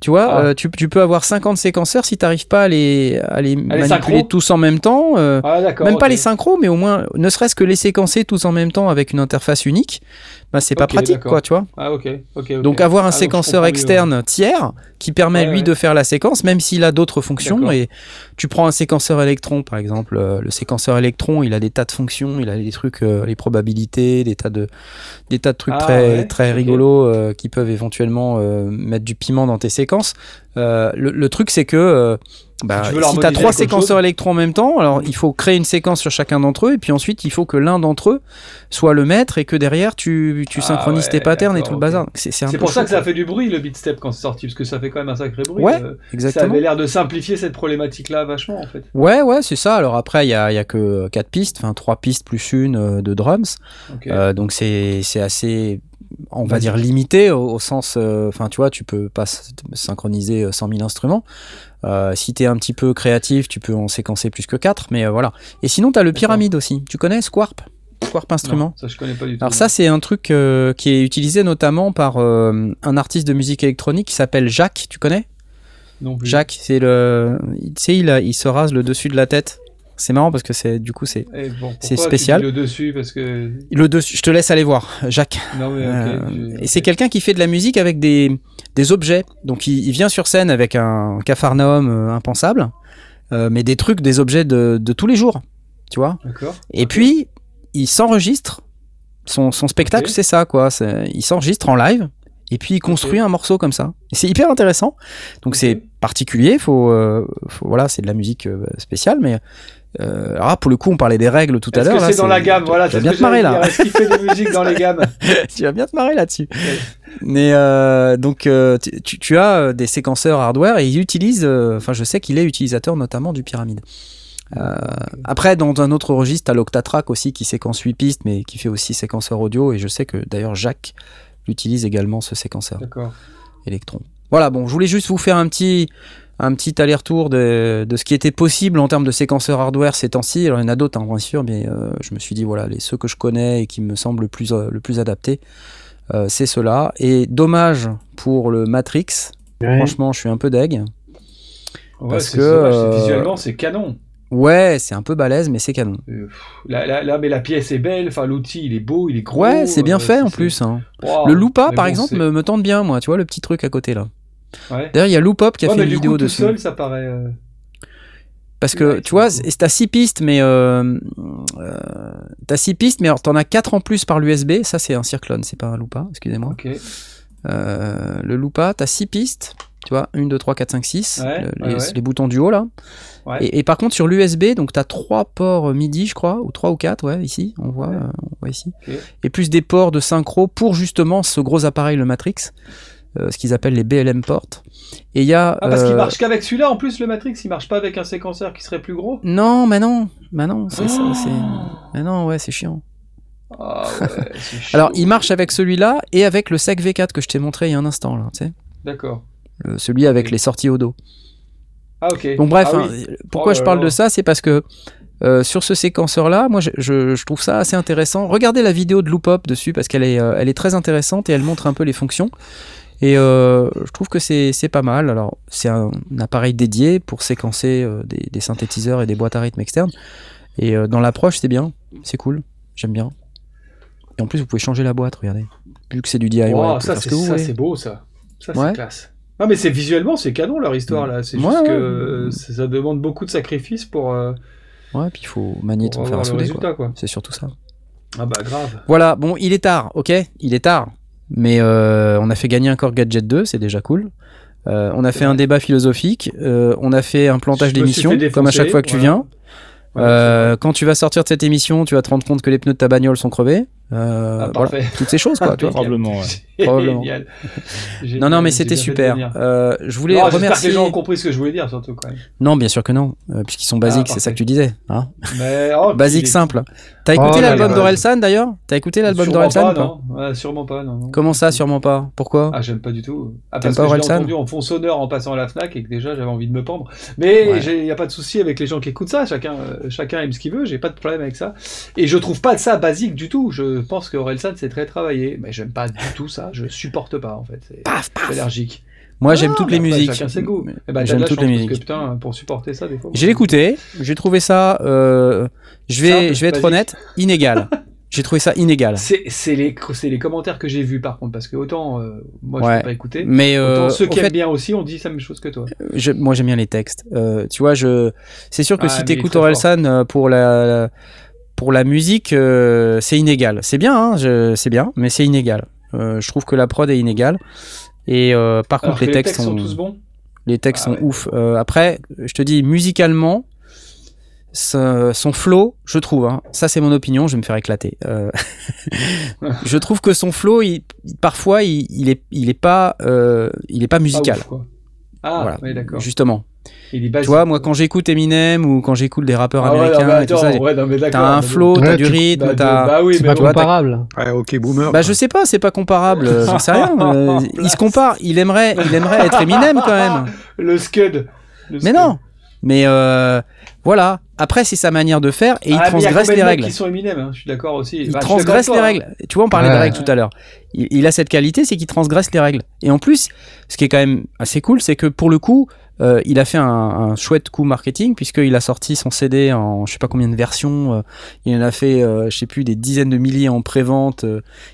Tu vois, ah. euh, tu, tu, peux avoir 50 séquenceurs si tu n'arrives pas à les, à les manipuler tous en même temps. Euh, ah, même pas les synchros, mais au moins, ne serait-ce que les séquencer tous en même temps avec une interface unique bah, c'est pas pratique, quoi, tu vois. Ah. Donc avoir un ah, séquenceur externe tiers qui permet lui de faire la séquence, même s'il a d'autres fonctions. Et tu prends un séquenceur électron, par exemple, euh, le séquenceur électron, il a des tas de fonctions, il a des trucs, euh, les probabilités, des tas de, des tas de trucs ah, très, très rigolos euh, qui peuvent éventuellement mettre du piment dans tes séquences. le, le, truc, c'est que bah, si tu as trois séquenceurs électrons en même temps, alors il faut créer une séquence sur chacun d'entre eux, et puis ensuite il faut que l'un d'entre eux soit le maître et que derrière tu, tu ah synchronises tes patterns et tout le bazar. C'est pour ça que ça fait du bruit le beatstep quand c'est sorti, parce que ça fait quand même un sacré bruit. Ouais, exactement. Ça avait l'air de simplifier cette problématique-là vachement en fait. Ouais, ouais, c'est ça. Alors après, il y a, y a, que quatre pistes, enfin trois pistes plus une euh, de drums. Euh, donc c'est assez on va dire limité au, sens, euh, enfin tu vois, tu peux pas synchroniser 100 000 instruments. Euh, si tu es un petit peu créatif, tu peux en séquencer plus que 4, mais euh, voilà. Et sinon, tu as le pyramide aussi. Tu connais Squarp? Squarp Instrument ça, je connais pas du tout. Alors, ça, c'est un truc euh, qui est utilisé notamment par un artiste de musique électronique qui s'appelle Jacques. Tu connais? Non plus. Jacques, c'est le. Tu sais, il, il se rase le dessus de la tête. C'est marrant parce que c'est du coup c'est eh, c'est spécial. le dessus? Parce que le dessus, je te laisse aller voir, Jacques. Non, mais euh, Et c'est quelqu'un qui fait de la musique avec des, des objets. Donc il, vient sur scène avec un cafarnaum euh, impensable. mais des trucs, des objets de, tous les jours, tu vois. Et puis, il s'enregistre. Son, spectacle, c'est ça, quoi. Il s'enregistre en live et puis il construit un morceau comme ça. Et c'est hyper intéressant. Donc c'est particulier, faut, faut, voilà, c'est de la musique spéciale, mais euh, alors pour le coup, on parlait des règles tout à l'heure. C'est dans la gamme, voilà. Tu vas bien te marrer là. Est-ce qu'il fait des musiques dans les gammes Tu vas bien te marrer là-dessus. Mais euh, donc, euh, tu, tu, as des séquenceurs hardware et ils utilisent. Euh, enfin, je sais qu'il est utilisateur notamment du pyramide. Après, dans un autre registre, tu as l'Octatrack aussi qui séquence 8 pistes, mais qui fait aussi séquenceur audio. Et je sais que d'ailleurs Jacques utilise également ce séquenceur. D'accord. Electron. Voilà, bon, je voulais juste vous faire un petit un petit aller-retour de, de, ce qui était possible en termes de séquenceurs hardware ces temps-ci. Alors il y en a d'autres, hein, bien sûr, mais euh, je me suis dit, voilà, les, ceux que je connais et qui me semblent le plus, euh, le plus adaptés, euh, c'est ceux-là. Et dommage pour le Matrix. Franchement, je suis un peu deg. Ouais, parce que visuellement, c'est canon. Ouais, c'est un peu balèze, mais c'est canon. là, mais la pièce est belle, enfin l'outil il est beau, il est gros. Ouais, c'est bien fait en plus. Hein. le Lupa, par exemple, me, me, tente bien, moi, tu vois, le petit truc à côté là. D'ailleurs, il y a Loopop qui a fait une vidéo de dessus. seul, ça paraît. Euh, Parce que tu vois, t'as 6 pistes, mais euh, euh, t'as 6 pistes, mais alors t'en as 4 en plus par l'USB. Ça, c'est un Circlone, c'est pas un Loopa, excusez-moi. Euh, le Loopa, t'as 6 pistes, tu vois, 1, 2, 3, 4, 5, 6, les, boutons du haut là. Et, et, par contre, sur l'USB, donc t'as 3 ports MIDI, je crois, ou 3 ou 4, ouais, ici, on voit, on voit ici. Et plus des ports de synchro pour justement ce gros appareil, le Matrix. Euh, ce qu'ils appellent les BLM ports. Et il y a. Ah, parce qu'il euh, marche qu'avec celui-là, en plus, le Matrix, il marche pas avec un séquenceur qui serait plus gros? Non, mais non, mais non, c'est c'est. Mais non, ouais, c'est chiant. Ah ouais, Alors, il marche avec celui-là et avec le SEC V4 que je t'ai montré il y a un instant, là, tu sais. D'accord. celui avec les sorties au dos. Ah, ok. Donc, bref, ah hein, pourquoi oh je parle de ça C'est parce que euh, sur ce séquenceur-là, moi, je, je, trouve ça assez intéressant. Regardez la vidéo de Loopop dessus parce qu'elle est, elle est très intéressante et elle montre un peu les fonctions. Et euh, je trouve que c'est pas mal. Alors, c'est un, appareil dédié pour séquencer euh, des, des, synthétiseurs et des boîtes à rythme externes. Et euh, dans l'approche, c'est bien. C'est cool. J'aime bien. Et en plus, vous pouvez changer la boîte, regardez. Vu que c'est du DIY. ça, c'est beau, ça. Ça, c'est classe. Non, mais c'est visuellement, c'est canon leur histoire là. C'est juste que ça demande beaucoup de sacrifices pour. Ouais, puis il faut manier ton faire à souder. Quoi. C'est surtout ça. Ah bah grave. Voilà, bon, il est tard, ok? Il est tard. Mais euh, on a fait gagner un Core Gadget 2, c'est déjà cool. Euh, on a fait un débat philosophique, euh, on a fait un plantage d'émission, comme à chaque fois que tu viens. quand tu vas sortir de cette émission, tu vas te rendre compte que les pneus de ta bagnole sont crevés. Euh, ah, voilà, toutes ces choses quoi. Probablement. Ouais. Probablement. non non mais c'était super. Euh, je voulais remercier. que les gens ont compris ce que je voulais dire surtout quand même. Non bien sûr que non, euh, puisqu'ils sont basiques, ah, c'est ça que tu disais. Hein mais, oh, Basique simple. T'as écouté oh, l'album d'Orelsan d'ailleurs T'as écouté l'album d'Orelsan Non, ouais, sûrement pas. Non, non. Comment ça, sûrement pas? Pourquoi? Ah j'aime pas du tout. Ah, parce que je l'ai entendu en fond sonore en passant à la Fnac et que déjà j'avais envie de me pendre. Mais il y a pas de souci avec les gens qui écoutent ça. Chacun euh, chacun aime ce qu'il veut. J'ai pas de problème avec ça. Et je trouve pas ça basique du tout. Je pense que Orelsan c'est très travaillé, mais j'aime pas du tout ça, je supporte pas en fait. C'est paf, allergique. Moi, j'aime toutes les musiques. Chacun ses goûts. Eh ben, j'aime toutes les musiques. putain, pour supporter ça, des fois. J'ai écouté, j'ai trouvé ça, euh, je vais, je vais être honnête, inégal. j'ai trouvé ça inégal. C'est les, les commentaires que j'ai vus par contre, parce que autant euh, moi je n'ai pas écouté, mais euh, ceux qui aiment bien aussi on dit la même chose que toi. Je, moi j'aime bien les textes. tu vois, je, c'est sûr que ah, si tu écoutes Orelsan pour la pour la musique, euh, c'est inégal. C'est bien, hein, c'est bien, mais c'est inégal. Euh, je trouve que la prod est inégale. Et euh, par contre, les textes, sont, tous bons. Les textes ah sont ouf. après, je te dis, musicalement, son flow, je trouve, hein, ça c'est mon opinion, je vais me faire éclater. je trouve que son flow, il, parfois, il, il, est, il est pas, il est pas musical. ah, voilà. oui, d'accord. Justement, tu vois, moi, quand j'écoute Eminem ou quand j'écoute des rappeurs ah américains et tout ça, t'as un flow, t'as du rythme, bah, t'as. Bah oui, c'est pas comparable. Ouais, ok, boomer. Bah, je sais pas, c'est pas comparable, j'en sais rien. Euh, il se compare, il aimerait, il aimerait être Eminem quand même. Le Scud. mais non, mais euh, voilà. Après, c'est sa manière de faire et il ah, transgresse les règles. Qui sont Eminem, hein, je suis d'accord aussi. Il bah, transgresse les règles. Tu vois, on parlait des règles tout à l'heure. Il, il, a cette qualité, c'est qu'il transgresse les règles. Et en plus, ce qui est quand même assez cool, c'est que pour le coup, euh, il a fait un, chouette coup marketing puisqu'il a sorti son CD en je sais pas combien de versions. Euh, il en a fait, euh, je sais plus, des dizaines de milliers en pré-vente.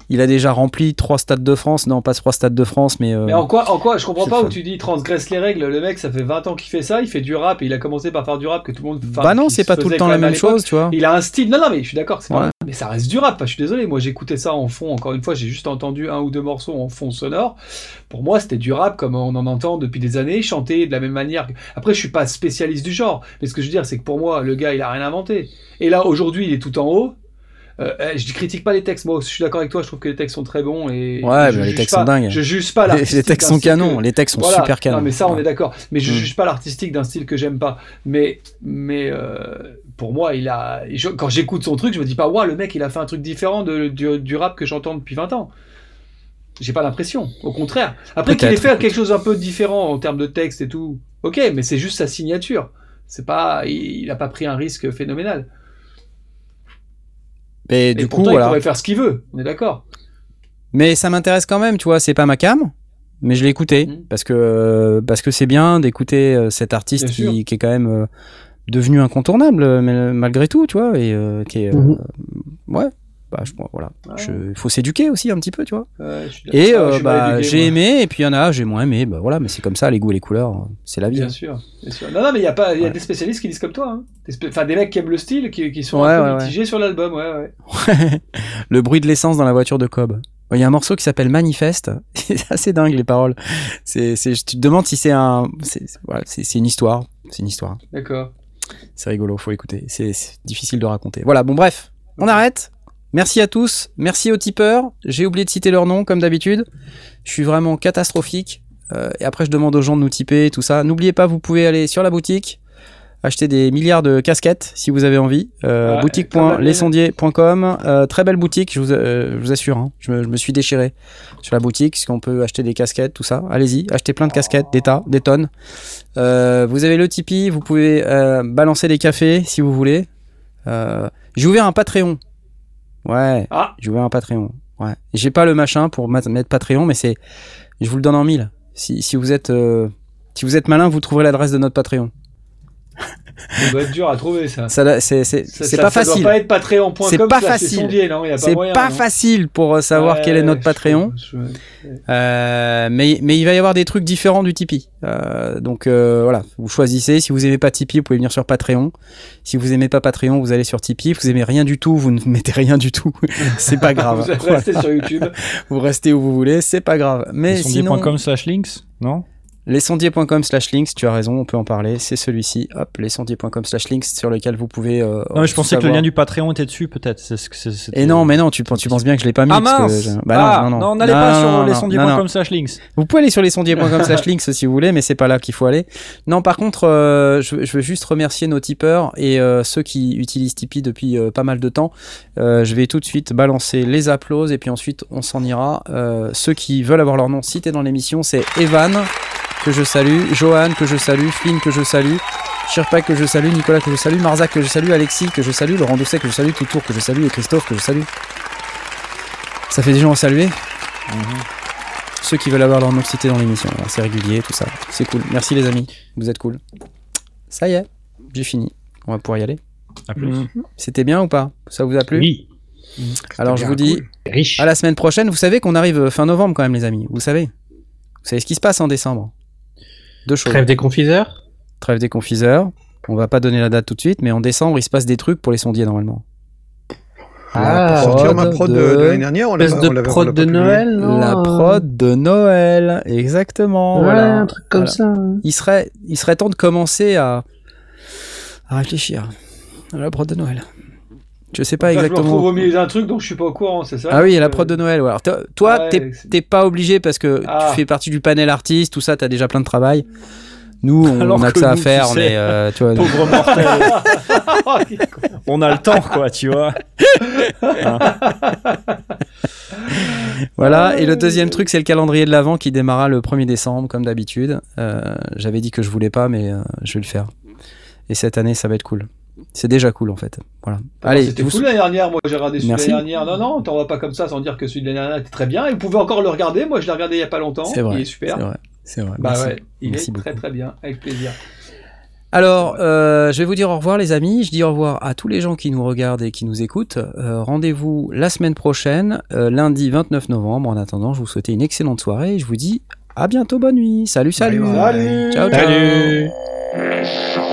il a déjà rempli trois stades de France. Non, pas trois stades de France, mais. mais en quoi, en quoi Je comprends pas où tu dis transgresse les règles. Le mec, ça fait 20 ans qu'il fait ça. Il fait du rap et il a commencé par faire du rap que tout le monde. Bah non, c'est pas tout le temps la même chose, tu vois. Il a un style. Non, non, mais je suis d'accord. Mais ça reste du rap. je suis désolé. Moi, j'écoutais ça en fond. Encore une fois, j'ai juste entendu un ou deux morceaux en fond sonore. Pour moi, c'était du rap comme on en entend depuis des années, chanter de la même manière. Après, je suis pas spécialiste du genre, mais ce que je veux dire, c'est que pour moi, le gars, il a rien inventé. Et là, aujourd'hui, il est tout en haut. Euh, eh, je critique pas les textes. Moi, je suis d'accord avec toi. Je trouve que les textes sont très bons et ouais, mais les textes sont dingues. Je juge pas l'artistique. Les textes sont canons. Les textes sont super canons. Non, mais ça, on est d'accord. Mais je mm. juge pas l'artistique d'un style que j'aime pas. Mais, mais euh, pour moi, il a. quand j'écoute son truc, je me dis pas, waouh, le mec, il a fait un truc différent de, du, du, rap que j'entends depuis 20 ans. J'ai pas l'impression. Au contraire. Après qu'il ait fait quelque chose un peu différent en termes de texte et tout. Ok, mais c'est juste sa signature. C'est pas, il n'a pas pris un risque phénoménal. Mais du coup, il pourrait faire ce qu'il veut. On est d'accord. Mais ça m'intéresse quand même, tu vois. C'est pas ma cam, mais je l'ai écouté mhm. parce que parce que c'est bien d'écouter euh, cet artiste qui, est quand même euh, devenu incontournable, malgré tout, tu vois, et euh, qui est mhm. ouais bah, je, voilà. Il faut s'éduquer aussi un petit peu, tu vois. et euh, bah, j'ai aimé, et puis il y en a, j'ai moins aimé. Bah, voilà, mais c'est comme ça, les goûts et les couleurs, c'est la vie. Bien, hein. sûr, Non, non, mais il y a, pas, y a des spécialistes qui disent comme toi. Hein. Des enfin, des mecs qui aiment le style, qui, qui sont un peu mitigés sur l'album. Ouais, ouais. le bruit de l'essence dans la voiture de Cobb. Il y a un morceau qui s'appelle Manifeste. c'est assez dingue, les paroles. C'est, tu te demandes si c'est un. C'est une histoire. C'est une histoire. D'accord. C'est rigolo, faut écouter. C'est difficile de raconter. Voilà, bon, bref. On arrête. Merci à tous, merci aux tipeurs. J'ai oublié de citer leur nom comme d'habitude. Je suis vraiment catastrophique. Euh, et après, je demande aux gens de nous tiper, tout ça. N'oubliez pas, vous pouvez aller sur la boutique, acheter des milliards de casquettes si vous avez envie. Euh, boutique.lesondiers.com. Euh, très belle boutique, je vous, euh, je vous assure. Hein. Je, me, je, me, suis déchiré sur la boutique, parce qu'on peut acheter des casquettes, tout ça. Allez-y, achetez plein de casquettes, des tas, des tonnes. vous avez le Tipeee, vous pouvez balancer des cafés si vous voulez. J'ai ouvert un Patreon. Ouais. Ah. J'ai ouvert un Patreon. Ouais. J'ai pas le machin pour mettre Patreon, mais c'est, je vous le donne en mille. Si, si vous êtes, euh, si vous êtes malin, vous trouverez l'adresse de notre Patreon. Ça doit être dur à trouver ça. ça c'est pas facile. Ça doit pas être patreon.com. C'est pas facile. C'est pas, facile pour euh, savoir quel est notre Patreon. Euh, mais mais il va y avoir des trucs différents du Tipeee. Euh, donc euh, voilà, vous choisissez. Si vous aimez pas Tipeee, vous pouvez venir sur Patreon. Si vous aimez pas Patreon, vous allez sur Tipeee. Vous aimez rien du tout, vous ne mettez rien du tout. c'est pas grave. vous restez sur YouTube. vous restez où vous voulez, c'est pas grave. Mais sinon. slash links, non? lesondiers.com slash links, tu as raison, on peut en parler, c'est celui-ci, hop, lesondiers.com slash links sur lequel vous pouvez... Euh, non, je pensais que le lien du Patreon était dessus, peut-être. Et non, mais non, tu, tu penses bien que je l'ai pas mis. Ah mince bah, non, non, non, n'allez pas sur lesondiers.com slash links. Vous pouvez aller sur lesondiers.com slash links si vous voulez, mais c'est pas là qu'il faut aller. Non, par contre, euh, je, je, veux juste remercier nos tipeurs et euh, ceux qui utilisent Tipeee depuis pas mal de temps. je vais tout de suite balancer les applauses et puis ensuite on s'en ira. ceux qui veulent avoir leur nom cité dans l'émission, c'est Evan que je salue, Johan que je salue, Flynn que je salue, Shirpak que je salue, Nicolas que je salue, Marzac que je salue, Alexis que je salue, Laurent Doucet que je salue, Toutour que je salue et Christophe que je salue. Ça fait des gens à saluer. Mhm. Ceux qui veulent avoir leur nom cité dans l'émission, c'est régulier, tout ça. C'est cool. Merci les amis, vous êtes cool. Ça y est, j'ai fini. On va pouvoir y aller. Mhm. C'était bien ou pas Ça vous a plu Oui. Alors je vous dis à la semaine prochaine. Vous savez qu'on arrive fin novembre quand même les amis. Vous savez. Vous savez ce qui se passe en décembre deux choses. Trêve des confiseurs Trêve des confiseurs. On va pas donner la date tout de suite, mais en décembre, il se passe des trucs pour les sondiers normalement. Ah, pour sortir ma prod de, l'année dernière, on l'avait de prod de Noël, non La prod de Noël, exactement. Ouais, un truc comme ça. Il serait, il serait temps de commencer à, à réfléchir à la prod de Noël. Je sais pas exactement. Je me retrouve au milieu d'un truc donc je suis pas au courant, c'est ça Ah oui, il y a la prod de Noël. Alors, toi, t'es pas obligé parce que tu ah. fais partie du panel artiste, tout ça, t'as déjà plein de travail. Nous, on a que, ça à faire, mais euh, tu vois. Pauvre mortel. on a le temps, quoi, tu vois. voilà. Et le deuxième truc, c'est le calendrier de l'avant qui démarra le 1er décembre, comme d'habitude. Euh, j'avais dit que je voulais pas, mais euh, je vais le faire. Et cette année, ça va être cool. C'est déjà cool en fait. Voilà. Allez, c'était cool l'année dernière. Moi, j'ai regardé celui de l'année dernière. Non, non, on va pas comme ça sans dire que celui de l'année dernière était très bien. Et vous pouvez encore le regarder. Moi, je l'ai regardé il y a pas longtemps. C'est vrai. Il est super. C'est vrai. Bah ouais, il est très très bien, avec plaisir. Alors, euh, je vais vous dire au revoir les amis. Je dis au revoir à tous les gens qui nous regardent et qui nous écoutent. Euh, rendez-vous la semaine prochaine, euh, lundi 29 novembre. En attendant, je vous souhaite une excellente soirée et je vous dis à bientôt, bonne nuit. Salut, salut. Salut. Ciao, ciao.